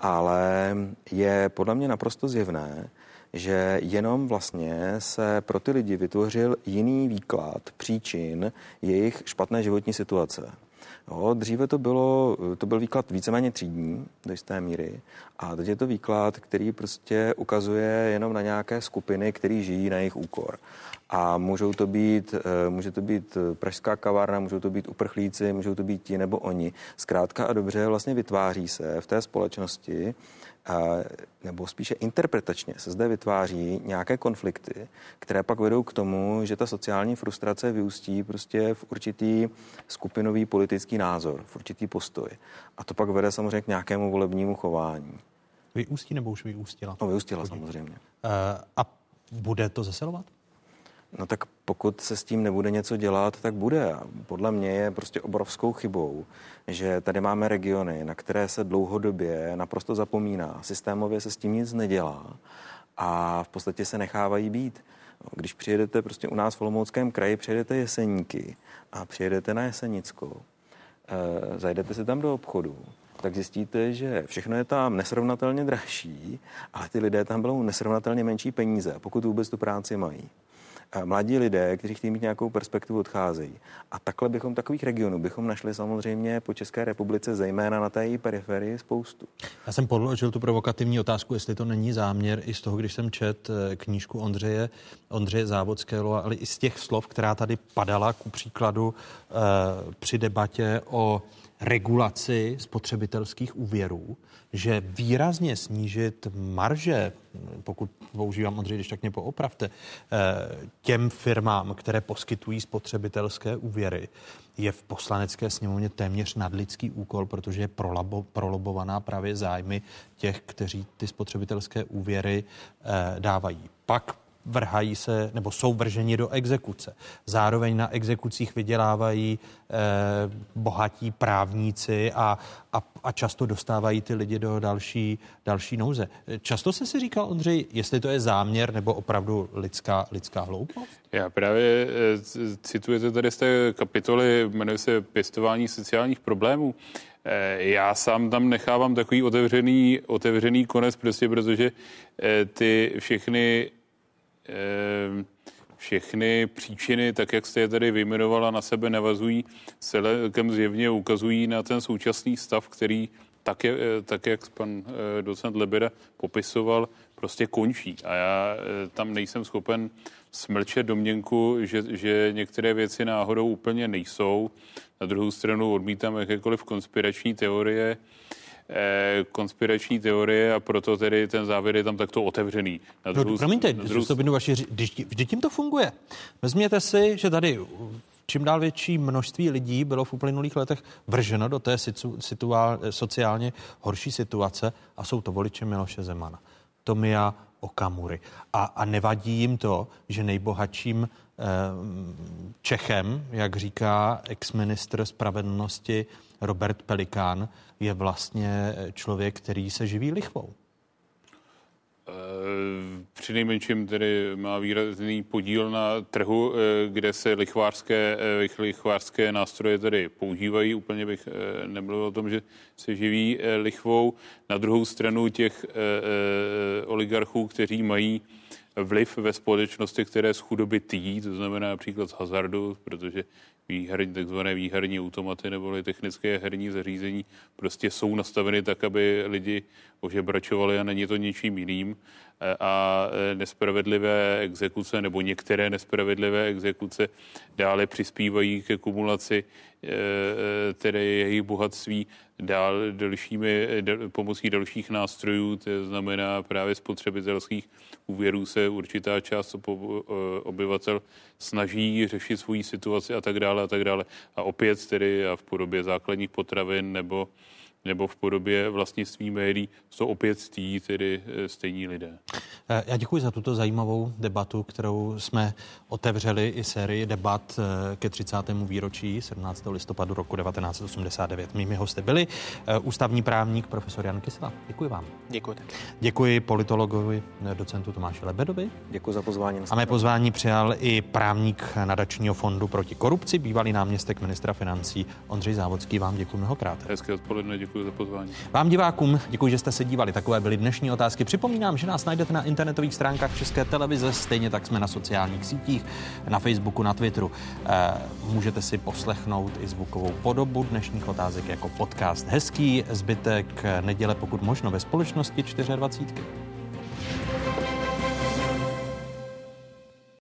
Ale je podle mě naprosto zjevné, že jenom vlastně se pro ty lidi vytvořil jiný výklad příčin jejich špatné životní situace. Jo, dříve to, bylo, to byl výklad víceméně třídní do jisté míry a teď je to výklad, který prostě ukazuje jenom na nějaké skupiny, které žijí na jejich úkor. A můžou to být, eh, může to být pražská kavárna, můžou to být uprchlíci, můžou to být ti nebo oni. Zkrátka a dobře vlastně vytváří se v té společnosti nebo spíše interpretačně se zde vytváří nějaké konflikty, které pak vedou k tomu, že ta sociální frustrace vyústí prostě v určitý skupinový politický názor, v určitý postoj. A to pak vede samozřejmě k nějakému volebnímu chování. Vyústí nebo už vyústila? No, vyústila samozřejmě. Uh, a bude to zesilovat? No tak pokud se s tím nebude něco dělat, tak bude. Podle mě je prostě obrovskou chybou, že tady máme regiony, na které se dlouhodobě naprosto zapomíná. Systémově se s tím nic nedělá a v podstatě se nechávají být. Když přijedete prostě u nás v Olomouckém kraji, přijedete Jeseníky a přijedete na Jesenickou, e, zajdete si tam do obchodu, tak zjistíte, že všechno je tam nesrovnatelně dražší, ale ty lidé tam budou nesrovnatelně menší peníze, pokud vůbec tu práci mají mladí lidé, kteří chtějí mít nějakou perspektivu, odcházejí. A takhle bychom takových regionů bychom našli samozřejmě po České republice, zejména na té její periferii, spoustu. Já jsem položil tu provokativní otázku, jestli to není záměr i z toho, když jsem čet eh, knížku Ondřeje, Ondřeje Závodského, ale i z těch slov, která tady padala, ku příkladu eh, při debatě o regulaci spotřebitelských úvěrů, že výrazně snížit marže, pokud používám Ondřej, když tak mě poopravte, eh, těm firmám, které poskytují spotřebitelské úvěry, je v poslanecké sněmovně téměř nadlidský úkol, protože je prolabo, prolobovaná právě zájmy těch, kteří ty spotřebitelské úvěry eh, dávají. Pak vrhají se nebo jsou vrženi do exekuce. Zároveň na exekucích vydělávají eh, bohatí právníci a, a, a často dostávají ty lidi do další, další nouze. Často se si říkal, Ondřej, jestli to je záměr nebo opravdu lidská, lidská hloupost? Já právě eh, citujete tady z té kapitoly, jmenuje se Pěstování sociálních problémů. Eh, já sám tam nechávám takový otevřený, otevřený konec, prostě protože eh, ty všechny všechny příčiny, tak jak jste je tady vyjmenovala, na sebe navazují, celkem zjevně ukazují na ten současný stav, který tak, je, eh, tak jak pan eh, docent Lebeda popisoval, prostě končí. A já eh, tam nejsem schopen smlčet domněnku, že, že některé věci náhodou úplně nejsou. Na druhou stranu odmítám jakékoliv konspirační teorie, konspirační teorie a proto tedy ten závěr je tam takto otevřený. Na druhou, no, promiňte, na druhou... vaši, vždyť tím to funguje. Vezměte si, že tady čím dál větší množství lidí bylo v uplynulých letech vrženo do té situ, situa, sociálně horší situace a jsou to voliče Miloše Zemana. Tomia Okamury. A, a nevadí jim to, že nejbohatším eh, Čechem, jak říká ex-ministr spravedlnosti Robert Pelikán, je vlastně člověk, který se živí lichvou. Eh, při nejmenším tedy má výrazný podíl na trhu, eh, kde se lichvářské, eh, lichvářské nástroje tedy používají. Úplně bych nebyl o tom, že se živí lichvou. Na druhou stranu těch oligarchů, kteří mají vliv ve společnosti, které z chudoby týjí, to znamená například z hazardu, protože výherní, takzvané výherní automaty nebo technické herní zařízení prostě jsou nastaveny tak, aby lidi ožebračovali a není to ničím jiným. A nespravedlivé exekuce nebo některé nespravedlivé exekuce dále přispívají ke kumulaci e, e, tedy jejich bohatství dál dalšími, pomocí dalších nástrojů, to znamená právě spotřebitelských úvěrů se určitá část obyvatel snaží řešit svoji situaci a tak dále a tak dále. A opět tedy a v podobě základních potravin nebo nebo v podobě vlastnictví médií jsou opět stí, tedy eh, stejní lidé. Eh, já děkuji za tuto zajímavou debatu, kterou jsme otevřeli i sérii debat eh, ke 30. výročí 17. listopadu roku 1989. Mými hosty byli ústavní právník profesor Jan Kysela. Děkuji vám. Děkuji. Děkuji politologovi, docentu Tomáši Lebedovi. Děkuji za pozvání. A mé pozvání přijal i právník nadačního fondu proti korupci, bývalý náměstek ministra financí Ondřej Závodský. Vám děkuji mnohokrát. Hezké odpoledne, děkuji za pozvání. Vám divákům děkuji, že jste se dívali. Takové byly dnešní otázky. Připomínám, že nás najdete na internetových stránkách České televize, stejně tak jsme na sociálních sítích, na Facebooku, na Twitteru. Eh, můžete si poslechnout i zvukovou podobu dnešních otázek jako podcast. Hezký zbytek neděle, pokud možno ve společnosti 24.